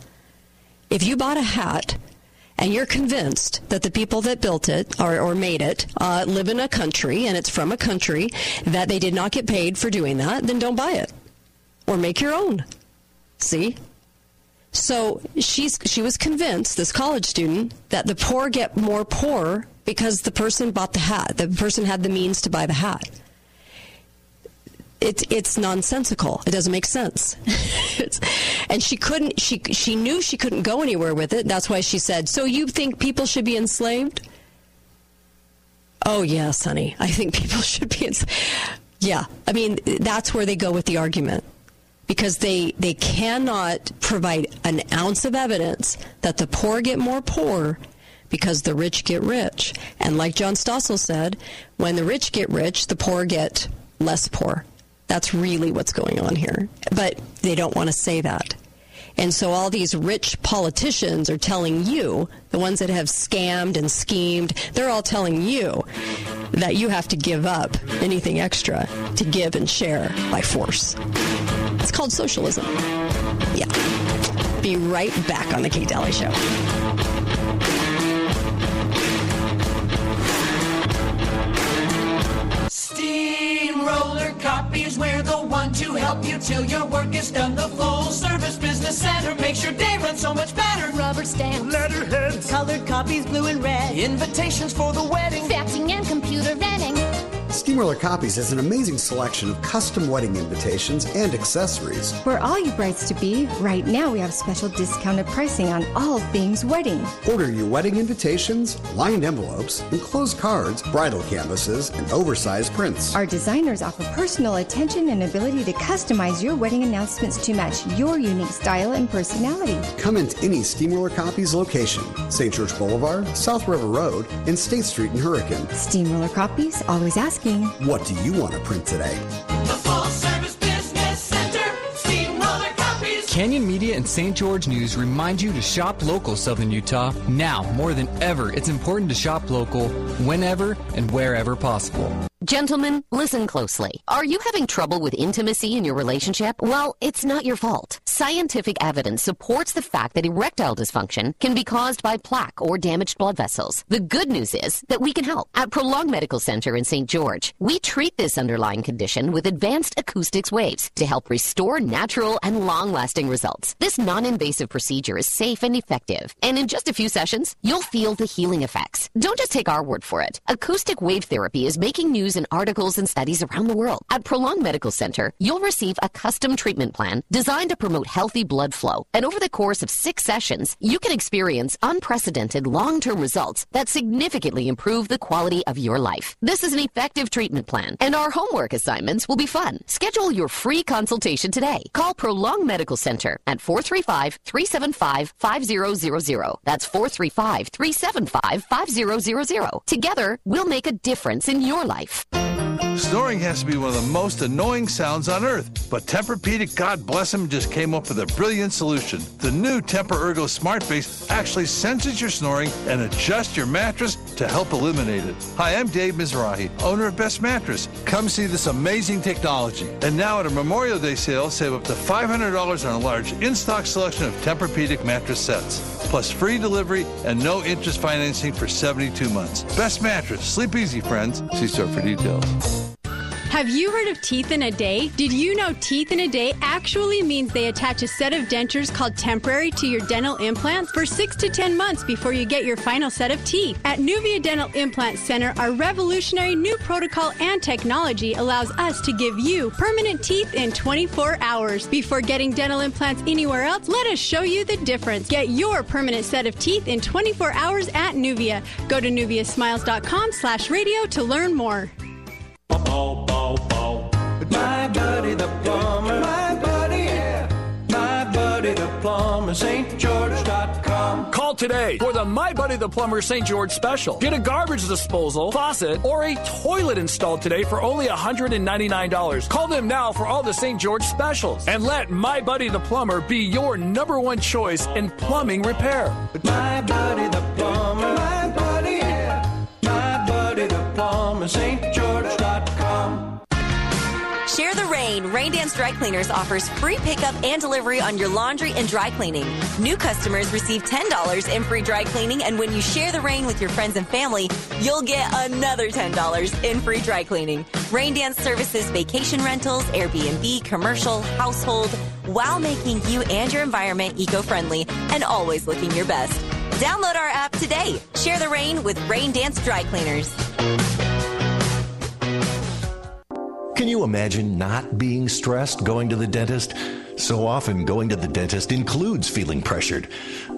If you bought a hat and you're convinced that the people that built it or, or made it uh, live in a country and it's from a country that they did not get paid for doing that, then don't buy it or make your own. See? So she's she was convinced, this college student, that the poor get more poor because the person bought the hat. The person had the means to buy the hat. It's it's nonsensical. It doesn't make sense. and she couldn't. She she knew she couldn't go anywhere with it. That's why she said, "So you think people should be enslaved?" Oh yes, honey. I think people should be enslaved. Yeah, I mean that's where they go with the argument because they they cannot provide an ounce of evidence that the poor get more poor because the rich get rich. And like John Stossel said, when the rich get rich, the poor get less poor. That's really what's going on here. But they don't want to say that. And so all these rich politicians are telling you, the ones that have scammed and schemed, they're all telling you that you have to give up anything extra to give and share by force. It's called socialism. Yeah. Be right back on the Kate Dalley Show. Steamroller copies, we're the one to help you till your work is done. The full service business center makes your day run so much better. Rubber stamps, letterheads, colored copies, blue and red, invitations for the wedding, faxing and computer venting. Steamroller Copies has an amazing selection of custom wedding invitations and accessories. For all you brides to be, right now we have special discounted pricing on all things wedding. Order your wedding invitations, lined envelopes, enclosed cards, bridal canvases, and oversized prints. Our designers offer personal attention and ability to customize your wedding announcements to match your unique style and personality. Come into any Steamroller Copies location St. George Boulevard, South River Road, and State Street in Hurricane. Steamroller Copies, always asking. What do you want to print today? The full service business center, Steamroller copies. Canyon Media and St. George News remind you to shop local, Southern Utah. Now, more than ever, it's important to shop local whenever and wherever possible. Gentlemen, listen closely. Are you having trouble with intimacy in your relationship? Well, it's not your fault. Scientific evidence supports the fact that erectile dysfunction can be caused by plaque or damaged blood vessels. The good news is that we can help. At Prolong Medical Center in St. George, we treat this underlying condition with advanced acoustics waves to help restore natural and long-lasting results. This non-invasive procedure is safe and effective, and in just a few sessions, you'll feel the healing effects. Don't just take our word for it. Acoustic wave therapy is making news in articles and studies around the world. At Prolong Medical Center, you'll receive a custom treatment plan designed to promote healthy blood flow. And over the course of six sessions, you can experience unprecedented long-term results that significantly improve the quality of your life. This is an effective treatment plan, and our homework assignments will be fun. Schedule your free consultation today. Call Prolong Medical Center at 435-375-5000. That's 435-375-5000. Together, we'll make a difference in your life. Thank you. Snoring has to be one of the most annoying sounds on earth, but Tempur-Pedic, God bless him, just came up with a brilliant solution. The new Tempur-Ergo Smart Base actually senses your snoring and adjusts your mattress to help eliminate it. Hi, I'm Dave Mizrahi, owner of Best Mattress. Come see this amazing technology. And now at a Memorial Day sale, save up to $500 on a large in-stock selection of Tempur-Pedic mattress sets, plus free delivery and no interest financing for 72 months. Best Mattress. Sleep easy, friends. See store for details. Have you heard of Teeth in a Day? Did you know Teeth in a Day actually means they attach a set of dentures called temporary to your dental implants for 6 to 10 months before you get your final set of teeth? At Nuvia Dental Implant Center, our revolutionary new protocol and technology allows us to give you permanent teeth in 24 hours. Before getting dental implants anywhere else, let us show you the difference. Get your permanent set of teeth in 24 hours at Nuvia. Go to nuviasmiles.com slash radio to learn more. My buddy the plumber, my buddy, yeah. My buddy the plumber, stgeorge.com. Call today for the My Buddy the Plumber St. George special. Get a garbage disposal, faucet, or a toilet installed today for only $199. Call them now for all the St. George specials. And let My Buddy the Plumber be your number one choice in plumbing repair. My buddy the plumber, my buddy, yeah. My buddy the plumber, stgeorge.com. Share the rain. Rain Dance Dry Cleaners offers free pickup and delivery on your laundry and dry cleaning. New customers receive $10 in free dry cleaning, and when you share the rain with your friends and family, you'll get another $10 in free dry cleaning. Rain Dance services vacation rentals, Airbnb, commercial, household, while making you and your environment eco friendly and always looking your best. Download our app today. Share the rain with Rain Dance Dry Cleaners. Can you imagine not being stressed going to the dentist? So often, going to the dentist includes feeling pressured.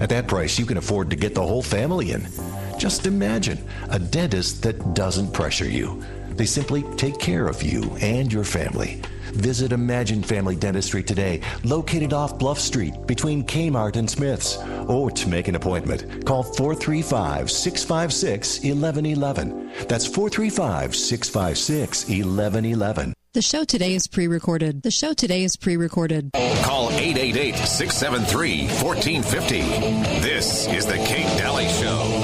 At that price, you can afford to get the whole family in. Just imagine a dentist that doesn't pressure you. They simply take care of you and your family. Visit Imagine Family Dentistry today, located off Bluff Street between Kmart and Smith's. Or to make an appointment, call 435 656 1111. That's 435 656 1111. The show today is pre recorded. The show today is pre recorded. Call 888 673 1450. This is The Kate Dalley Show.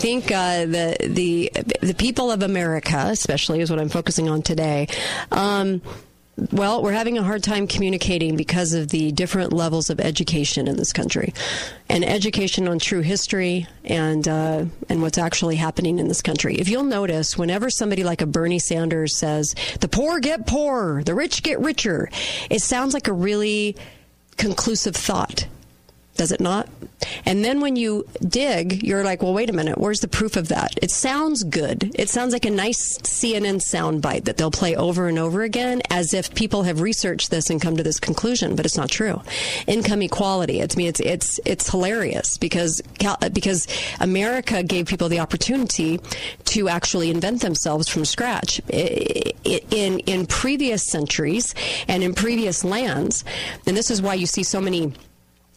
Think uh, the the the people of America, especially, is what I'm focusing on today. Um, well, we're having a hard time communicating because of the different levels of education in this country, and education on true history and uh, and what's actually happening in this country. If you'll notice, whenever somebody like a Bernie Sanders says, "The poor get poorer, the rich get richer," it sounds like a really conclusive thought. Does it not? And then when you dig, you're like, well, wait a minute, where's the proof of that? It sounds good. It sounds like a nice CNN soundbite that they'll play over and over again as if people have researched this and come to this conclusion, but it's not true. Income equality. It's I mean, it's it's it's hilarious because because America gave people the opportunity to actually invent themselves from scratch. In in previous centuries and in previous lands, and this is why you see so many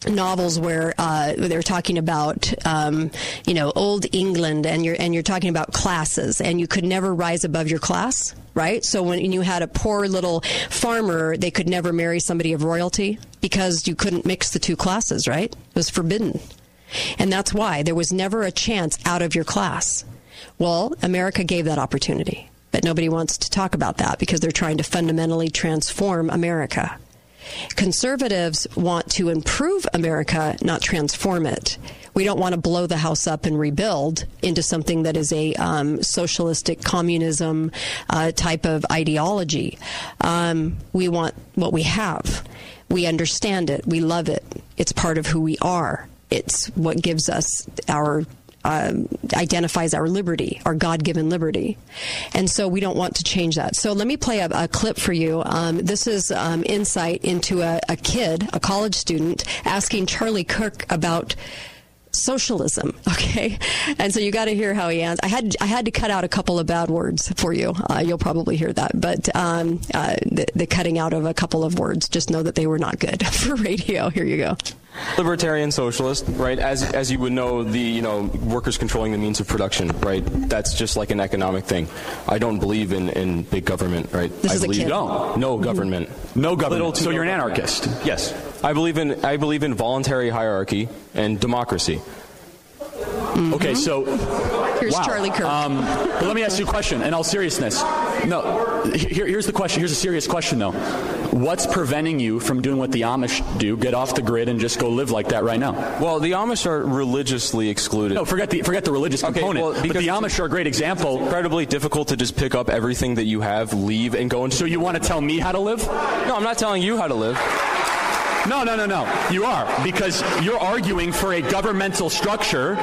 novels where uh, they're talking about um, you know old England and you're and you're talking about classes and you could never rise above your class right? So when you had a poor little farmer they could never marry somebody of royalty because you couldn't mix the two classes right? It was forbidden. And that's why there was never a chance out of your class. Well America gave that opportunity but nobody wants to talk about that because they're trying to fundamentally transform America Conservatives want to improve America, not transform it. We don't want to blow the house up and rebuild into something that is a um, socialistic communism uh, type of ideology. Um, we want what we have. We understand it. We love it. It's part of who we are. It's what gives us our um, identifies our liberty, our God given liberty. And so we don't want to change that. So let me play a, a clip for you. Um, this is um, insight into a, a kid, a college student, asking Charlie Kirk about socialism. Okay, and so you got to hear how he answers. I had I had to cut out a couple of bad words for you. Uh, you'll probably hear that, but um, uh, the, the cutting out of a couple of words. Just know that they were not good for radio. Here you go. Libertarian socialist, right? As as you would know, the you know workers controlling the means of production, right? That's just like an economic thing. I don't believe in, in big government, right? This I is a believe kid. no no mm-hmm. government, no government. So no you're an government. anarchist. Yes, I believe in I believe in voluntary hierarchy and democracy. Okay, so Mm-hmm. Here's wow. Charlie Kirk. Um, but let me ask you a question. In all seriousness, No, here, here's the question. Here's a serious question, though. What's preventing you from doing what the Amish do? Get off the grid and just go live like that right now. Well, the Amish are religiously excluded. No, forget the forget the religious Okay, component. well, but the Amish are a great example. Incredibly difficult to just pick up everything that you have, leave, and go into. So you want to tell me how to live? No, I'm not telling you how to live. No, no, no, no. You are because you're arguing for a governmental structure.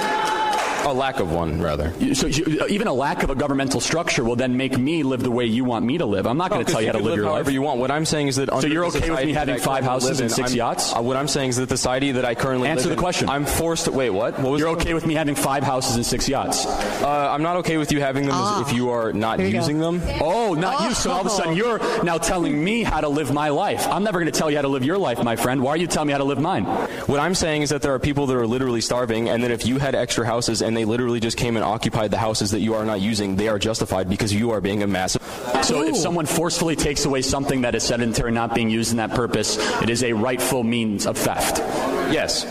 A lack of one, rather. So you, even a lack of a governmental structure will then make me live the way you want me to live. I'm not going to tell you how to live your however life. you want. What I'm saying is that So you're the okay with me having five houses live and six I'm- yachts? uh, what I'm saying is that the society that I currently Answer live the in, question. I'm forced to wait. What? What was? You're okay with me having five houses and six yachts? Uh, I'm not okay with you having them Ah. as if you are not Here you go. using them. Oh, not you. So all of a sudden you're now telling me how to live my life. I'm never going to tell you how to live your life, my friend. Why are you telling me how to live mine? What I'm saying is that there are people that are literally starving, and that if you had extra houses and they literally just came and occupied the houses that you are not using, they are justified because you are being a massive. So if someone forcefully takes away something that is sedentary, not being used in that purpose, it is a rightful means of theft. Yes.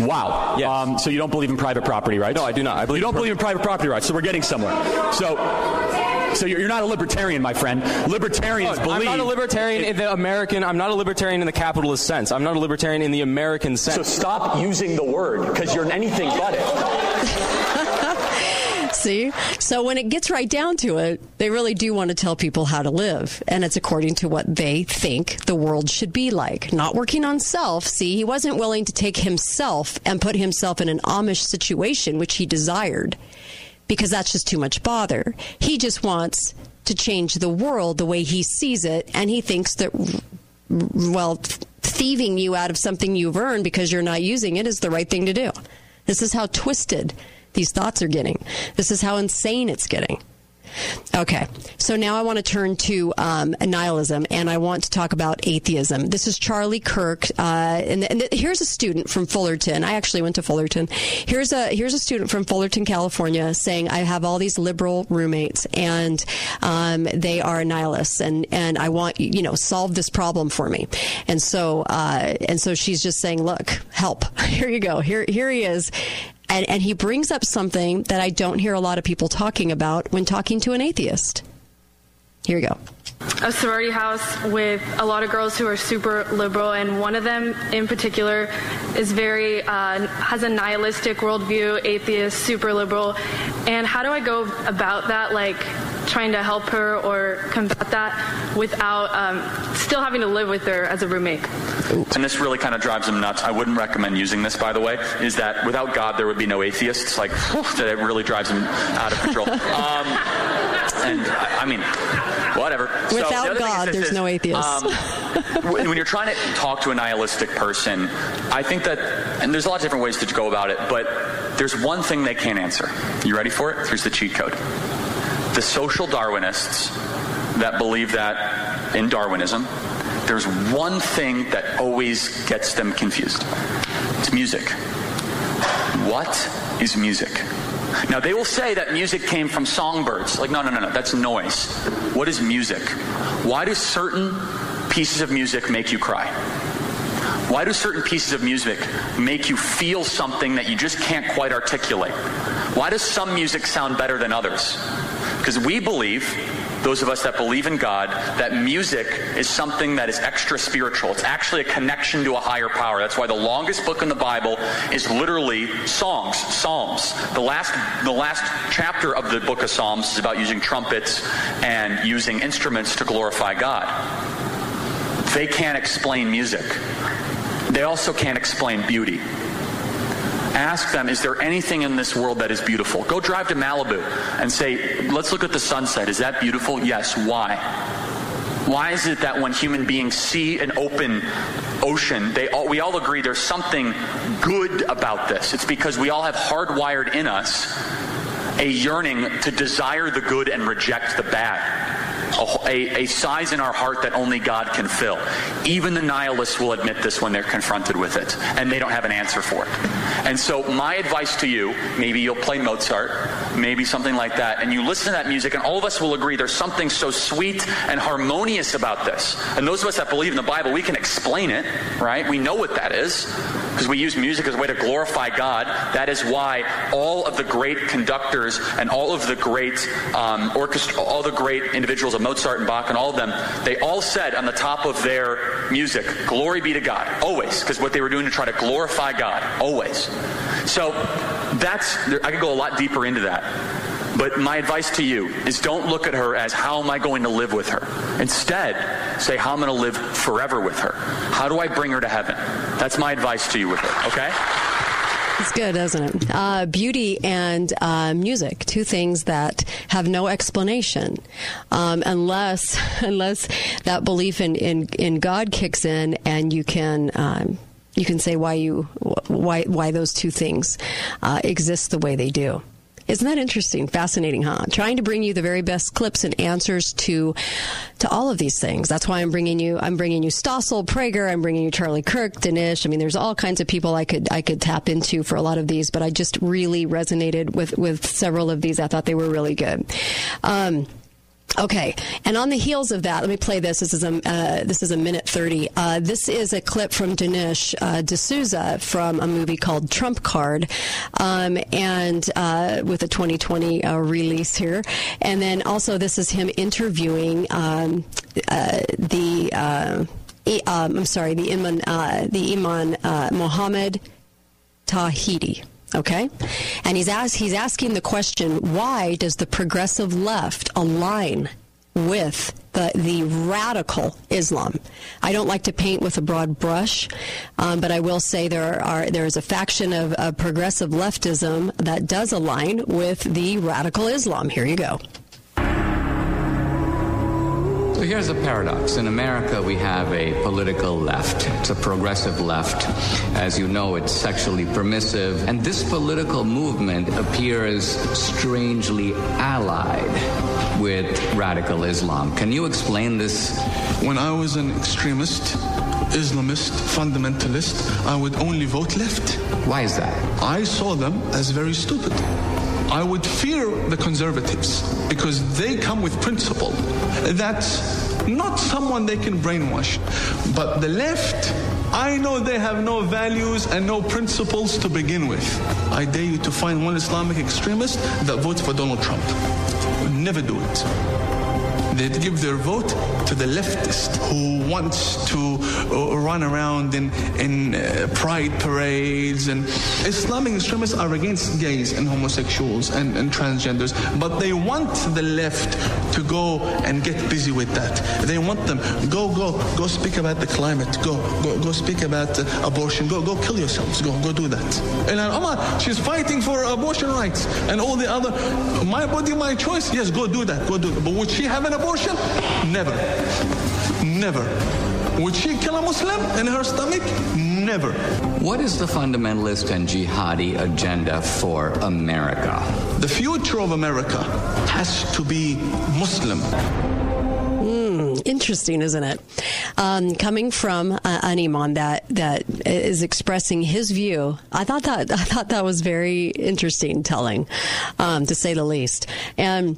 Wow. Um, so you don't believe in private property rights? No, I do not. I believe you don't believe in private property rights. So we're getting somewhere. So. So you're you're not a libertarian, my friend. Libertarians believe. I'm not a libertarian in the American. I'm not a libertarian in the capitalist sense. I'm not a libertarian in the American sense. So stop using the word because you're anything but it. See? So when it gets right down to it, they really do want to tell people how to live. And it's according to what they think the world should be like. Not working on self. See, he wasn't willing to take himself and put himself in an Amish situation, which he desired, because that's just too much bother. He just wants to change the world the way he sees it. And he thinks that, well, thieving you out of something you've earned because you're not using it is the right thing to do. This is how twisted these thoughts are getting. This is how insane it's getting. Okay, so now I want to turn to um, nihilism and I want to talk about atheism. This is Charlie Kirk, uh, and, and here's a student from Fullerton. I actually went to Fullerton. Here's a here's a student from Fullerton, California, saying I have all these liberal roommates and um, they are nihilists, and and I want you know solve this problem for me. And so uh, and so she's just saying, look, help. Here you go. Here here he is. And, and he brings up something that I don't hear a lot of people talking about when talking to an atheist. Here you go. a sorority house with a lot of girls who are super liberal, and one of them in particular is very uh, has a nihilistic worldview, atheist, super liberal. And how do I go about that, like trying to help her or combat that without um, still having to live with her as a roommate? And this really kind of drives them nuts. I wouldn't recommend using this, by the way. Is that without God there would be no atheists? Like whew, that it really drives them out of control. Um, and I I mean, whatever. So the Without other thing is God, this there's is, no atheists. um, when when you're trying to talk to a nihilistic person, I think that, and there's a lot of different ways to go about it, but there's one thing they can't answer. You ready for it? Here's the cheat code. The social Darwinists that believe that in Darwinism, there's one thing that always gets them confused. It's music. What is music? Now they will say that music came from songbirds. Like, no, no, no, no, that's noise. What is music? Why do certain pieces of music make you cry? Why do certain pieces of music make you feel something that you just can't quite articulate? Why does some music sound better than others? Because we believe, those of us that believe in God, that music is something that is extra spiritual. It's actually a connection to a higher power. That's why the longest book in the Bible is literally songs, psalms. The last, the last chapter of the book of Psalms is about using trumpets and using instruments to glorify God. They can't explain music. They also can't explain beauty. Ask them, is there anything in this world that is beautiful? Go drive to Malibu and say, let's look at the sunset. Is that beautiful? Yes. Why? Why is it that when human beings see an open ocean, they all, we all agree there's something good about this? It's because we all have hardwired in us a yearning to desire the good and reject the bad. A, a, a size in our heart that only God can fill. Even the nihilists will admit this when they're confronted with it, and they don't have an answer for it. And so, my advice to you maybe you'll play Mozart, maybe something like that, and you listen to that music, and all of us will agree there's something so sweet and harmonious about this. And those of us that believe in the Bible, we can explain it, right? We know what that is. Because we use music as a way to glorify God. That is why all of the great conductors and all of the great um, orchestra, all the great individuals of Mozart and Bach and all of them, they all said on the top of their music, "Glory be to God," always, because what they were doing to try to glorify God, always. So that's I could go a lot deeper into that. But my advice to you is don't look at her as how am I going to live with her. Instead, say how I'm going to live forever with her. How do I bring her to heaven? That's my advice to you with her, okay? It's good, isn't it? Uh, beauty and uh, music, two things that have no explanation, um, unless unless that belief in, in, in God kicks in, and you can. Um, you can say why you why why those two things uh, exist the way they do. Isn't that interesting? Fascinating, huh? Trying to bring you the very best clips and answers to to all of these things. That's why I'm bringing you. I'm bringing you Stossel, Prager. I'm bringing you Charlie Kirk, Dinesh. I mean, there's all kinds of people I could I could tap into for a lot of these, but I just really resonated with with several of these. I thought they were really good. Um, Okay, and on the heels of that, let me play this. This is a uh, this is a minute thirty. Uh, this is a clip from Dinesh uh, D'Souza from a movie called Trump Card, um, and uh, with a 2020 uh, release here. And then also, this is him interviewing um, uh, the. um, I'm sorry, the Imam, the Imam Mohammed Tawhidi. Okay, and he's he's asking the question: Why does the progressive left align with the the radical Islam? I don't like to paint with a broad brush, um, but I will say there are there is a faction of, of progressive leftism that does align with the radical Islam. Here you go. So here's a paradox. In America, we have a political left. It's a progressive left. As you know, it's sexually permissive. And this political movement appears strangely allied with radical Islam. Can you explain this? When I was an extremist, Islamist, fundamentalist, I would only vote left. Why is that? I saw them as very stupid. I would fear the conservatives because they come with principle. That's not someone they can brainwash. But the left, I know they have no values and no principles to begin with. I dare you to find one Islamic extremist that votes for Donald Trump. Never do it. They'd give their vote to the leftist who wants to run around in, in uh, pride parades. And Islamic extremists are against gays and homosexuals and, and transgenders, but they want the left to go and get busy with that. They want them go, go, go speak about the climate. Go, go, go speak about uh, abortion. Go, go kill yourselves. Go, go do that. And Omar, she's fighting for abortion rights and all the other. My body, my choice. Yes, go do that. Go do it. But would she have an abortion? Never. Never. Would she kill a Muslim in her stomach? Never. What is the fundamentalist and jihadi agenda for America? The future of America has to be Muslim. Mm, interesting, isn't it? Um, coming from uh, an imam that that is expressing his view, I thought that I thought that was very interesting, telling, um, to say the least, and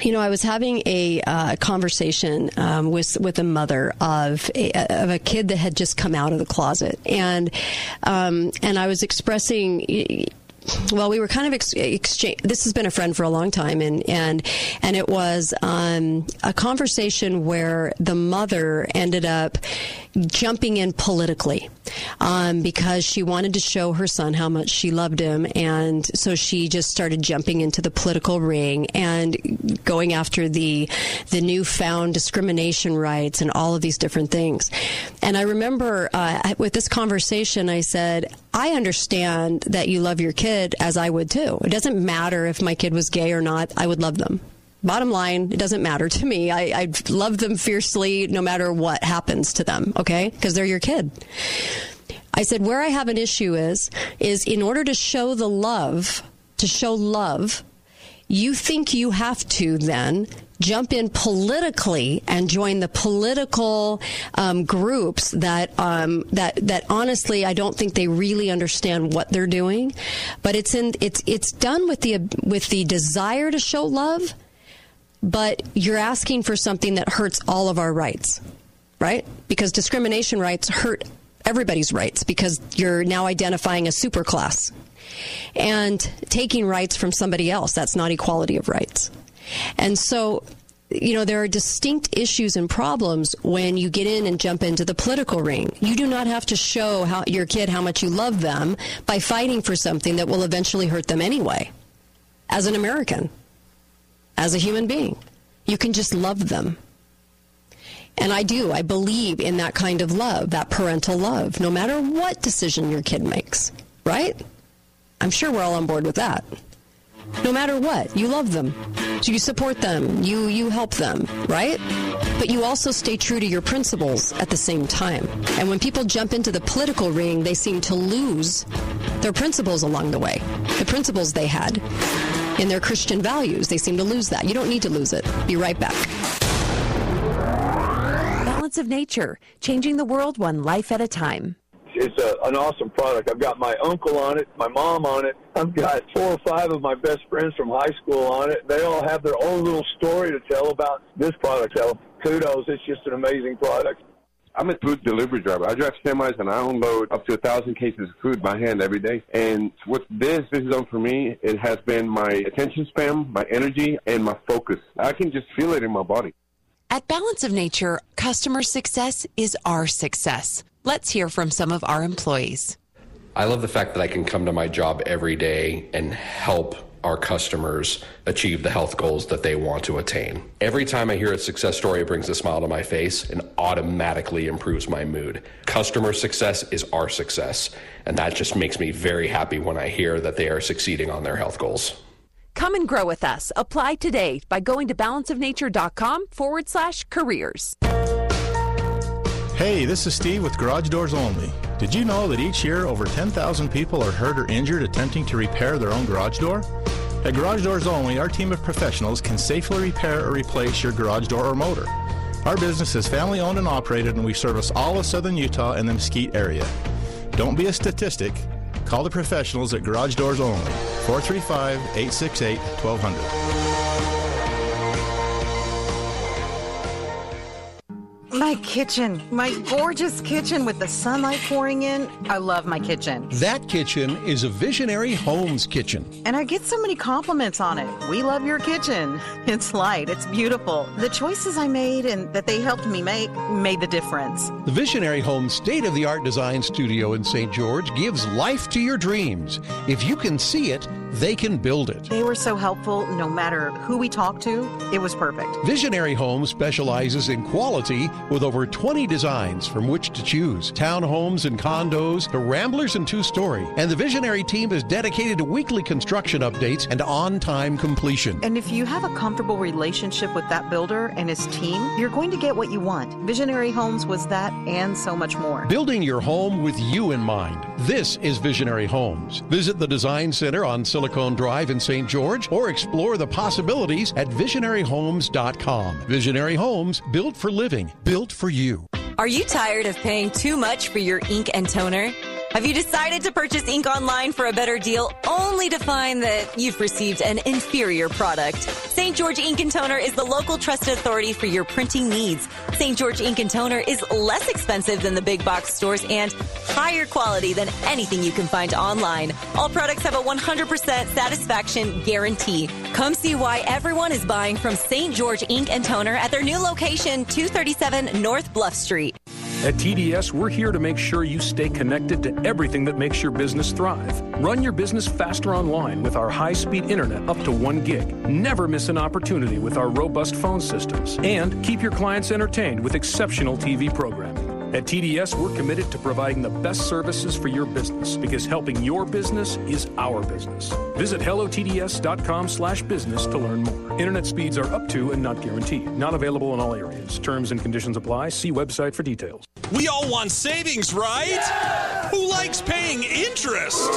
you know, I was having a uh, conversation um, with with a mother of a, of a kid that had just come out of the closet, and um, and I was expressing well, we were kind of ex- exchange. This has been a friend for a long time, and and and it was um, a conversation where the mother ended up jumping in politically um, because she wanted to show her son how much she loved him, and so she just started jumping into the political ring and going after the the newfound discrimination rights and all of these different things. And I remember uh, with this conversation, I said, I understand that you love your kid as I would too. It doesn't matter if my kid was gay or not. I would love them. Bottom line, it doesn't matter to me. I, I love them fiercely no matter what happens to them, okay? Because they're your kid. I said, where I have an issue is, is in order to show the love, to show love, you think you have to then jump in politically and join the political um, groups that um, that that honestly I don't think they really understand what they're doing, but it's in it's it's done with the with the desire to show love, but you're asking for something that hurts all of our rights, right? Because discrimination rights hurt everybody's rights because you're now identifying a superclass and taking rights from somebody else. That's not equality of rights. And so, you know, there are distinct issues and problems when you get in and jump into the political ring. You do not have to show how, your kid how much you love them by fighting for something that will eventually hurt them anyway. As an American, as a human being, you can just love them. And I do. I believe in that kind of love, that parental love, no matter what decision your kid makes, right? I'm sure we're all on board with that. No matter what, you love them. So you support them, you you help them, right? But you also stay true to your principles at the same time. And when people jump into the political ring, they seem to lose their principles along the way. The principles they had in their Christian values, they seem to lose that. You don't need to lose it. Be right back. Balance of Nature, changing the world one life at a time. It's a, an awesome product. I've got my uncle on it, my mom on it. I've got four or five of my best friends from high school on it. They all have their own little story to tell about this product. So kudos. It's just an amazing product. I'm a food delivery driver. I drive semis and I unload up to a thousand cases of food by hand every day. And what this this has done for me, it has been my attention span, my energy, and my focus. I can just feel it in my body. At Balance of Nature, customer success is our success. Let's hear from some of our employees. I love the fact that I can come to my job every day and help our customers achieve the health goals that they want to attain. Every time I hear a success story, it brings a smile to my face and automatically improves my mood. Customer success is our success, and that just makes me very happy when I hear that they are succeeding on their health goals. Come and grow with us. Apply today by going to balanceofnature.com forward slash careers. Hey, this is Steve with Garage Doors Only. Did you know that each year over 10,000 people are hurt or injured attempting to repair their own garage door? At Garage Doors Only, our team of professionals can safely repair or replace your garage door or motor. Our business is family owned and operated, and we service all of southern Utah and the Mesquite area. Don't be a statistic. Call the professionals at Garage Doors Only, 435 868 1200. My kitchen, my gorgeous kitchen with the sunlight pouring in. I love my kitchen. That kitchen is a Visionary Homes kitchen. And I get so many compliments on it. We love your kitchen. It's light, it's beautiful. The choices I made and that they helped me make made the difference. The Visionary Homes state of the art design studio in St. George gives life to your dreams. If you can see it, they can build it. They were so helpful no matter who we talked to. It was perfect. Visionary Homes specializes in quality with over 20 designs from which to choose townhomes and condos to ramblers and two story. And the Visionary team is dedicated to weekly construction updates and on time completion. And if you have a comfortable relationship with that builder and his team, you're going to get what you want. Visionary Homes was that and so much more. Building your home with you in mind. This is Visionary Homes. Visit the Design Center on Silicon Drive in St. George or explore the possibilities at visionaryhomes.com. Visionary Homes, built for living, built for you. Are you tired of paying too much for your ink and toner? Have you decided to purchase ink online for a better deal only to find that you've received an inferior product? St. George Ink and Toner is the local trusted authority for your printing needs. St. George Ink and Toner is less expensive than the big box stores and higher quality than anything you can find online. All products have a 100% satisfaction guarantee. Come see why everyone is buying from St. George Ink and Toner at their new location, 237 North Bluff Street. At TDS, we're here to make sure you stay connected to everything that makes your business thrive. Run your business faster online with our high speed internet up to 1 gig. Never miss an opportunity with our robust phone systems. And keep your clients entertained with exceptional TV programming. At TDS, we're committed to providing the best services for your business because helping your business is our business. Visit hellotds.com slash business to learn more. Internet speeds are up to and not guaranteed. Not available in all areas. Terms and conditions apply. See website for details. We all want savings, right? Who likes paying interest?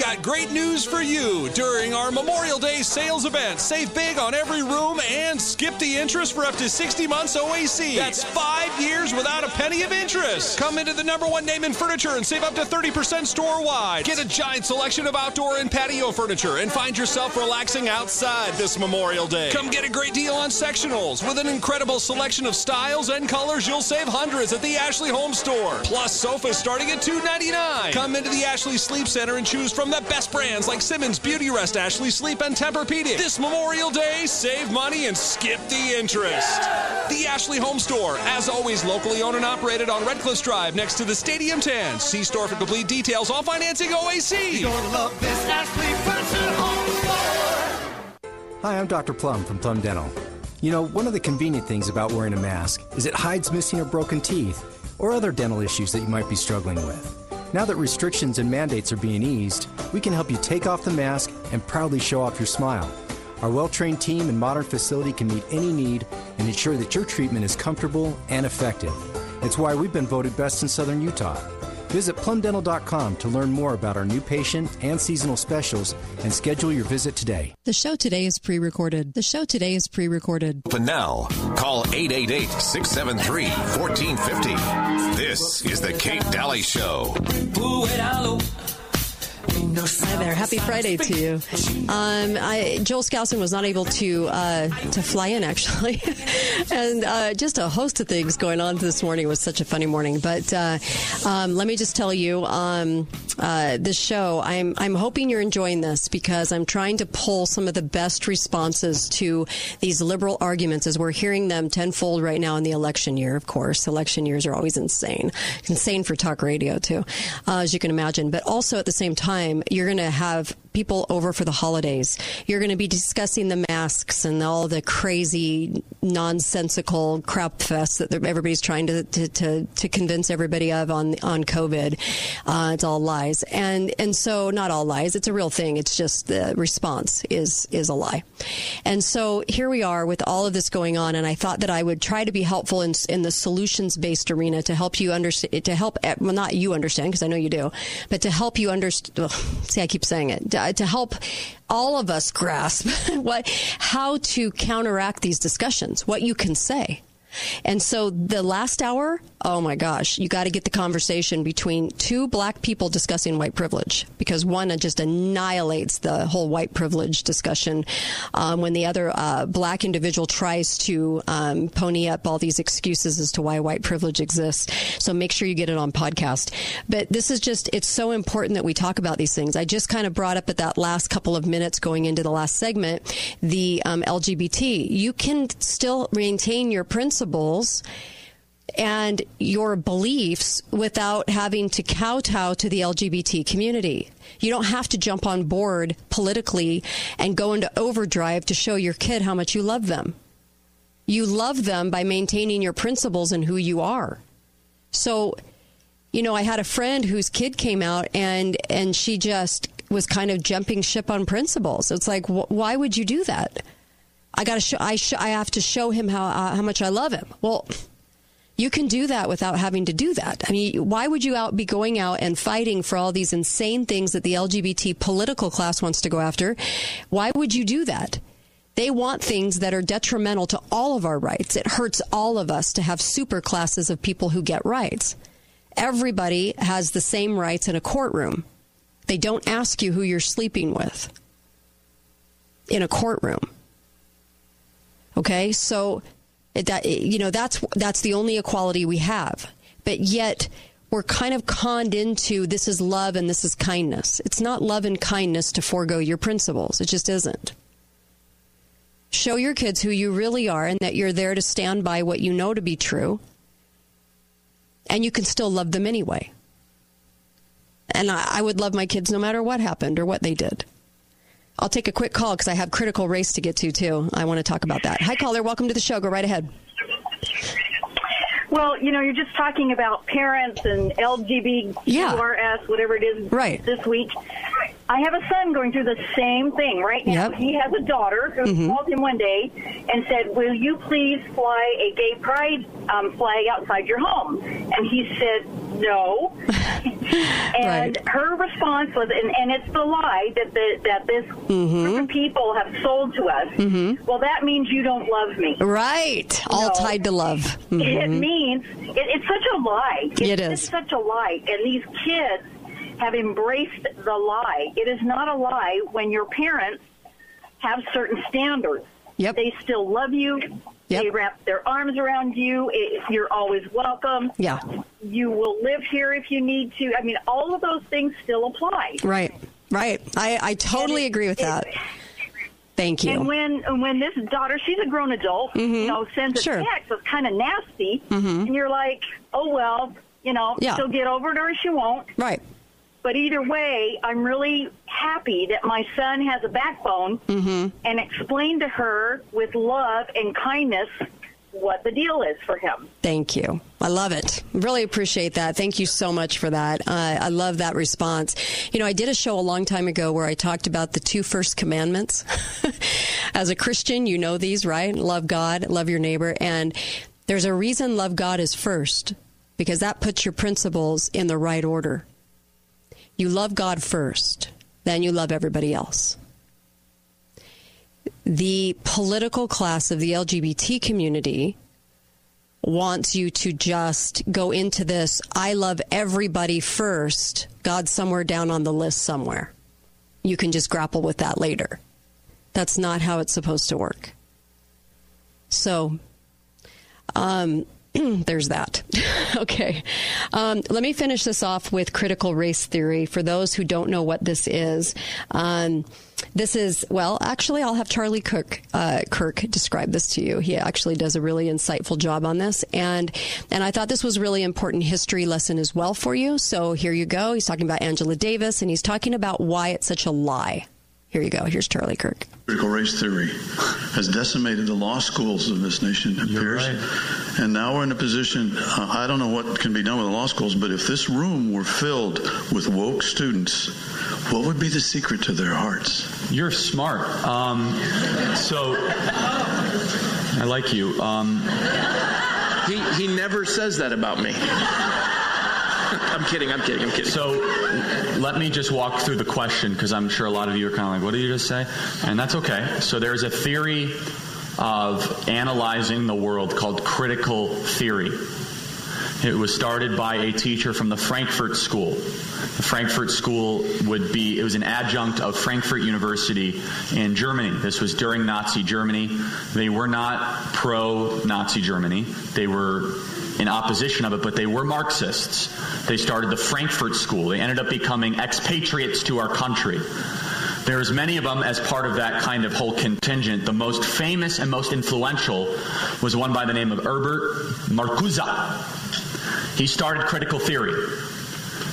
Got great news for you. During our Memorial Day sales event, save big on every room and skip the interest for up to 60 months OAC. That's five years without a penny of interest. Come into the number one name in furniture and save up to 30% store wide. Get a giant selection of outdoor and patio furniture and find yourself relaxing outside this Memorial Day. Come get a great deal on sectionals. With an incredible selection of styles and colors, you'll save hundreds at the Ashley Home Store. Plus, sofas starting at $2.99. Come into the Ashley Sleep Center and choose from the best brands like Simmons, Beauty Rest, Ashley Sleep, and Tempur-Pedic. This Memorial Day, save money and skip the interest. The Ashley Home Store, as always, locally owned and operated on Red Cliffs Drive next to the Stadium 10. See store for complete details. All financing OAC. You're gonna love this Ashley Furniture Home Store. Hi, I'm Dr. Plum from Plum Dental. You know, one of the convenient things about wearing a mask is it hides missing or broken teeth or other dental issues that you might be struggling with. Now that restrictions and mandates are being eased, we can help you take off the mask and proudly show off your smile. Our well trained team and modern facility can meet any need and ensure that your treatment is comfortable and effective. It's why we've been voted best in Southern Utah. Visit plumdental.com to learn more about our new patient and seasonal specials and schedule your visit today. The show today is pre recorded. The show today is pre recorded. But now, call 888 673 1450. This is The Kate Dalley Show. Hi there. Happy Friday to you. Um, I, Joel Skousen was not able to uh, to fly in actually, and uh, just a host of things going on this morning. It was such a funny morning. But uh, um, let me just tell you, um, uh, this show, I'm I'm hoping you're enjoying this because I'm trying to pull some of the best responses to these liberal arguments as we're hearing them tenfold right now in the election year. Of course, election years are always insane, insane for talk radio too, uh, as you can imagine. But also at the same time, you're going to have people over for the holidays. You're going to be discussing the masks and all the crazy, nonsensical crap fest that everybody's trying to, to, to, to convince everybody of on on COVID. Uh, it's all lies, and and so not all lies. It's a real thing. It's just the response is is a lie, and so here we are with all of this going on. And I thought that I would try to be helpful in in the solutions based arena to help you understand to help well not you understand because I know you do, but to help you understand. See, I keep saying it to, to help all of us grasp what how to counteract these discussions, what you can say. And so the last hour, oh my gosh, you got to get the conversation between two black people discussing white privilege because one just annihilates the whole white privilege discussion um, when the other uh, black individual tries to um, pony up all these excuses as to why white privilege exists. So make sure you get it on podcast. But this is just, it's so important that we talk about these things. I just kind of brought up at that last couple of minutes going into the last segment the um, LGBT. You can still maintain your principles and your beliefs without having to kowtow to the LGBT community. You don't have to jump on board politically and go into overdrive to show your kid how much you love them. You love them by maintaining your principles and who you are. So, you know, I had a friend whose kid came out and and she just was kind of jumping ship on principles. It's like, wh- why would you do that? I got to show. I sh- I have to show him how uh, how much I love him. Well, you can do that without having to do that. I mean, why would you out be going out and fighting for all these insane things that the LGBT political class wants to go after? Why would you do that? They want things that are detrimental to all of our rights. It hurts all of us to have super classes of people who get rights. Everybody has the same rights in a courtroom. They don't ask you who you're sleeping with in a courtroom. Okay, so that you know that's that's the only equality we have, but yet we're kind of conned into this is love and this is kindness. It's not love and kindness to forego your principles. It just isn't. Show your kids who you really are and that you're there to stand by what you know to be true. And you can still love them anyway. And I, I would love my kids no matter what happened or what they did. I'll take a quick call because I have critical race to get to too. I want to talk about that. Hi, caller. Welcome to the show. Go right ahead. Well, you know, you're just talking about parents and LGBTQRS, yeah. whatever it is, right. this week. I have a son going through the same thing right now. Yep. He has a daughter who Mhm. called him one day and said, "Will you please fly a gay pride um, flag outside your home?" And he said, "No." And her response was, and, and it's the lie that the, that this Mm-hmm. group of people have sold to us. Mhm. Well, that means you don't love me. Right. All No. tied to love. It Mhm. means it, it's such a lie. It's, It is. It's such a lie, and these kids have embraced the lie. It is not a lie when your parents have certain standards. Yep. They still love you. Yep. They wrap their arms around you. It, you're always welcome. Yeah. You will live here if you need to. I mean, all of those things still apply. Right. Right. I, I totally agree with that. Thank you. And when when this daughter, she's a grown adult, you know, sends a Sure. text that's kind of nasty, Mhm. and you're like, oh well, you know, Yeah. she'll get over it or she won't. Right. But either way, I'm really happy that my son has a backbone Mm-hmm. and explained to her with love and kindness what the deal is for him. Thank you. I love it. Really appreciate that. Thank you so much for that. Uh, I love that response. You know, I did a show a long time ago where I talked about the two first commandments. As a Christian, you know these, right? Love God, love your neighbor. And there's a reason love God is first because that puts your principles in the right order. You love God first, then you love everybody else the political class of the LGBT community wants you to just go into this I love everybody first, God's somewhere down on the list somewhere. You can just grapple with that later. That's not how it's supposed to work. So, um, there's that. okay. Um, let me finish this off with critical race theory. For those who don't know what this is, um, this is, well, actually, I'll have Charlie Kirk, uh, Kirk describe this to you. He actually does a really insightful job on this. And, and I thought this was really important history lesson as well for you. So here you go. He's talking about Angela Davis and he's talking about why it's such a lie. Here you go. Here's Charlie Kirk. Critical race theory has decimated the law schools of this nation, it appears. And now we're in a position, uh, I don't know what can be done with the law schools, but if this room were filled with woke students, what would be the secret to their hearts? You're smart. Um, so I like you. Um, He, he never says that about me. I'm kidding, I'm kidding, I'm kidding. So let me just walk through the question because I'm sure a lot of you are kind of like, what did you just say? And that's okay. So there's a theory of analyzing the world called critical theory. It was started by a teacher from the Frankfurt School. The Frankfurt School would be, it was an adjunct of Frankfurt University in Germany. This was during Nazi Germany. They were not pro Nazi Germany. They were in opposition of it, but they were Marxists. They started the Frankfurt School. They ended up becoming expatriates to our country. There's many of them as part of that kind of whole contingent. The most famous and most influential was one by the name of Herbert Marcuse. He started critical theory.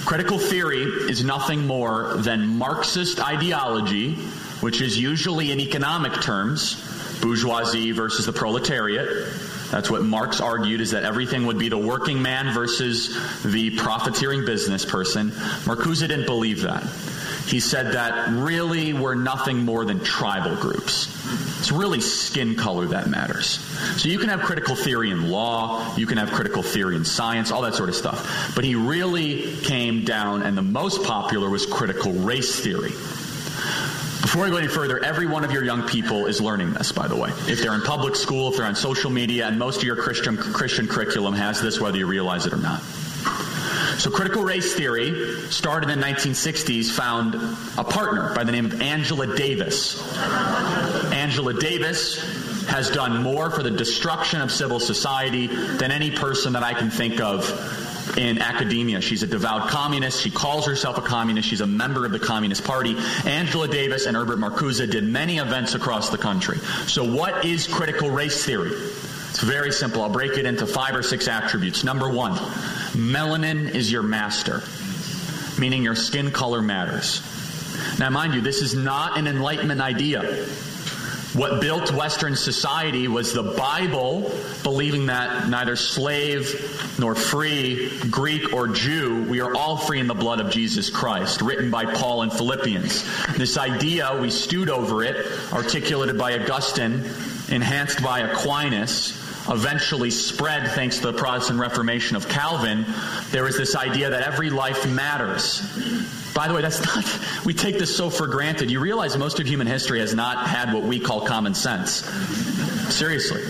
Critical theory is nothing more than Marxist ideology, which is usually in economic terms, bourgeoisie versus the proletariat. That's what Marx argued is that everything would be the working man versus the profiteering business person. Marcuse didn't believe that. He said that really we're nothing more than tribal groups. It's really skin color that matters. So you can have critical theory in law, you can have critical theory in science, all that sort of stuff. But he really came down, and the most popular was critical race theory. Before I go any further, every one of your young people is learning this, by the way. If they're in public school, if they're on social media, and most of your Christian, Christian curriculum has this, whether you realize it or not. So critical race theory, started in the 1960s, found a partner by the name of Angela Davis. Angela Davis has done more for the destruction of civil society than any person that I can think of in academia. She's a devout communist. She calls herself a communist. She's a member of the Communist Party. Angela Davis and Herbert Marcuse did many events across the country. So what is critical race theory? It's very simple. I'll break it into five or six attributes. Number one, melanin is your master, meaning your skin color matters. Now, mind you, this is not an Enlightenment idea. What built Western society was the Bible, believing that neither slave nor free, Greek or Jew, we are all free in the blood of Jesus Christ, written by Paul in Philippians. This idea, we stewed over it, articulated by Augustine, enhanced by Aquinas, eventually spread thanks to the Protestant Reformation of Calvin, there was this idea that every life matters. By the way, that's not, we take this so for granted. You realize most of human history has not had what we call common sense. Seriously.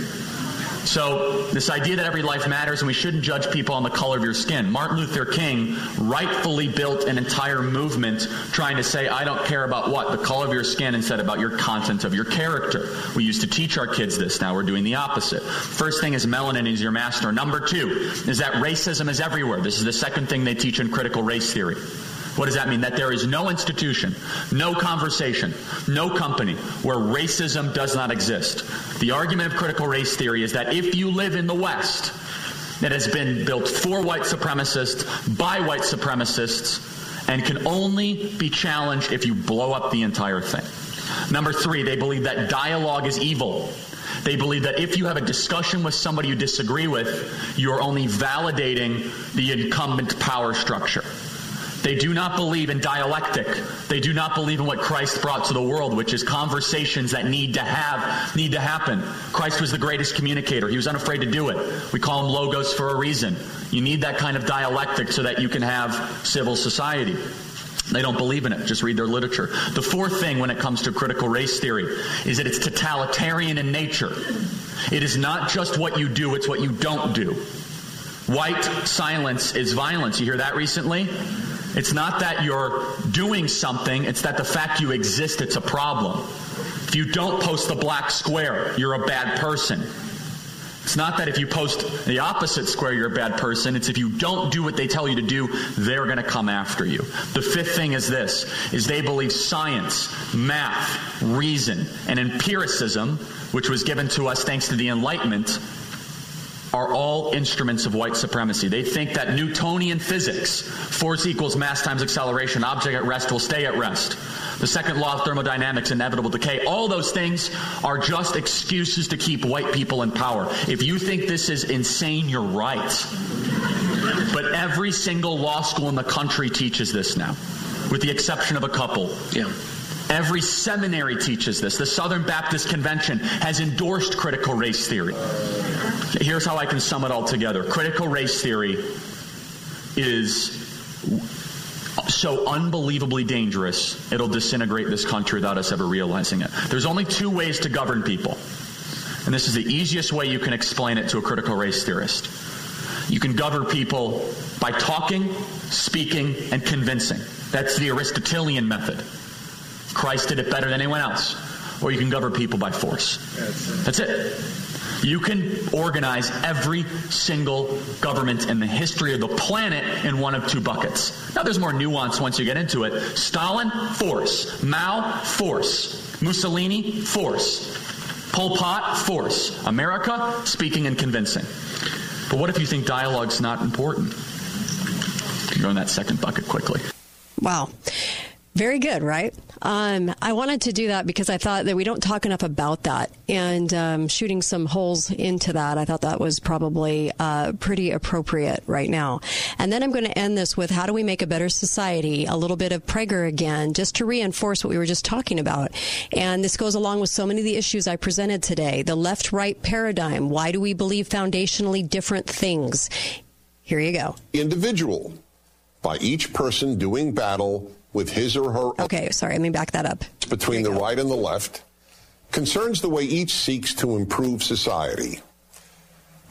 So, this idea that every life matters and we shouldn't judge people on the color of your skin. Martin Luther King rightfully built an entire movement trying to say, I don't care about what? The color of your skin instead about your content of your character. We used to teach our kids this. Now we're doing the opposite. First thing is melanin is your master. Number two is that racism is everywhere. This is the second thing they teach in critical race theory. What does that mean? That there is no institution, no conversation, no company where racism does not exist. The argument of critical race theory is that if you live in the West, that has been built for white supremacists, by white supremacists, and can only be challenged if you blow up the entire thing. Number three, they believe that dialogue is evil. They believe that if you have a discussion with somebody you disagree with, you're only validating the incumbent power structure. They do not believe in dialectic. They do not believe in what Christ brought to the world, which is conversations that need to have, need to happen. Christ was the greatest communicator. He was unafraid to do it. We call him logos for a reason. You need that kind of dialectic so that you can have civil society. They don't believe in it. Just read their literature. The fourth thing when it comes to critical race theory is that it's totalitarian in nature. It is not just what you do, it's what you don't do. White silence is violence. You hear that recently? It's not that you're doing something, it's that the fact you exist, it's a problem. If you don't post the black square, you're a bad person. It's not that if you post the opposite square, you're a bad person. It's if you don't do what they tell you to do, they're going to come after you. The fifth thing is this, is they believe science, math, reason, and empiricism, which was given to us thanks to the Enlightenment, are all instruments of white supremacy. They think that Newtonian physics, force equals mass times acceleration, object at rest will stay at rest. The second law of thermodynamics, inevitable decay, all those things are just excuses to keep white people in power. If you think this is insane, you're right. But every single law school in the country teaches this now, with the exception of a couple. Yeah. Every seminary teaches this. The Southern Baptist Convention has endorsed critical race theory. Here's how I can sum it all together critical race theory is so unbelievably dangerous, it'll disintegrate this country without us ever realizing it. There's only two ways to govern people. And this is the easiest way you can explain it to a critical race theorist. You can govern people by talking, speaking, and convincing. That's the Aristotelian method. Christ did it better than anyone else. Or you can govern people by force. That's it. You can organize every single government in the history of the planet in one of two buckets. Now, there's more nuance once you get into it. Stalin, force. Mao, force. Mussolini, force. Pol Pot, force. America, speaking and convincing. But what if you think dialogue's not important? You can go in that second bucket quickly. Wow. Very good, right? Um, I wanted to do that because I thought that we don't talk enough about that, and um, shooting some holes into that, I thought that was probably uh, pretty appropriate right now. And then I'm going to end this with how do we make a better society? A little bit of Prager again, just to reinforce what we were just talking about. And this goes along with so many of the issues I presented today. The left-right paradigm. Why do we believe foundationally different things? Here you go. Individual, by each person doing battle with his or her Okay, sorry, let me back that up. between the right and the left concerns the way each seeks to improve society.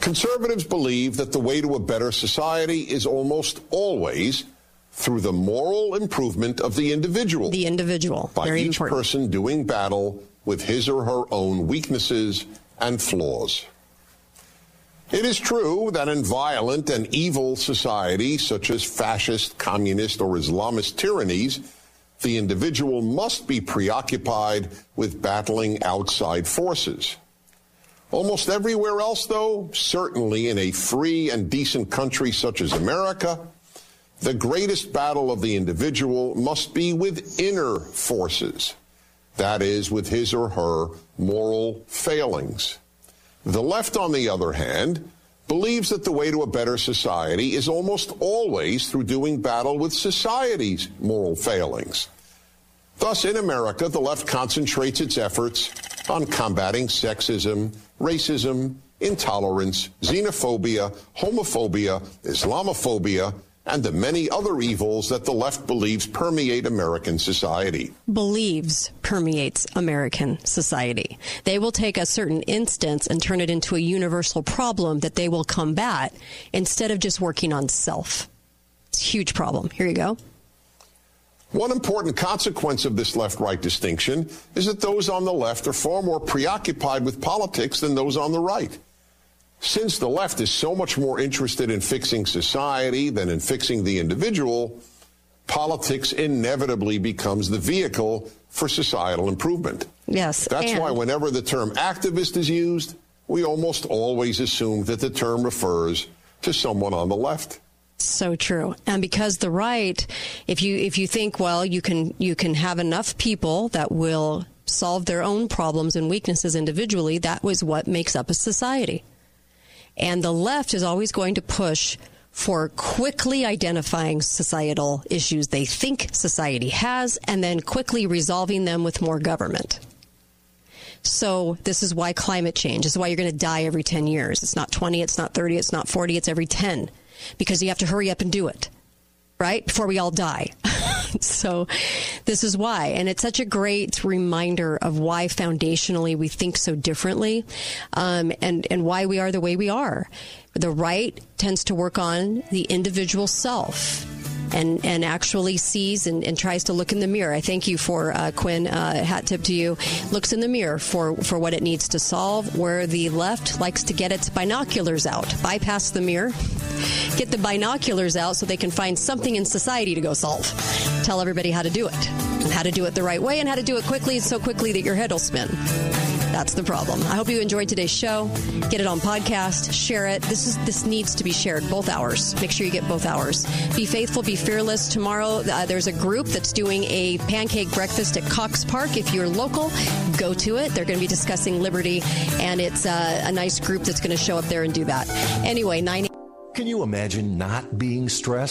Conservatives believe that the way to a better society is almost always through the moral improvement of the individual. The individual. By Very each important. person doing battle with his or her own weaknesses and flaws. It is true that in violent and evil societies such as fascist, communist, or Islamist tyrannies, the individual must be preoccupied with battling outside forces. Almost everywhere else, though, certainly in a free and decent country such as America, the greatest battle of the individual must be with inner forces. That is, with his or her moral failings. The left, on the other hand, believes that the way to a better society is almost always through doing battle with society's moral failings. Thus, in America, the left concentrates its efforts on combating sexism, racism, intolerance, xenophobia, homophobia, Islamophobia, and the many other evils that the left believes permeate American society. believes permeates American society. They will take a certain instance and turn it into a universal problem that they will combat instead of just working on self. It's a huge problem. Here you go. One important consequence of this left right distinction is that those on the left are far more preoccupied with politics than those on the right. Since the left is so much more interested in fixing society than in fixing the individual, politics inevitably becomes the vehicle for societal improvement. Yes. That's why whenever the term activist is used, we almost always assume that the term refers to someone on the left. So true. And because the right, if you if you think, well, you can you can have enough people that will solve their own problems and weaknesses individually, that was what makes up a society. And the left is always going to push for quickly identifying societal issues they think society has and then quickly resolving them with more government. So this is why climate change. This is why you're going to die every 10 years. It's not 20, it's not 30, it's not 40, it's every 10 because you have to hurry up and do it, right? Before we all die. so this is why. And it's such a great reminder of why foundationally we think so differently um, and, and why we are the way we are. The right tends to work on the individual self and and actually sees and, and tries to look in the mirror. I thank you for uh, Quinn. Uh, hat tip to you. Looks in the mirror for for what it needs to solve. Where the left likes to get its binoculars out, bypass the mirror, get the binoculars out so they can find something in society to go solve. Tell everybody how to do it, and how to do it the right way, and how to do it quickly, so quickly that your head will spin. That's the problem. I hope you enjoyed today's show. Get it on podcast, share it. This is this needs to be shared both hours. Make sure you get both hours. Be faithful, be fearless. Tomorrow uh, there's a group that's doing a pancake breakfast at Cox Park. If you're local, go to it. They're going to be discussing liberty, and it's uh, a nice group that's going to show up there and do that. Anyway, nine. Can you imagine not being stressed?